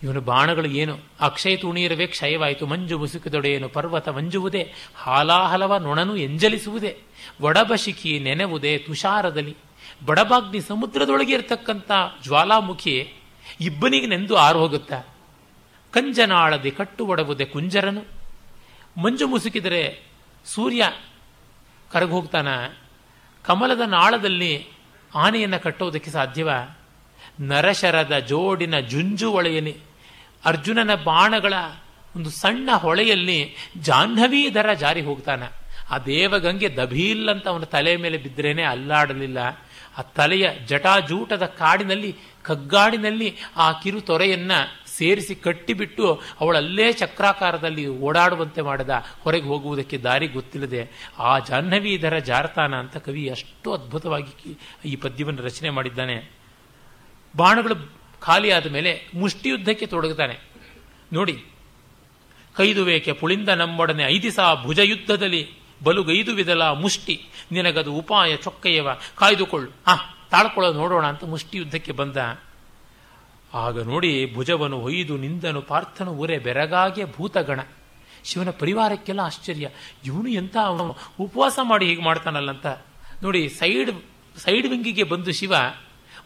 ಇವನು ಬಾಣಗಳು ಏನು? ಅಕ್ಷಯ ತುಣೀರವೇ ಕ್ಷಯವಾಯಿತು. ಮಂಜು ಮುಸುಕಿದೊಡೆಯೇನು ಪರ್ವತ ಮಂಜುವುದೇ, ಹಾಲಾಹಲವ ನೊಣನು ಎಂಜಲಿಸುವುದೇ, ಒಡಬಶಿಖಿ ನೆನೆವುದೇ ತುಷಾರದಲ್ಲಿ. ಬಡಬಾಗ್ನಿ ಸಮುದ್ರದೊಳಗೆ ಇರತಕ್ಕಂಥ ಜ್ವಾಲಾಮುಖಿ ಇಬ್ಬನಿಗೆ ನೆಂದು ಆರು ಹೋಗುತ್ತಾ. ಕಂಜನಾಳದೆ ಕಟ್ಟು ಒಡವುದೇ ಕುಂಜರನು. ಮಂಜು ಮುಸುಕಿದರೆ ಸೂರ್ಯ ಕರಗೋಗ್ತಾನ ಕಮಲದ ನಾಳದಲ್ಲಿ ಆನೆಯನ್ನು ಕಟ್ಟೋದಕ್ಕೆ ಸಾಧ್ಯವ? ನರಶರದ ಜೋಡಿನ ಜುಂಜು ಒಳೆಯಲ್ಲಿ ಅರ್ಜುನನ ಬಾಣಗಳ ಒಂದು ಸಣ್ಣ ಹೊಳೆಯಲ್ಲಿ ಜಾಹ್ನವಿ ದರ ಜಾರಿ ಹೋಗ್ತಾನೆ. ಆ ದೇವಗಂಗೆ ದಭೀಲ್ ಅಂತ ಅವನ ತಲೆ ಮೇಲೆ ಬಿದ್ದರೇನೆ ಅಲ್ಲಾಡಲಿಲ್ಲ. ಆ ತಲೆಯ ಜಟಾಜೂಟದ ಕಾಡಿನಲ್ಲಿ, ಕಗ್ಗಾಡಿನಲ್ಲಿ ಆ ಕಿರು ತೊರೆಯನ್ನ ಸೇರಿಸಿ ಕಟ್ಟಿಬಿಟ್ಟು ಅವಳಲ್ಲೇ ಚಕ್ರಾಕಾರದಲ್ಲಿ ಓಡಾಡುವಂತೆ ಮಾಡದ. ಹೊರಗೆ ಹೋಗುವುದಕ್ಕೆ ದಾರಿ ಗೊತ್ತಿಲ್ಲದೆ ಆ ಜಾಹ್ನವಿ ದರ ಜಾರತಾನ ಅಂತ ಕವಿ ಅಷ್ಟು ಅದ್ಭುತವಾಗಿ ಈ ಪದ್ಯವನ್ನು ರಚನೆ ಮಾಡಿದ್ದಾನೆ. ಬಾಣಗಳು ಖಾಲಿಯಾದ ಮೇಲೆ ಮುಷ್ಟಿಯುದ್ಧಕ್ಕೆ ತೊಡಗುತ್ತಾನೆ. ನೋಡಿ, ಕೈದುವೇಕೆ ಪುಳಿಂದ ನಮ್ಮೊಡನೆ ಐದಿಸ ಭುಜ ಯುದ್ಧದಲ್ಲಿ ಬಲುಗೈದು ವಿದಲ ಮುಷ್ಟಿ, ನಿನಗದು ಉಪಾಯ ಚೊಕ್ಕಯ್ಯವ, ಕಾಯ್ದುಕೊಳ್ಳು. ಹಾ ತಾಳ್ಕೊಳ್ಳೋದು ನೋಡೋಣ ಅಂತ ಮುಷ್ಟಿ ಯುದ್ಧಕ್ಕೆ ಬಂದ. ಆಗ ನೋಡಿ ಭುಜವನು ಒಯ್ದು ನಿಂದನು ಪಾರ್ಥನು ಊರೆ ಬೆರಗಾಗೆ ಭೂತಗಣ. ಶಿವನ ಪರಿವಾರಕ್ಕೆಲ್ಲ ಆಶ್ಚರ್ಯ. ಇವನು ಎಂತ ಅವನು ಉಪವಾಸ ಮಾಡಿ ಹೀಗೆ ಮಾಡ್ತಾನಲ್ಲ ಅಂತ ನೋಡಿ, ಸೈಡ್ ಸೈಡ್ ವಿಂಗಿಗೆ ಬಂದು ಶಿವ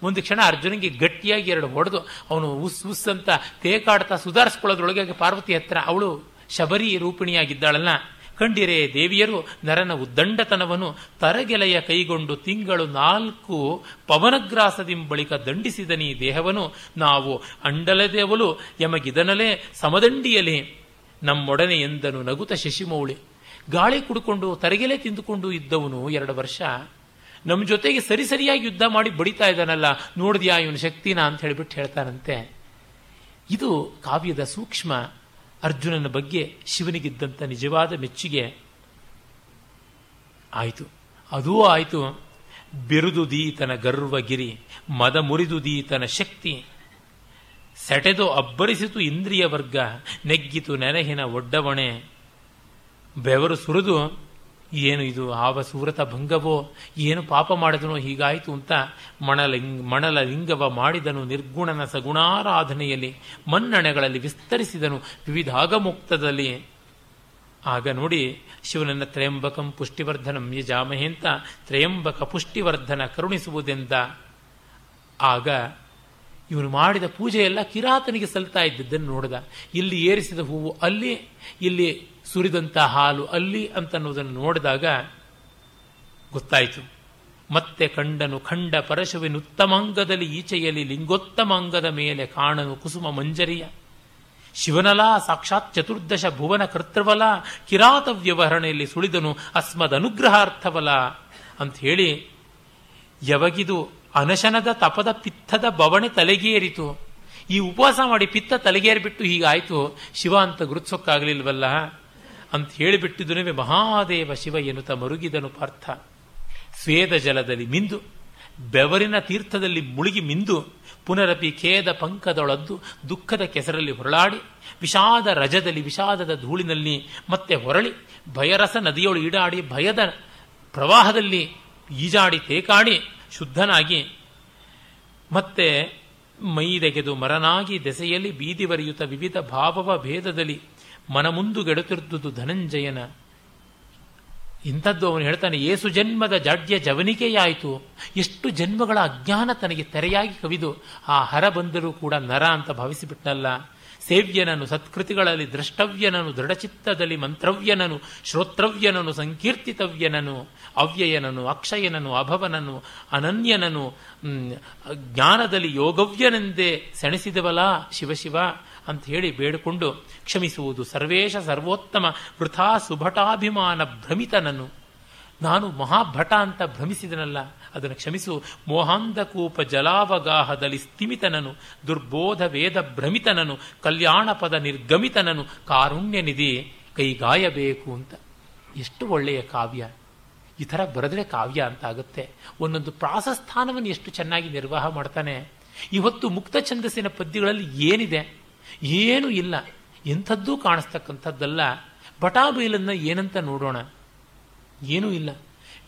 ಒಂದು ಕ್ಷಣ ಅರ್ಜುನಿಗೆ ಗಟ್ಟಿಯಾಗಿ ಎರಡು ಹೊಡೆದು ಅವನು ಉಸ್ ಉಸ್ ಅಂತ ತೇಕಾಡ್ತಾ ಸುಧಾರಿಸ್ಕೊಳ್ಳೋದ್ರೊಳಗೆ ಪಾರ್ವತಿ ಹತ್ರ ಅವಳು ಶಬರಿ ರೂಪಿಣಿಯಾಗಿದ್ದಾಳಲ್ಲ. ಕಂಡಿರೆ ದೇವಿಯರು ನರನ ಉದ್ದಂಡತನವನ್ನು ತರಗೆಲೆಯ ಕೈಗೊಂಡು ತಿಂಗಳು ನಾಲ್ಕು ಪವನಗ್ರಾಸದಿಂ ಬಳಿಕ ದಂಡಿಸಿದನಿ ದೇಹವನ್ನು ನಾವು ಅಂಡಲದೇವಲು ಯಮಗಿದನಲೇ ಸಮದಂಡಿಯಲಿ. ನಮ್ಮೊಡನೆ ಎಂದನು ನಗುತ ಶಶಿಮೌಳಿ. ಗಾಳಿ ಕುಡ್ಕೊಂಡು ತರಗೆಲೆ ತಿಂದುಕೊಂಡು ಇದ್ದವನು ಎರಡು ವರ್ಷ. ನಮ್ಮ ಜೊತೆಗೆ ಸರಿ ಸರಿಯಾಗಿ ಯುದ್ಧ ಮಾಡಿ ಬಡಿತಾ ಇದ್ದಾನಲ್ಲ, ನೋಡಿದ್ಯಾ ಇವನ ಶಕ್ತಿನ ಅಂತ ಹೇಳಿಬಿಟ್ಟು ಹೇಳ್ತಾನಂತೆ ಇದು ಕಾವ್ಯದ ಸೂಕ್ಷ್ಮ ಅರ್ಜುನನ ಬಗ್ಗೆ ಶಿವನಿಗಿದ್ದಂಥ ನಿಜವಾದ ಮೆಚ್ಚುಗೆ. ಆಯಿತು. ಅದೂ ಆಯಿತು. ಬಿರುದು ದೀತನ ಗರ್ವಗಿರಿ, ಮದ ಮುರಿದು ದೀತನ ಶಕ್ತಿ. ಸೆಟೆದು ಅಬ್ಬರಿಸಿತು ಇಂದ್ರಿಯ ವರ್ಗ, ನೆಗ್ಗಿತು ನೆನಹಿನ ಒಡ್ಡವಣೆ. ಬೆವರು ಸುರಿದು ಏನು ಇದು ಆವ ಸೂರತ ಭಂಗವೋ, ಏನು ಪಾಪ ಮಾಡಿದನೋ ಹೀಗಾಯಿತು ಅಂತ ಮಣಲಿಂಗ್ ಮಣಲ ಲಿಂಗವ ಮಾಡಿದನು ನಿರ್ಗುಣನ ಸಗುಣಾರಾಧನೆಯಲ್ಲಿ, ಮನ್ನಣೆಗಳಲ್ಲಿ ವಿಸ್ತರಿಸಿದನು ವಿವಿಧ ಆಗಮುಕ್ತದಲ್ಲಿ ಆಗ ನೋಡಿ, ಶಿವನನ್ನ ತ್ರಯಂಬಕಂ ಪುಷ್ಟಿವರ್ಧನಂ ಯಜಾಮಹೆ ಅಂತ ತ್ರಯಂಬಕ ಪುಷ್ಟಿವರ್ಧನ ಕರುಣಿಸುವುದೆಂದ. ಆಗ ಇವನು ಮಾಡಿದ ಪೂಜೆಯೆಲ್ಲ ಕಿರಾತನಿಗೆ ಸಲ್ತಾ ಇದ್ದದ್ದನ್ನು ನೋಡಿದ. ಇಲ್ಲಿ ಏರಿಸಿದ ಹೂವು ಅಲ್ಲಿ, ಇಲ್ಲಿ ಸುರಿದಂಥ ಹಾಲು ಅಲ್ಲಿ ಅಂತನ್ನುವುದನ್ನು ನೋಡಿದಾಗ ಗೊತ್ತಾಯಿತು. ಮತ್ತೆ ಕಂಡನು, ಖಂಡ ಪರಶುವಿನುತ್ತಮಾಂಗದಲ್ಲಿ ಈಚೆಯಲ್ಲಿ ಲಿಂಗೋತ್ತಮಾಂಗದ ಮೇಲೆ ಕಾಣನು ಕುಸುಮ ಮಂಜರಿಯ. ಶಿವನಲಾ, ಸಾಕ್ಷಾತ್ ಚತುರ್ದಶ ಭುವನ ಕರ್ತೃವಲ ಕಿರಾತ ವ್ಯವಹರಣೆಯಲ್ಲಿ ಸುಳಿದನು ಅಸ್ಮದ ಅನುಗ್ರಹಾರ್ಥವಲ. ಅಂತ ಹೇಳಿ ಯವಗಿದು ಅನಶನದ ತಪದ ಪಿತ್ತದ ಬವಣೆ ತಲೆಗೇರಿತು. ಈ ಉಪವಾಸ ಮಾಡಿ ಪಿತ್ತ ತಲೆಗೇರಿಬಿಟ್ಟು ಹೀಗಾಯಿತು. ಶಿವ ಅಂತ ಗುರುತಿಸೋಕ್ಕಾಗಲಿಲ್ವಲ್ಲ? ಅಂತ ಹೇಳಿಬಿಟ್ಟಿದ್ದನೇ ಮಹಾದೇವ ಶಿವ ಎನ್ನುತ್ತ ಮರುಗಿದನು ಪಾರ್ಥ. ಸ್ವೇದ ಜಲದಲ್ಲಿ ಮಿಂದು, ಬೆವರಿನ ತೀರ್ಥದಲ್ಲಿ ಮುಳುಗಿ ಮಿಂದು, ಪುನರಪಿ ಖೇದ ಪಂಕದೊಳದ್ದು ದುಃಖದ ಕೆಸರಲ್ಲಿ ಹೊರಳಾಡಿ, ವಿಷಾದ ರಜದಲ್ಲಿ ವಿಷಾದದ ಧೂಳಿನಲ್ಲಿ ಮತ್ತೆ ಹೊರಳಿ, ಭಯರಸ ನದಿಯೊಳು ಈಡಾಡಿ, ಭಯದ ಪ್ರವಾಹದಲ್ಲಿ ಈಜಾಡಿ ತೇಕಾಡಿ, ಶುದ್ಧನಾಗಿ ಮತ್ತೆ ಮೈದೆಗೆದು ಮರನಾಗಿ ದೆಸೆಯಲ್ಲಿ ಬೀದಿವರಿಯುತ ವಿವಿಧ ಭಾವವ ಭೇದದಲ್ಲಿ ಮನಮುಂದುಗೆಡುತ್ತಿರುವುದು ಧನಂಜಯನ. ಇಂಥದ್ದು ಅವನು ಹೇಳ್ತಾನೆ, ಏಸು ಜನ್ಮದ ಜಾಡ್ಯ ಜವನಿಕೆಯಾಯಿತು. ಎಷ್ಟು ಜನ್ಮಗಳ ಅಜ್ಞಾನ ತನಗೆ ತೆರೆಯಾಗಿ ಕವಿದು, ಆ ಹರ ಬಂದರೂ ಕೂಡ ನರ ಅಂತ ಭಾವಿಸಿಬಿಟ್ನಲ್ಲ ಸೇವ್ಯನನು ಸತ್ಕೃತಿಗಳಲ್ಲಿ ದ್ರಷ್ಟವ್ಯನನು ದೃಢಚಿತ್ತದಲ್ಲಿ ಮಂತ್ರವ್ಯನನು ಶ್ರೋತ್ರವ್ಯನನು ಸಂಕೀರ್ತಿತವ್ಯನನು ಅವ್ಯಯನನು ಅಕ್ಷಯನನು ಅಭವನನು ಅನನ್ಯನನು ಜ್ಞಾನದಲ್ಲಿ ಯೋಗವ್ಯನೆಂದೇ ಸೆಣಸಿದವಲ್ಲ ಶಿವಶಿವ. ಅಂತ ಹೇಳಿ ಬೇಡಿಕೊಂಡು ಕ್ಷಮಿಸುವುದು. ಸರ್ವೇಶ ಸರ್ವೋತ್ತಮ ವೃಥಾ ಸುಭಟಾಭಿಮಾನ ಭ್ರಮಿತನನು ನಾನು ಮಹಾಭಟ ಅಂತ ಭ್ರಮಿಸಿದನಲ್ಲ, ಅದನ್ನು ಕ್ಷಮಿಸು. ಮೋಹಾಂಧಕೂಪ ಜಲಾವಗಾಹದಲ್ಲಿ ಸ್ಥಿಮಿತನನು ದುರ್ಬೋಧ ವೇದ ಭ್ರಮಿತನನು ಕಲ್ಯಾಣ ಪದ ನಿರ್ಗಮಿತನನು ಕಾರುಣ್ಯ ನಿಧಿ ಕೈಗಾಯಬೇಕು ಅಂತ. ಎಷ್ಟು ಒಳ್ಳೆಯ ಕಾವ್ಯ. ಈ ಥರ ಬರೆದ್ರೆ ಕಾವ್ಯ ಅಂತ ಆಗುತ್ತೆ. ಒಂದೊಂದು ಪ್ರಾಸಸ್ಥಾನವನ್ನು ಎಷ್ಟು ಚೆನ್ನಾಗಿ ನಿರ್ವಾಹ ಮಾಡ್ತಾನೆ. ಇವತ್ತು ಮುಕ್ತ ಛಂದಸ್ಸಿನ ಪದ್ಯಗಳಲ್ಲಿ ಏನಿದೆ? ಏನೂ ಇಲ್ಲ. ಎಂಥದ್ದೂ ಕಾಣಿಸ್ತಕ್ಕಂಥದ್ದಲ್ಲ. ಬಟಾಬೈಲನ್ನು ಏನಂತ ನೋಡೋಣ? ಏನೂ ಇಲ್ಲ.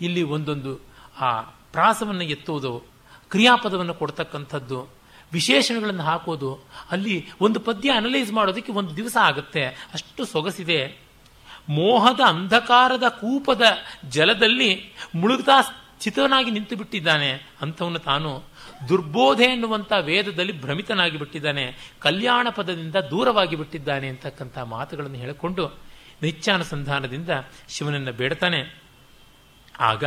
ಇಲ್ಲಿ ಒಂದೊಂದು, ಆ, ಪ್ರಾಸವನ್ನು ಎತ್ತುವುದು ಕ್ರಿಯಾಪದವನ್ನು ಕೊಡ್ತಕ್ಕಂಥದ್ದು, ವಿಶೇಷಣಗಳನ್ನು ಹಾಕೋದು, ಅಲ್ಲಿ ಒಂದು ಪದ್ಯ ಅನಲೈಸ್ ಮಾಡೋದಕ್ಕೆ ಒಂದು ದಿವಸ ಆಗುತ್ತೆ. ಅಷ್ಟು ಸೊಗಸಿದೆ. ಮೋಹದ ಅಂಧಕಾರದ ಕೂಪದ ಜಲದಲ್ಲಿ ಮುಳುಗ್ತಾ ಚಿತನಾಗಿ ನಿಂತು ಬಿಟ್ಟಿದ್ದಾನೆ ಅಂಥವನು ತಾನು. ದುರ್ಬೋಧೆ ಎನ್ನುವಂಥ ವೇದದಲ್ಲಿ ಭ್ರಮಿತನಾಗಿ ಬಿಟ್ಟಿದ್ದಾನೆ ಕಲ್ಯಾಣ ಪದದಿಂದ ದೂರವಾಗಿ ಬಿಟ್ಟಿದ್ದಾನೆ ಅಂತಕ್ಕಂಥ ಮಾತುಗಳನ್ನು ಹೇಳಿಕೊಂಡು ನಿತ್ಯಾನುಸಂಧಾನದಿಂದ ಶಿವನನ್ನು ಬೇಡ್ತಾನೆ. ಆಗ,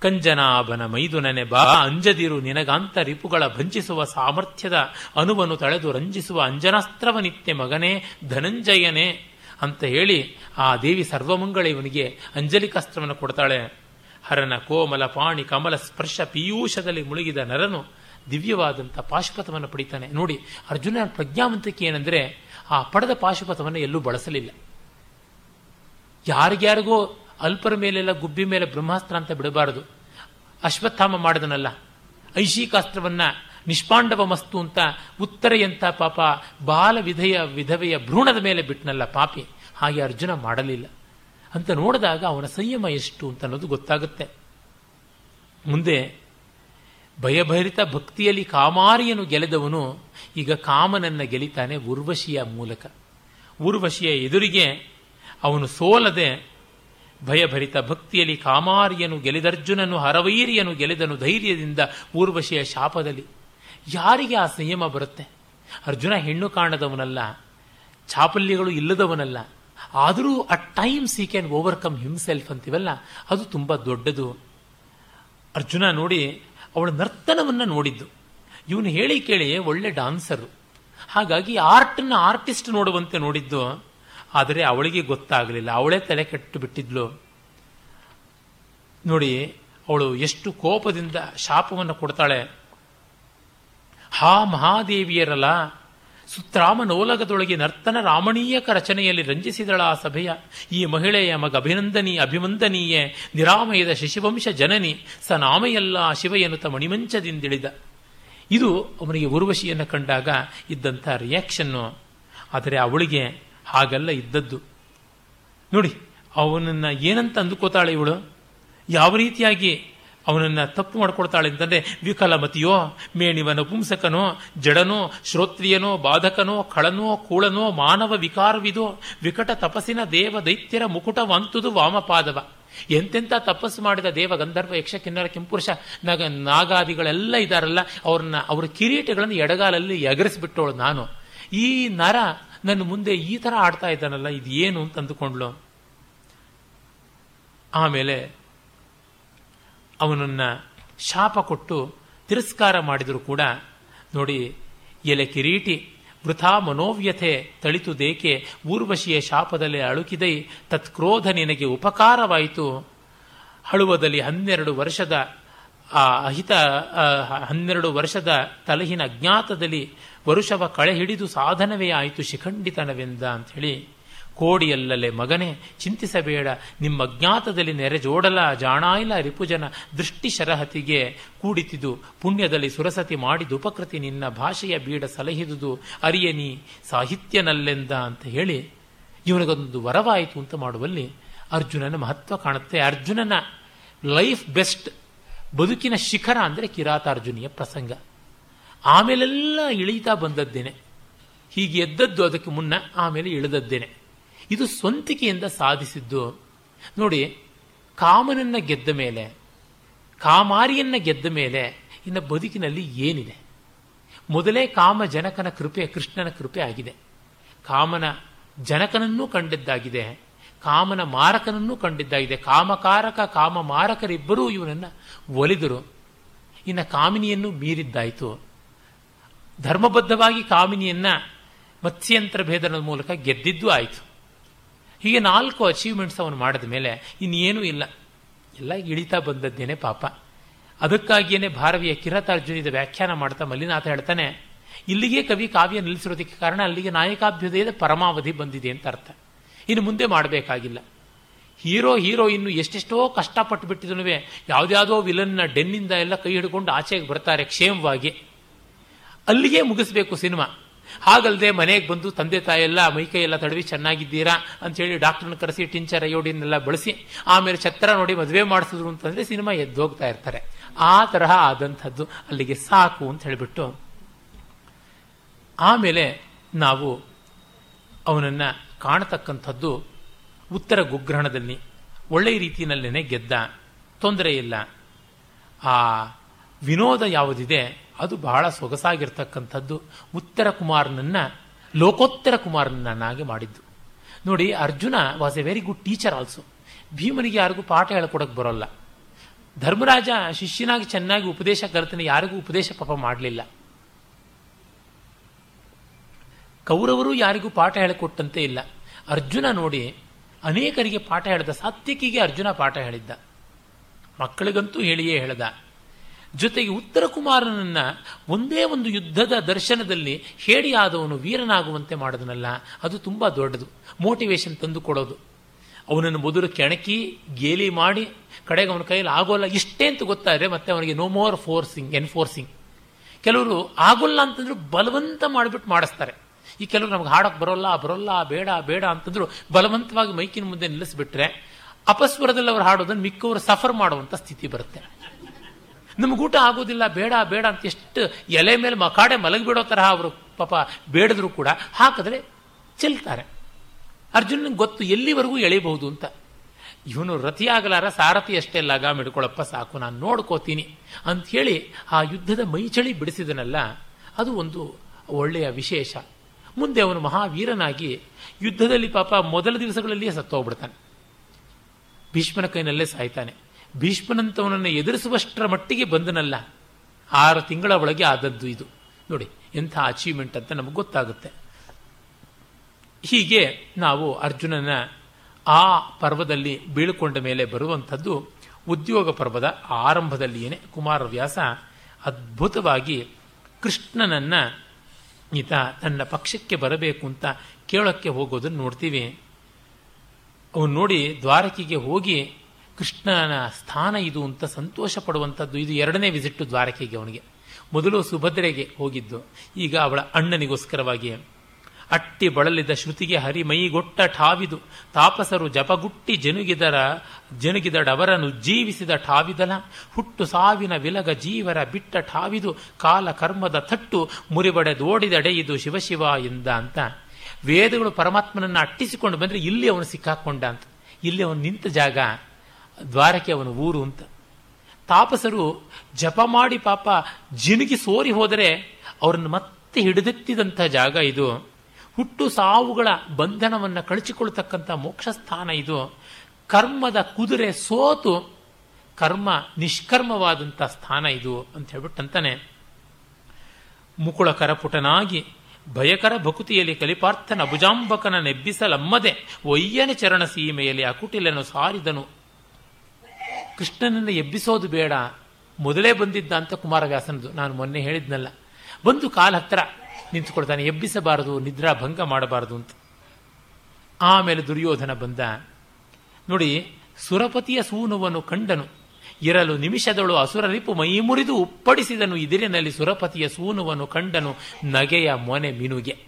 ಕಂಜನಾಭನ ಮೈದುನನೆ ಬಾ, ಅಂಜದಿರು ನಿನಗಾಂತ ರಿಪುಗಳ ಭಂಜಿಸುವ ಸಾಮರ್ಥ್ಯದ ಅನುವನ್ನು ತಳೆದು ರಂಜಿಸುವ ಅಂಜನಾಸ್ತ್ರವ ನಿತ್ಯ ಮಗನೇ, ಧನಂಜಯನೇ ಅಂತ ಹೇಳಿ ಆ ದೇವಿ ಸರ್ವಮಂಗಳ ಇವನಿಗೆ ಅಂಜಲಿಕಾಸ್ತ್ರವನ್ನು ಕೊಡ್ತಾಳೆ. ಹರನ ಕೋಮಲ ಪಾಣಿ ಕಮಲ ಸ್ಪರ್ಶ ಪೀಯೂಷದಲ್ಲಿ ಮುಳುಗಿದ ನರನು ದಿವ್ಯವಾದಂಥ ಪಾಶುಪಥವನ್ನು ಪಡಿತಾನೆ. ನೋಡಿ, ಅರ್ಜುನ ಪ್ರಜ್ಞಾವಂತಿಕೆ ಏನಂದ್ರೆ ಆ ಪಡೆದ ಪಾಶುಪಥವನ್ನು ಎಲ್ಲೂ ಬಳಸಲಿಲ್ಲ. ಯಾರಿಗ್ಯಾರಿಗೋ ಅಲ್ಪರ ಮೇಲೆಲ್ಲ ಗುಬ್ಬಿ ಮೇಲೆ ಬ್ರಹ್ಮಾಸ್ತ್ರ ಅಂತ ಬಿಡಬಾರದು. ಅಶ್ವತ್ಥಾಮ ಮಾಡಿದನಲ್ಲ, ಐಶಿಕಾಸ್ತ್ರವನ್ನ ನಿಷ್ಪಾಂಡವ ಮಸ್ತು ಅಂತ ಉತ್ತರೆಯಂತ ಪಾಪ ಬಾಲ ವಿಧೆಯ ವಿಧವೆಯ ಭ್ರೂಣದ ಮೇಲೆ ಬಿಟ್ನಲ್ಲ ಪಾಪಿ. ಹಾಗೆ ಅರ್ಜುನ ಮಾಡಲಿಲ್ಲ. ಅಂತ ನೋಡಿದಾಗ ಅವನ ಸಂಯಮ ಎಷ್ಟು ಅಂತ ಅನ್ನೋದು ಗೊತ್ತಾಗುತ್ತೆ. ಮುಂದೆ ಭಯಭರಿತ ಭಕ್ತಿಯಲ್ಲಿ ಕಾಮಾರಿಯನ್ನು ಗೆಲೆದವನು ಈಗ ಕಾಮನನ್ನ ಗೆಲಿತಾನೆ ಉರ್ವಶಿಯ ಮೂಲಕ. ಉರ್ವಶಿಯ ಎದುರಿಗೆ ಅವನು ಸೋಲದೆ ಭಯಭರಿತ ಭಕ್ತಿಯಲ್ಲಿ ಕಾಮಾರಿಯನು ಗೆಲಿದರ್ಜುನನು ಹರವೈರಿಯನು ಗೆಲಿದನು ಧೈರ್ಯದಿಂದ ಊರ್ವಶಿಯ ಶಾಪದಲ್ಲಿ. ಯಾರಿಗೆ ಆ ಸಂಯಮ ಬರುತ್ತೆ? ಅರ್ಜುನ ಹೆಣ್ಣು ಕಾಣದವನಲ್ಲ, ಚಾಪಲ್ಯಗಳು ಇಲ್ಲದವನಲ್ಲ ಆದರೂ at times he can overcome himself ಅಂತೀವಲ್ಲ, ಅದು ತುಂಬ ದೊಡ್ಡದು. ಅರ್ಜುನ ನೋಡಿ ಅವಳ ನರ್ತನವನ್ನು ನೋಡಿದ್ದು. ಇವನು ಹೇಳಿ ಕೇಳಿ ಒಳ್ಳೆ ಡಾನ್ಸರು ಹಾಗಾಗಿ ಆರ್ಟನ್ನು ಆರ್ಟಿಸ್ಟ್ ನೋಡುವಂತೆ ನೋಡಿದ್ದು. ಆದರೆ ಅವಳಿಗೆ ಗೊತ್ತಾಗಲಿಲ್ಲ. ಅವಳೇ ತಲೆ ಕೆಟ್ಟು ಬಿಟ್ಟಿದ್ಲು. ನೋಡಿ, ಅವಳು ಎಷ್ಟು ಕೋಪದಿಂದ ಶಾಪವನ್ನು ಕೊಡ್ತಾಳೆ. ಹಾ ಮಹಾದೇವಿಯರಲ್ಲ ಸುತ್ರಾಮನೋಲಗದೊಳಗೆ ನರ್ತನ ರಾಮಣೀಯಕ ರಚನೆಯಲ್ಲಿ ರಂಜಿಸಿದಳ ಆ ಸಭೆಯ. ಈ ಮಹಿಳೆಯ ಮಗ ಅಭಿನಂದನೀ ಅಭಿವಂದನೀಯ ನಿರಾಮಯದ ಶಶಿವಂಶ ಜನನಿ ಸ ನಾಮೆಯಲ್ಲ ಶಿವಯನುತ ಮಣಿಮಂಚದಿಂದಿಳಿದ. ಇದು ಅವನಿಗೆ ಉರ್ವಶಿಯನ್ನು ಕಂಡಾಗ ಇದ್ದಂಥ ರಿಯಾಕ್ಷನ್ನು ಆದರೆ ಅವಳಿಗೆ ಹಾಗೆಲ್ಲ ಇದ್ದದ್ದು. ನೋಡಿ, ಅವನನ್ನು ಏನಂತ ಅಂದುಕೋತಾಳೆ ಇವಳು? ಯಾವ ರೀತಿಯಾಗಿ ಅವನನ್ನ ತಪ್ಪು ಮಾಡಿಕೊಡ್ತಾಳೆ ಅಂತಂದರೆ, ವಿಕಲಮತಿಯೋ, ಮೇಣಿವನ, ಪುಂಸಕನೋ, ಜಡನೋ, ಶ್ರೋತ್ರಿಯನೋ, ಬಾಧಕನೋ, ಖಳನೋ, ಕೂಳನೋ, ಮಾನವ ವಿಕಾರವಿದೋ, ವಿಕಟ ತಪಸ್ಸಿನ ದೇವ ದೈತ್ಯರ ಮುಕುಟವಂತುದು ವಾಮಪಾದವ. ಎಂತೆಂಥ ತಪಸ್ಸು ಮಾಡಿದ ದೇವ ಗಂಧರ್ವ, ಯಕ್ಷ, ಕಿನ್ನರ, ಕೆಂಪುರುಷ, ನಾಗ, ನಾಗಾದಿಗಳೆಲ್ಲ ಇದ್ದಾರಲ್ಲ ಅವ್ರನ್ನ, ಅವರ ಕಿರೀಟಗಳನ್ನು ಎಡಗಾಲಲ್ಲಿ ಎಗರಿಸ್ಬಿಟ್ಟೋಳು ನಾನು. ಈ ನರ ನನ್ನ ಮುಂದೆ ಈ ಥರ ಆಡ್ತಾ ಇದ್ದಾನಲ್ಲ ಇದು ಏನು ಅಂತ ಅಂದುಕೊಂಡ್ಲು ಆಮೇಲೆ ಅವನನ್ನ ಶಾಪ ಕೊಟ್ಟು ತಿರಸ್ಕಾರ ಮಾಡಿದರೂ ಕೂಡ, ನೋಡಿ, ಎಲೆ ಕಿರೀಟಿ, ವೃಥಾ ಮನೋವ್ಯಥೆ ತಳಿತು ದೇಕೆ, ಊರ್ವಶಿಯ ಶಾಪದಲ್ಲಿ ಅಳುಕಿದೈ, ತತ್ಕ್ರೋಧ ನಿನಗೆ ಉಪಕಾರವಾಯಿತು. ಹಳುವದಲ್ಲಿ ಹನ್ನೆರಡು ವರ್ಷದ, ಆ ಅಹಿತ ಹನ್ನೆರಡು ವರ್ಷದ ತಲಹಿನ ಅಜ್ಞಾತದಲ್ಲಿ ವರುಷವ ಕಳೆ ಹಿಡಿದು ಸಾಧನವೇ ಆಯಿತು ಶಿಖಂಡಿತನವೆಂದ ಅಂಥೇಳಿ ಕೋಡಿಯಲ್ಲಲೆ, ಮಗನೇ, ಚಿಂತಿಸಬೇಡ. ನಿಮ್ಮ ಅಜ್ಞಾತದಲ್ಲಿ ನೆರೆಜೋಡಲ ಜಾಣಾಯಿಲ ರಿಪುಜನ. ದೃಷ್ಟಿ ಶರಹತಿಗೆ ಕೂಡಿತಿದು. ಪುಣ್ಯದಲ್ಲಿ ಸುರಸತಿ ಮಾಡಿದ. ಉಪಕೃತಿ ನಿನ್ನ ಭಾಷೆಯ ಬೀಡ ಸಲಹಿದುದು. ಅರಿಯನಿ ಸಾಹಿತ್ಯನಲ್ಲೆಂದ ಅಂತ ಹೇಳಿ ಇವನಿಗೊಂದು ವರವಾಯಿತು ಅಂತ ಮಾಡುವಲ್ಲಿ ಅರ್ಜುನನ ಮಹತ್ವ ಕಾಣುತ್ತೆ. ಅರ್ಜುನನ ಲೈಫ್ ಬೆಸ್ಟ್ ಬದುಕಿನ ಶಿಖರ ಅಂದರೆ ಕಿರಾತಾರ್ಜುನಿಯ ಪ್ರಸಂಗ. ಆಮೇಲೆಲ್ಲ ಇಳೀತಾ ಬಂದದ್ದೇನೆ. ಹೀಗೆ ಎದ್ದದ್ದು ಅದಕ್ಕೆ ಮುನ್ನ ಆಮೇಲೆ ಇಳಿದದ್ದೇನೆ. ಇದು ಸ್ವಂತಿಕೆಯಿಂದ ಸಾಧಿಸಿದ್ದು. ನೋಡಿ, ಕಾಮನನ್ನ ಗೆದ್ದ ಮೇಲೆ, ಕಾಮಾರಿಯನ್ನ ಗೆದ್ದ ಮೇಲೆ ಇನ್ನು ಬದುಕಿನಲ್ಲಿ ಏನಿದೆ? ಮೊದಲೇ ಕಾಮ ಜನಕನ ಕೃಪೆ, ಕೃಷ್ಣನ ಕೃಪೆ ಆಗಿದೆ. ಕಾಮನ ಜನಕನನ್ನೂ ಕಂಡಿದ್ದಾಗಿದೆ. ಕಾಮನ ಮಾರಕನನ್ನೂ ಕಂಡಿದ್ದಾಗಿದೆ. ಕಾಮಕಾರಕ, ಕಾಮ ಮಾರಕರಿಬ್ಬರೂ ಇವನನ್ನು ಒಲಿದರು. ಇನ್ನು ಕಾಮಿನಿಯನ್ನು ಮೀರಿದ್ದಾಯಿತು. ಧರ್ಮಬದ್ಧವಾಗಿ ಕಾಮಿನಿಯನ್ನ ಮತ್ಸ್ಯಂತ್ರ ಭೇದನದ ಮೂಲಕ ಗೆದ್ದಿದ್ದು ಆಯಿತು. ಹೀಗೆ ನಾಲ್ಕು ಅಚೀವ್ಮೆಂಟ್ಸ್ ಅವನು ಮಾಡಿದ ಮೇಲೆ ಇನ್ನೇನೂ ಇಲ್ಲ. ಎಲ್ಲ ಇಳಿತಾ ಬಂದದ್ದೇನೆ ಪಾಪ. ಅದಕ್ಕಾಗಿಯೇ ಭಾರವಿಯ ಕಿರತಾರ್ಜುನಿದ ವ್ಯಾಖ್ಯಾನ ಮಾಡ್ತಾ ಮಲ್ಲಿನಾಥ ಹೇಳ್ತಾನೆ, ಇಲ್ಲಿಗೆ ಕವಿ ಕಾವ್ಯ ನಿಲ್ಲಿಸಿರೋದಕ್ಕೆ ಕಾರಣ ಅಲ್ಲಿಗೆ ನಾಯಕಾಭ್ಯುದಯದ ಪರಮಾವಧಿ ಬಂದಿದೆ ಅಂತ ಅರ್ಥ. ಇನ್ನು ಮುಂದೆ ಮಾಡಬೇಕಾಗಿಲ್ಲ. ಹೀರೋ ಹೀರೋ ಇನ್ನು ಎಷ್ಟೆಷ್ಟೋ ಕಷ್ಟಪಟ್ಟು ಬಿಟ್ಟಿದನು ಯಾವುದ್ಯಾವುದೋ ವಿಲನ್ನ ಡೆನ್ನಿಂದ ಎಲ್ಲ ಕೈ ಹಿಡ್ಕೊಂಡು ಆಚೆಗೆ ಬರ್ತಾರೆ ಕ್ಷೇಮವಾಗಿ. ಅಲ್ಲಿಗೆ ಮುಗಿಸ್ಬೇಕು ಸಿನಿಮಾ. ಹಾಗಲ್ಲದೆ ಮನೆಗೆ ಬಂದು ತಂದೆ ತಾಯೆಲ್ಲ ಮೈಕೈ ಎಲ್ಲ ತಡವಿ ಚೆನ್ನಾಗಿದ್ದೀರಾ ಅಂತೇಳಿ ಡಾಕ್ಟರ್ನ ಕರೆಸಿ ಟಿಂಚರ್ ಅಯೋಡಿನೆಲ್ಲ ಬಳಸಿ, ಆಮೇಲೆ ಛತ್ರ ನೋಡಿ ಮದುವೆ ಮಾಡಿಸಿದ್ರು ಅಂತಂದ್ರೆ ಸಿನಿಮಾ ಎದ್ದೋಗ್ತಾ ಇರ್ತಾರೆ. ಆ ತರಹ ಆದಂಥದ್ದು ಅಲ್ಲಿಗೆ ಸಾಕು ಅಂತ ಹೇಳಿಬಿಟ್ಟು ಆಮೇಲೆ ನಾವು ಅವನನ್ನ ಕಾಣತಕ್ಕಂಥದ್ದು ಉತ್ತರ ಗುಗ್ರಹಣದಲ್ಲಿ ಒಳ್ಳೆಯ ರೀತಿಯಲ್ಲೇ ಗೆದ್ದ. ತೊಂದರೆ ಇಲ್ಲ. ಆ ವಿನೋದ ಯಾವುದಿದೆ? ಅದು ಬಹಳ ಸೊಗಸಾಗಿರ್ತಕ್ಕಂಥದ್ದು. ಉತ್ತರ ಕುಮಾರನನ್ನ, ಲೋಕೋತ್ತರ ಕುಮಾರನನ್ನಾಗಿ ಮಾಡಿದ್ದು. ನೋಡಿ, Arjuna was a very good teacher also ಭೀಮನಿಗೆ ಯಾರಿಗೂ ಪಾಠ ಹೇಳ್ಕೊಡಕ್ಕೆ ಬರೋಲ್ಲ. ಧರ್ಮರಾಜ ಶಿಷ್ಯನಾಗಿ ಚೆನ್ನಾಗಿ ಉಪದೇಶ ಕರ್ತನೆ ಯಾರಿಗೂ ಉಪದೇಶ ಪಾಪ ಮಾಡಲಿಲ್ಲ. ಕೌರವರು ಯಾರಿಗೂ ಪಾಠ ಹೇಳಿಕೊಟ್ಟಂತೆ ಇಲ್ಲ. ಅರ್ಜುನ ನೋಡಿ, ಅನೇಕರಿಗೆ ಪಾಠ ಹೇಳಿದ ಸಾತ್ವಿಕಿಗೆ ಅರ್ಜುನ ಪಾಠ ಹೇಳಿದ್ದ. ಮಕ್ಕಳಿಗಂತೂ ಹೇಳಿಯೇ ಹೇಳ್ದ. ಜೊತೆಗೆ ಉತ್ತರ ಕುಮಾರನನ್ನು ಒಂದೇ ಒಂದು ಯುದ್ಧದ ದರ್ಶನದಲ್ಲಿ ಹೇಡಿಯಾದವನು ವೀರನಾಗುವಂತೆ ಮಾಡಿದನಲ್ಲ ಅದು ತುಂಬ ದೊಡ್ಡದು. ಮೋಟಿವೇಶನ್ ತಂದು ಕೊಡೋದು. ಅವನನ್ನು ಮೊದಲು ಕೆಣಕಿ, ಗೇಲಿ ಮಾಡಿ, ಕಡೆಗೆ ಅವನ ಕೈಯಲ್ಲಿ ಆಗೋಲ್ಲ. ಇಷ್ಟೇ ಅಂತ ಗೊತ್ತಾದರೆ ಮತ್ತೆ ಅವನಿಗೆ ನೋ ಮೋರ್ ಫೋರ್ಸಿಂಗ್ ಎನ್ಫೋರ್ಸಿಂಗ್ ಕೆಲವರು ಆಗೋಲ್ಲ ಅಂತಂದ್ರು ಬಲವಂತ ಮಾಡಿಬಿಟ್ಟು ಮಾಡಿಸ್ತಾರೆ. ಈ ಕೆಲವರು ನಮ್ಗೆ ಹಾಡಕ್ಕೆ ಬರೋಲ್ಲ ಬರೋಲ್ಲ, ಬೇಡ ಬೇಡ ಅಂತಂದ್ರು ಬಲವಂತವಾಗಿ ಮೈಕಿನ ಮುಂದೆ ನಿಲ್ಲಿಸ್ಬಿಟ್ರೆ ಅಪಸ್ವರದಲ್ಲಿ ಅವರು ಹಾಡೋದನ್ನು ಮಿಕ್ಕವರು ಸಫರ್ ಮಾಡುವಂಥ ಸ್ಥಿತಿ ಬರುತ್ತೆ. ನಮ್ಗೆ ಊಟ ಆಗೋದಿಲ್ಲ, ಬೇಡ ಬೇಡ ಅಂತ ಎಷ್ಟು ಎಲೆ ಮೇಲೆ ಮಕಾಡೆ ಮಲಗಿಬಿಡೋ ತರಹ ಅವರು ಪಾಪ ಬೇಡದ್ರು ಕೂಡ ಹಾಕಿದ್ರೆ ಚೆಲ್ತಾರೆ. ಅರ್ಜುನನಿಗೆ ಗೊತ್ತು ಎಲ್ಲಿವರೆಗೂ ಎಳೆಯಬಹುದು ಅಂತ. ಇವನು ರಥಿಯಾಗಲಾರ, ಸಾರಥಿ ಅಷ್ಟೇ ಲಗಾಮ್ ಹಿಡ್ಕೊಳಪ್ಪ ಸಾಕು, ನಾನು ನೋಡ್ಕೋತೀನಿ ಅಂತ ಹೇಳಿ ಆ ಯುದ್ಧದ ಮೈಚಳಿ ಬಿಡಿಸಿದನಲ್ಲ, ಅದು ಒಂದು ಒಳ್ಳೆಯ ವಿಶೇಷ. ಮುಂದೆ ಅವನು ಮಹಾವೀರನಾಗಿ ಯುದ್ಧದಲ್ಲಿ ಪಾಪ ಮೊದಲ ದಿವಸಗಳಲ್ಲಿಯೇ ಸತ್ತೋಗ್ಬಿಡ್ತಾನೆ. ಭೀಷ್ಮನ ಕೈನಲ್ಲೇ ಸಾಯ್ತಾನೆ. ಭೀಷ್ಮನಂತವನನ್ನು ಎದುರಿಸುವಷ್ಟರ ಮಟ್ಟಿಗೆ ಬಂದನಲ್ಲ. ಆರು ತಿಂಗಳ ಒಳಗೆ ಆದದ್ದು ಇದು. ನೋಡಿ, ಎಂಥ ಅಚೀವ್ಮೆಂಟ್ ಅಂತ ನಮಗೆ ಗೊತ್ತಾಗುತ್ತೆ. ಹೀಗೆ ನಾವು ಅರ್ಜುನನ ಆ ಪರ್ವದಲ್ಲಿ ಬೀಳ್ಕೊಂಡ ಮೇಲೆ ಬರುವಂಥದ್ದು ಉದ್ಯೋಗ ಪರ್ವದ ಆರಂಭದಲ್ಲಿಯೇ ಕುಮಾರವ್ಯಾಸ ಅದ್ಭುತವಾಗಿ ಕೃಷ್ಣನನ್ನ ಈತ ತನ್ನ ಪಕ್ಷಕ್ಕೆ ಬರಬೇಕು ಅಂತ ಕೇಳೋಕ್ಕೆ ಹೋಗೋದನ್ನು ನೋಡ್ತೀವಿ. ಅವನು ನೋಡಿ ದ್ವಾರಕಿಗೆ ಹೋಗಿ ಕೃಷ್ಣನ ಸ್ಥಾನ ಇದು ಅಂತ ಸಂತೋಷ ಪಡುವಂಥದ್ದು. ಇದು ಎರಡನೇ ವಿಸಿಟ್ಟು ದ್ವಾರಕೆಗೆ ಅವನಿಗೆ. ಮೊದಲು ಸುಭದ್ರೆಗೆ ಹೋಗಿದ್ದು. ಈಗ ಅವಳ ಅಣ್ಣನಿಗೋಸ್ಕರವಾಗಿ ಅಟ್ಟಿ ಬಳಲಿದ ಶ್ರುತಿಗೆ ಹರಿ ಮೈಗೊಟ್ಟ ಠಾವಿದು. ತಾಪಸರು ಜಪಗುಟ್ಟಿ ಜನುಗಿದರ ಜನುಗಿದಡವರನ್ನು ಜೀವಿಸಿದ ಠಾವಿದಲ. ಹುಟ್ಟು ಸಾವಿನ ವಿಲಗ ಜೀವರ ಬಿಟ್ಟ ಠಾವಿದು. ಕಾಲ ಕರ್ಮದ ತಟ್ಟು ಮುರಿಬಡೆದೋಡಿದಡೆ ಇದು ಶಿವಶಿವ ಎಂದ ಅಂತ. ವೇದಗಳು ಪರಮಾತ್ಮನನ್ನು ಅಟ್ಟಿಸಿಕೊಂಡು ಬಂದರೆ ಇಲ್ಲಿ ಅವನು ಸಿಕ್ಕಾಕೊಂಡ ಅಂತ. ಇಲ್ಲಿ ಅವನು ನಿಂತ ಜಾಗ. ದ್ವಾರಕೆ ಅವನ ಊರು ಅಂತ. ತಾಪಸರು ಜಪ ಮಾಡಿ ಪಾಪ ಜಿನುಗಿ ಸೋರಿ ಹೋದರೆ ಅವರನ್ನು ಮತ್ತೆ ಹಿಡಿದೆತ್ತಿದಂಥ ಜಾಗ ಇದು. ಹುಟ್ಟು ಸಾವುಗಳ ಬಂಧನವನ್ನು ಕಳಚಿಕೊಳ್ತಕ್ಕಂಥ ಮೋಕ್ಷ ಸ್ಥಾನ ಇದು. ಕರ್ಮದ ಕುದುರೆ ಸೋತು ಕರ್ಮ ನಿಷ್ಕರ್ಮವಾದಂಥ ಸ್ಥಾನ ಇದು ಅಂತ ಹೇಳ್ಬಿಟ್ಟಂತಾನೆ. ಮುಕುಳ ಕರಪುಟನಾಗಿ ಭಯಕರ ಭಕುತಿಯಲ್ಲಿ ಕಲಿಪಾರ್ಥನ ಭುಜಾಂಬಕನ ನೆಬ್ಬಿಸಲಮ್ಮದೆ ಒಯ್ಯನ ಚರಣ ಸೀಮೆಯಲ್ಲಿ ಅಕುಟಿಲನು ಸಾರಿದನು. ಕೃಷ್ಣನನ್ನು ಎಬ್ಬಿಸೋದು ಬೇಡ. ಮೊದಲೇ ಬಂದಿದ್ದ ಅಂತ ಕುಮಾರವ್ಯಾಸನದು. ನಾನು ಮೊನ್ನೆ ಹೇಳಿದ್ನಲ್ಲ. ಬಂದು ಕಾಲ ಹತ್ತಿರ ನಿಂತುಕೊಳ್ತಾನೆ. ಎಬ್ಬಿಸಬಾರದು, ನಿದ್ರಾ ಭಂಗ ಮಾಡಬಾರದು ಅಂತ. ಆಮೇಲೆ ದುರ್ಯೋಧನ ಬಂದ. ನೋಡಿ, ಸುರಪತಿಯ ಸೂನುವನ್ನು ಕಂಡನು. ಇರಲು ನಿಮಿಷದಳು ಅಸುರರಿಪು ಮೈ ಮುರಿದು ಉಪ್ಪಡಿಸಿದನು. ಇದಿರಿನಲ್ಲಿ ಸುರಪತಿಯ ಸೂನುವನ್ನು ಕಂಡನು ನಗೆಯ ಮೊನೆ ಮಿನುಗೆ.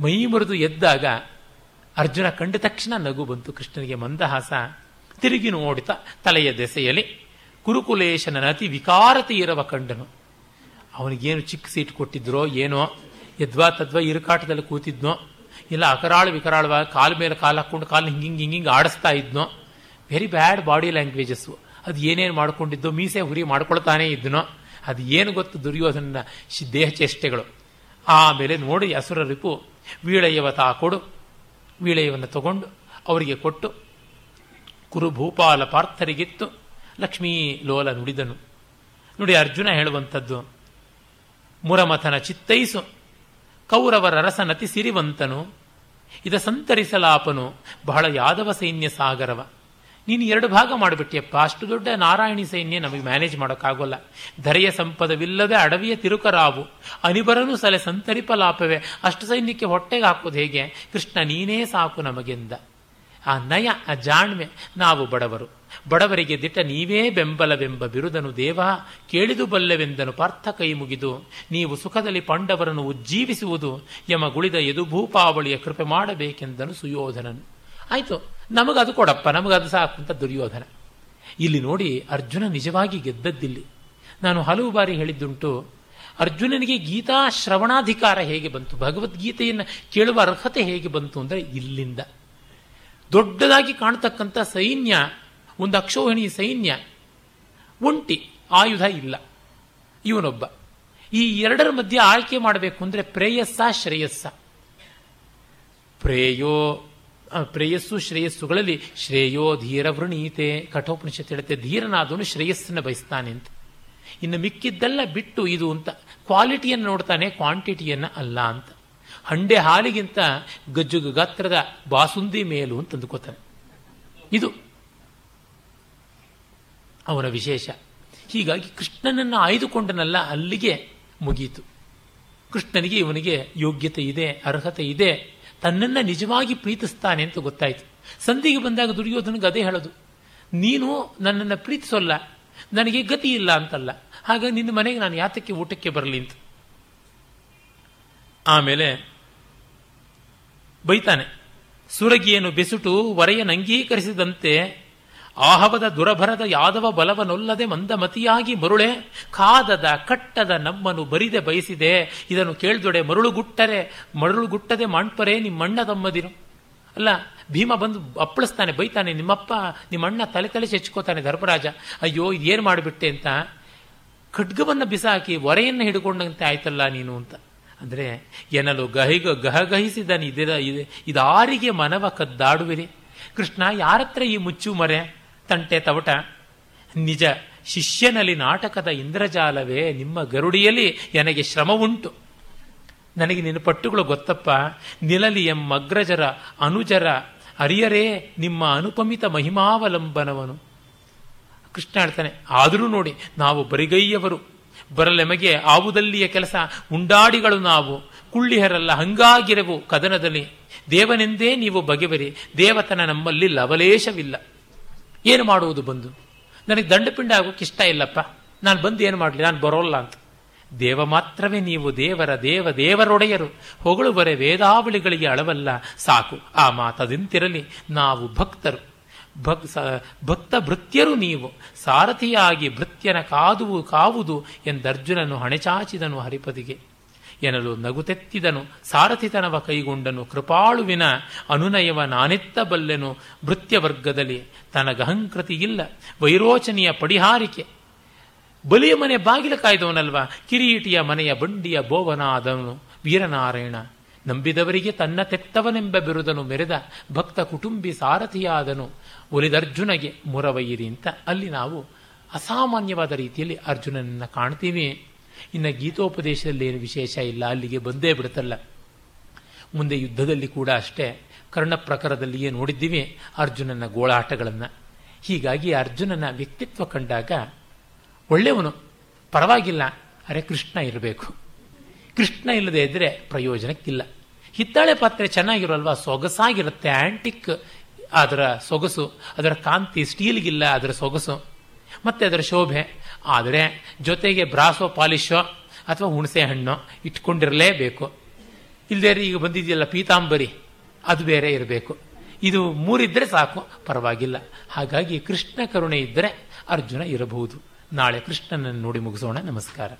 ಮೈ ಮುರಿದು ಎದ್ದಾಗ ಅರ್ಜುನ ಕಂಡ ತಕ್ಷಣ ನಗು ಬಂತು. ಕೃಷ್ಣನಿಗೆ ಮಂದಹಾಸ. ತಿರುಗಿ ನೋಡಿತ ತಲೆಯ ದೆಸೆಯಲ್ಲಿ ಕುರುಕುಲೇಶನ ಅತಿ ವಿಕಾರತೆ ಇರವ ಕಂಡನು. ಅವನಿಗೇನು ಚಿಕ್ಕ ಸೀಟ್ ಕೊಟ್ಟಿದ್ರೋ ಏನೋ, ಯದ್ವಾ ತದ್ವಾ ಇರುಕಾಟದಲ್ಲಿ ಕೂತಿದ್ನೋ, ಇಲ್ಲ ಅಕರಾಳ ವಿಕರಾಳವಾಗಿ ಕಾಲು ಮೇಲೆ ಕಾಲು ಹಾಕೊಂಡು ಕಾಲು ಹಿಂಗಿಂಗ್ ಹಿಂಗಿಂಗ್ ಆಡಿಸ್ತಾ ಇದ್ನೋ ವೆರಿ ಬ್ಯಾಡ್ ಬಾಡಿ ಲ್ಯಾಂಗ್ವೇಜಸ್ಸು ಅದು ಏನೇನು ಮಾಡ್ಕೊಂಡಿದ್ದೋ, ಮೀಸೆ ಹುರಿ ಮಾಡ್ಕೊಳ್ತಾನೆ ಇದ್ನೋ, ಅದು ಏನು ಗೊತ್ತು ದುರ್ಯೋಧನ ದೇಹ ಚೇಷ್ಟೆಗಳು. ಆಮೇಲೆ ನೋಡಿ ಅಸುರ ರಿಪು ವೀಳಯ್ಯವ ತಾ ಕೊಡು ವೀಳೆಯವನ್ನು ತಗೊಂಡು ಅವರಿಗೆ ಕೊಟ್ಟು ಕುರು ಭೂಪಾಲ ಪಾರ್ಥರಿಗಿತ್ತು. ಲಕ್ಷ್ಮೀ ಲೋಲ ನುಡಿದನು. ನುಡಿ ಅರ್ಜುನ ಹೇಳುವಂಥದ್ದು. ಮುರಮಥನ ಚಿತ್ತೈಸು. ಕೌರವರ ರಸನತಿ ಸಿರಿವಂತನು. ಇದ ಸಂತರಿಸಲಾಪನು. ಬಹಳ ಯಾದವ ಸೈನ್ಯ ಸಾಗರವ. ನೀನು ಎರಡು ಭಾಗ ಮಾಡಿಬಿಟ್ಟಿಯಪ್ಪ. ಅಷ್ಟು ದೊಡ್ಡ ನಾರಾಯಣಿ ಸೈನ್ಯ ನಮಗೆ ಮ್ಯಾನೇಜ್ ಮಾಡೋಕ್ಕಾಗೋಲ್ಲ. ಧರೆಯ ಸಂಪದವಿಲ್ಲದೆ ಅಡವಿಯ ತಿರುಕರಾವು. ಅನಿಬರನು ಸಲೆ ಸಂತರಿಪಲಾಪವೇ. ಅಷ್ಟು ಸೈನ್ಯಕ್ಕೆ ಹೊಟ್ಟೆಗೆ ಹಾಕೋದು ಹೇಗೆ? ಕೃಷ್ಣ ನೀನೇ ಸಾಕು ನಮಗೆಂದ. ಆ ನಯ, ಆ ಜಾಣ್ಮೆ, ನಾವು ಬಡವರು. ಬಡವರಿಗೆ ದಿಟ್ಟ ನೀವೇ ಬೆಂಬಲವೆಂಬ ಬಿರುದನು ದೇವ, ಕೇಳಿದು ಬಲ್ಲೆವೆಂದನು ಪಾರ್ಥ ಕೈ ಮುಗಿದು. ನೀವು ಸುಖದಲ್ಲಿ ಪಾಂಡವರನ್ನು ಉಜ್ಜೀವಿಸುವುದು, ಯಮ ಗುಳಿದ ಎದು ಭೂಪಾವಳಿಯ ಕೃಪೆ ಮಾಡಬೇಕೆಂದನು ಸುಯೋಧನನು. ಆಯಿತು, ನಮಗದು ಕೊಡಪ್ಪ, ನಮಗದು ಸಾಕು ಅಂತ ದುರ್ಯೋಧನ. ಇಲ್ಲಿ ನೋಡಿ ಅರ್ಜುನ ನಿಜವಾಗಿ ಗೆದ್ದದ್ದಿಲ್ಲಿ. ನಾನು ಹಲವು ಬಾರಿ ಹೇಳಿದ್ದುಂಟು, ಅರ್ಜುನನಿಗೆ ಗೀತಾ ಶ್ರವಣಾಧಿಕಾರ ಹೇಗೆ ಬಂತು, ಭಗವದ್ಗೀತೆಯನ್ನು ಕೇಳುವ ಅರ್ಹತೆ ಹೇಗೆ ಬಂತು ಅಂದರೆ ಇಲ್ಲಿಂದ. ದೊಡ್ಡದಾಗಿ ಕಾಣತಕ್ಕಂಥ ಸೈನ್ಯ, ಒಂದು ಅಕ್ಷೋಹಿಣಿ ಸೈನ್ಯ, ಒಂಟಿ, ಆಯುಧ ಇಲ್ಲ. ಇವನೊಬ್ಬ. ಈ ಎರಡರ ಮಧ್ಯೆ ಆಯ್ಕೆ ಮಾಡಬೇಕು ಅಂದರೆ ಪ್ರೇಯಸ್ಸ, ಶ್ರೇಯಸ್ಸ. ಪ್ರೇಯೋ ಪ್ರೇಯಸ್ಸು, ಶ್ರೇಯಸ್ಸುಗಳಲ್ಲಿ ಶ್ರೇಯೋ ಧೀರ ವೃಣೀತೆ ಕಠೋಪನಿಷತ್ ಹೇಳುತ್ತೆ, ಧೀರನಾದವನು ಶ್ರೇಯಸ್ಸನ್ನು ಬಯಸ್ತಾನೆ ಅಂತ. ಇನ್ನು ಮಿಕ್ಕಿದ್ದೆಲ್ಲ ಬಿಟ್ಟು ಇದು ಅಂತ, ಕ್ವಾಲಿಟಿಯನ್ನು ನೋಡ್ತಾನೆ, ಕ್ವಾಂಟಿಟಿಯನ್ನು ಅಲ್ಲ ಅಂತ. ಹಂಡೆ ಹಾಲಿಗಿಂತ ಗಜ್ಜುಗ ಗಾತ್ರದ ಬಾಸುಂದಿ ಮೇಲು ಅಂತ ಅಂದುಕೋತಾನೆ ಇದು ಅವನ ವಿಶೇಷ. ಹೀಗಾಗಿ ಕೃಷ್ಣನನ್ನು ಆಯ್ದುಕೊಂಡನಲ್ಲ, ಅಲ್ಲಿಗೆ ಮುಗೀತು. ಕೃಷ್ಣನಿಗೆ ಇವನಿಗೆ ಯೋಗ್ಯತೆ ಇದೆ, ಅರ್ಹತೆ ಇದೆ, ತನ್ನನ್ನು ನಿಜವಾಗಿ ಪ್ರೀತಿಸ್ತಾನೆ ಅಂತ ಗೊತ್ತಾಯಿತು. ಸಂಧಿಗೆ ಬಂದಾಗ ದುರ್ಯೋಧನಿಗೆ ಅದೇ ಹೇಳೋದು, ನೀನು ನನ್ನನ್ನು ಪ್ರೀತಿಸೋಲ್ಲ, ನನಗೆ ಗತಿ ಇಲ್ಲ ಅಂತಲ್ಲ. ಹಾಗಾಗಿ ನಿನ್ನ ಮನೆಗೆ ನಾನು ಯಾತಕ್ಕೆ ಊಟಕ್ಕೆ ಬರಲಿ ಅಂತ. ಆಮೇಲೆ ಬೈತಾನೆ. ಸುರಗಿಯನ್ನು ಬೆಸುಟು ವರೆಯನಂಗೀಕರಿಸಿದಂತೆ ಆಹವದ ದುರಭರದ ಯಾದವ ಬಲವನೊಲ್ಲದೆ ಮಂದಮತಿಯಾಗಿ ಮರುಳೆ, ಕಾದದ ಕಟ್ಟದ ನಮ್ಮನ್ನು ಬರಿದೆ ಬಯಸಿದೆ, ಇದನ್ನು ಕೇಳ್ದೊಡೆ ಮರುಳುಗುಟ್ಟರೆ, ಮರುಳುಗುಟ್ಟದೆ ಮಾಣ್ಪರೆ ನಿಮ್ಮಣ್ಣ ತಮ್ಮದಿರು. ಅಲ್ಲ, ಭೀಮ ಬಂದು ಅಪ್ಪಳಿಸ್ತಾನೆ, ಬೈತಾನೆ, ನಿಮ್ಮಪ್ಪ ನಿಮ್ಮಣ್ಣ ತಲೆ ತಲೆ ಚೆಚ್ಕೋತಾನೆ ಧರ್ಮರಾಜ. ಅಯ್ಯೋ, ಇದೇನು ಮಾಡಿಬಿಟ್ಟೆ ಅಂತ ಖಡ್ಗವನ್ನು ಬಿಸಾಕಿ ಒರೆಯನ್ನು ಹಿಡ್ಕೊಂಡಂತೆ ಆಯ್ತಲ್ಲ ನೀನು ಅಂತ. ಅಂದರೆ ಎನ್ನಲು ಗಹಿಗ ಗಹಗಹಿಸಿದ ಇದರ ಇದಾರಿಗೆ ಮನವ ಕದ್ದಾಡುವಿರಿ. ಕೃಷ್ಣ, ಯಾರತ್ರ ಈ ಮುಚ್ಚು ಮರೆ? ತಂಟೆ ತವಟ. ನಿಜ, ಶಿಷ್ಯನಲ್ಲಿ ನಾಟಕದ ಇಂದ್ರಜಾಲವೇ, ನಿಮ್ಮ ಗರುಡಿಯಲ್ಲಿ ನನಗೆ ಶ್ರಮ ಉಂಟು ನನಗೆ ನಿನ್ನ ಪಟ್ಟುಗಳು ಗೊತ್ತಪ್ಪ. ನಿಲಲಿ ಎಮ್ಮಗ್ರಜರ ಅನುಜರ, ಅರಿಯರೇ ನಿಮ್ಮ ಅನುಪಮಿತ ಮಹಿಮಾವಲಂಬನವನು. ಕೃಷ್ಣ ಹೇಳ್ತಾನೆ, ಆದರೂ ನೋಡಿ, ನಾವು ಬರಿಗೈಯವರು. ಬರಲೆಮಗೆ ಆವುದಲ್ಲಿಯ ಕೆಲಸ ಉಂಡಾಡಿಗಳು ನಾವು. ಕುಳ್ಳಿಹರಲ್ಲ ಹಂಗಾಗಿರವು ಕದನದಲ್ಲಿ. ದೇವನೆಂದೇ ನೀವು ಬಗೆಬರಿ ದೇವತನ ನಮ್ಮಲ್ಲಿ ಲವಲೇಶವಿಲ್ಲ. ಏನು ಮಾಡುವುದು ಬಂದು? ನನಗೆ ದಂಡಪಿಂಡ ಆಗೋಕೆ ಇಷ್ಟ ಇಲ್ಲಪ್ಪ. ನಾನು ಬಂದು ಏನು ಮಾಡಲಿ? ನಾನು ಬರೋಲ್ಲ ಅಂತ. ದೇವ ಮಾತ್ರವೇ ನೀವು, ದೇವರ ದೇವ, ದೇವರೊಡೆಯರು. ಹೊಗಳುವರೆ ವೇದಾವಳಿಗಳಿಗೆ ಅಳವಲ್ಲ. ಸಾಕು, ಆ ಮಾತದಿಂತಿರಲಿ. ನಾವು ಭಕ್ತರು. ಭಕ್ ಭಕ್ತ ಭೃತ್ಯರು ನೀವು. ಸಾರಥಿಯಾಗಿ ಭೃತ್ಯನ ಕಾದುವು, ಕಾವುದು ಎಂದರ್ಜುನನು ಹಣೆಚಾಚಿದನು ಹರಿಪದಿಗೆ ಎನ್ನಲು ನಗುತೆತ್ತಿದನು, ಸಾರಥಿತನವ ಕೈಗೊಂಡನು, ಕೃಪಾಳುವಿನ ಅನುನಯವ ನಾನೆತ್ತಬಲ್ಲೆನು ಭೃತ್ಯವರ್ಗದಲ್ಲಿ. ತನಗಹಂಕೃತಿಯಿಲ್ಲ, ವೈರೋಚನೆಯ ಪಡಿಹಾರಿಕೆ. ಬಲಿಯ ಮನೆ ಬಾಗಿಲ ಕಾಯ್ದವನಲ್ವಾ, ಕಿರೀಟಿಯ ಮನೆಯ ಬಂಡಿಯ ಬೋವನಾದವನು ವೀರನಾರಾಯಣ. ನಂಬಿದವರಿಗೆ ತನ್ನ ತೆತ್ತವನೆಂಬ ಬಿರುದನು ಮೆರೆದ ಭಕ್ತ ಕುಟುಂಬಿ ಸಾರಥಿಯಾದನು. ಒಲಿದರ್ಜುನಗೆ ಮುರವೈರಿ ಅಂತ ಅಲ್ಲಿ ನಾವು ಅಸಾಮಾನ್ಯವಾದ ರೀತಿಯಲ್ಲಿ ಅರ್ಜುನನನ್ನು ಕಾಣ್ತೀವಿ. ಇನ್ನು ಗೀತೋಪದೇಶದಲ್ಲಿ ಏನು ವಿಶೇಷ ಇಲ್ಲ, ಅಲ್ಲಿಗೆ ಬಂದೇ ಬಿಡುತ್ತಲ್ಲ. ಮುಂದೆ ಯುದ್ಧದಲ್ಲಿ ಕೂಡ ಅಷ್ಟೇ. ಕರ್ಣ ಪ್ರಕರದಲ್ಲಿಯೇ ನೋಡಿದ್ದೀವಿ ಅರ್ಜುನನ ಗೋಳಾಟಗಳನ್ನು. ಹೀಗಾಗಿ ಅರ್ಜುನನ ವ್ಯಕ್ತಿತ್ವ ಕಂಡಾಗ ಒಳ್ಳೆಯವನು. ಪರವಾಗಿಲ್ಲ, ಅರೆ ಕೃಷ್ಣ ಇರಬೇಕು. ಕೃಷ್ಣ ಇಲ್ಲದೆ ಇದ್ದರೆ ಪ್ರಯೋಜನಕ್ಕಿಲ್ಲ. ಹಿತ್ತಾಳೆ ಪಾತ್ರೆ ಚೆನ್ನಾಗಿರೋಲ್ವಾ ಸೊಗಸಾಗಿರುತ್ತೆ. ಆಂಟಿಕ್ ಅದರ ಸೊಗಸು, ಅದರ ಕಾಂತಿ ಸ್ಟೀಲ್ಗಿಲ್ಲ ಅದರ ಸೊಗಸು. ಮತ್ತೆ ಅದರ ಶೋಭೆ. ಆದರೆ ಜೊತೆಗೆ ಬ್ರಾಸೋ ಪಾಲಿಶೋ ಅಥವಾ ಹುಣಸೆ ಹಣ್ಣು ಇಟ್ಕೊಂಡಿರಲೇಬೇಕು. ಇಲ್ಲದೇ ಈಗ ಬಂದಿದೆಯಲ್ಲ ಪೀತಾಂಬರಿ. ಅದು ಬೇರೆ ಇರಬೇಕು. ಇದು ಮೂರಿದ್ರೆ ಸಾಕು, ಪರವಾಗಿಲ್ಲ. ಹಾಗಾಗಿ ಕೃಷ್ಣ ಕರುಣೆ ಇದ್ದರೆ ಅರ್ಜುನ ಇರಬಹುದು. ನಾಳೆ ಕೃಷ್ಣನನ್ನು ನೋಡಿ ಮುಗಿಸೋಣ. ನಮಸ್ಕಾರ.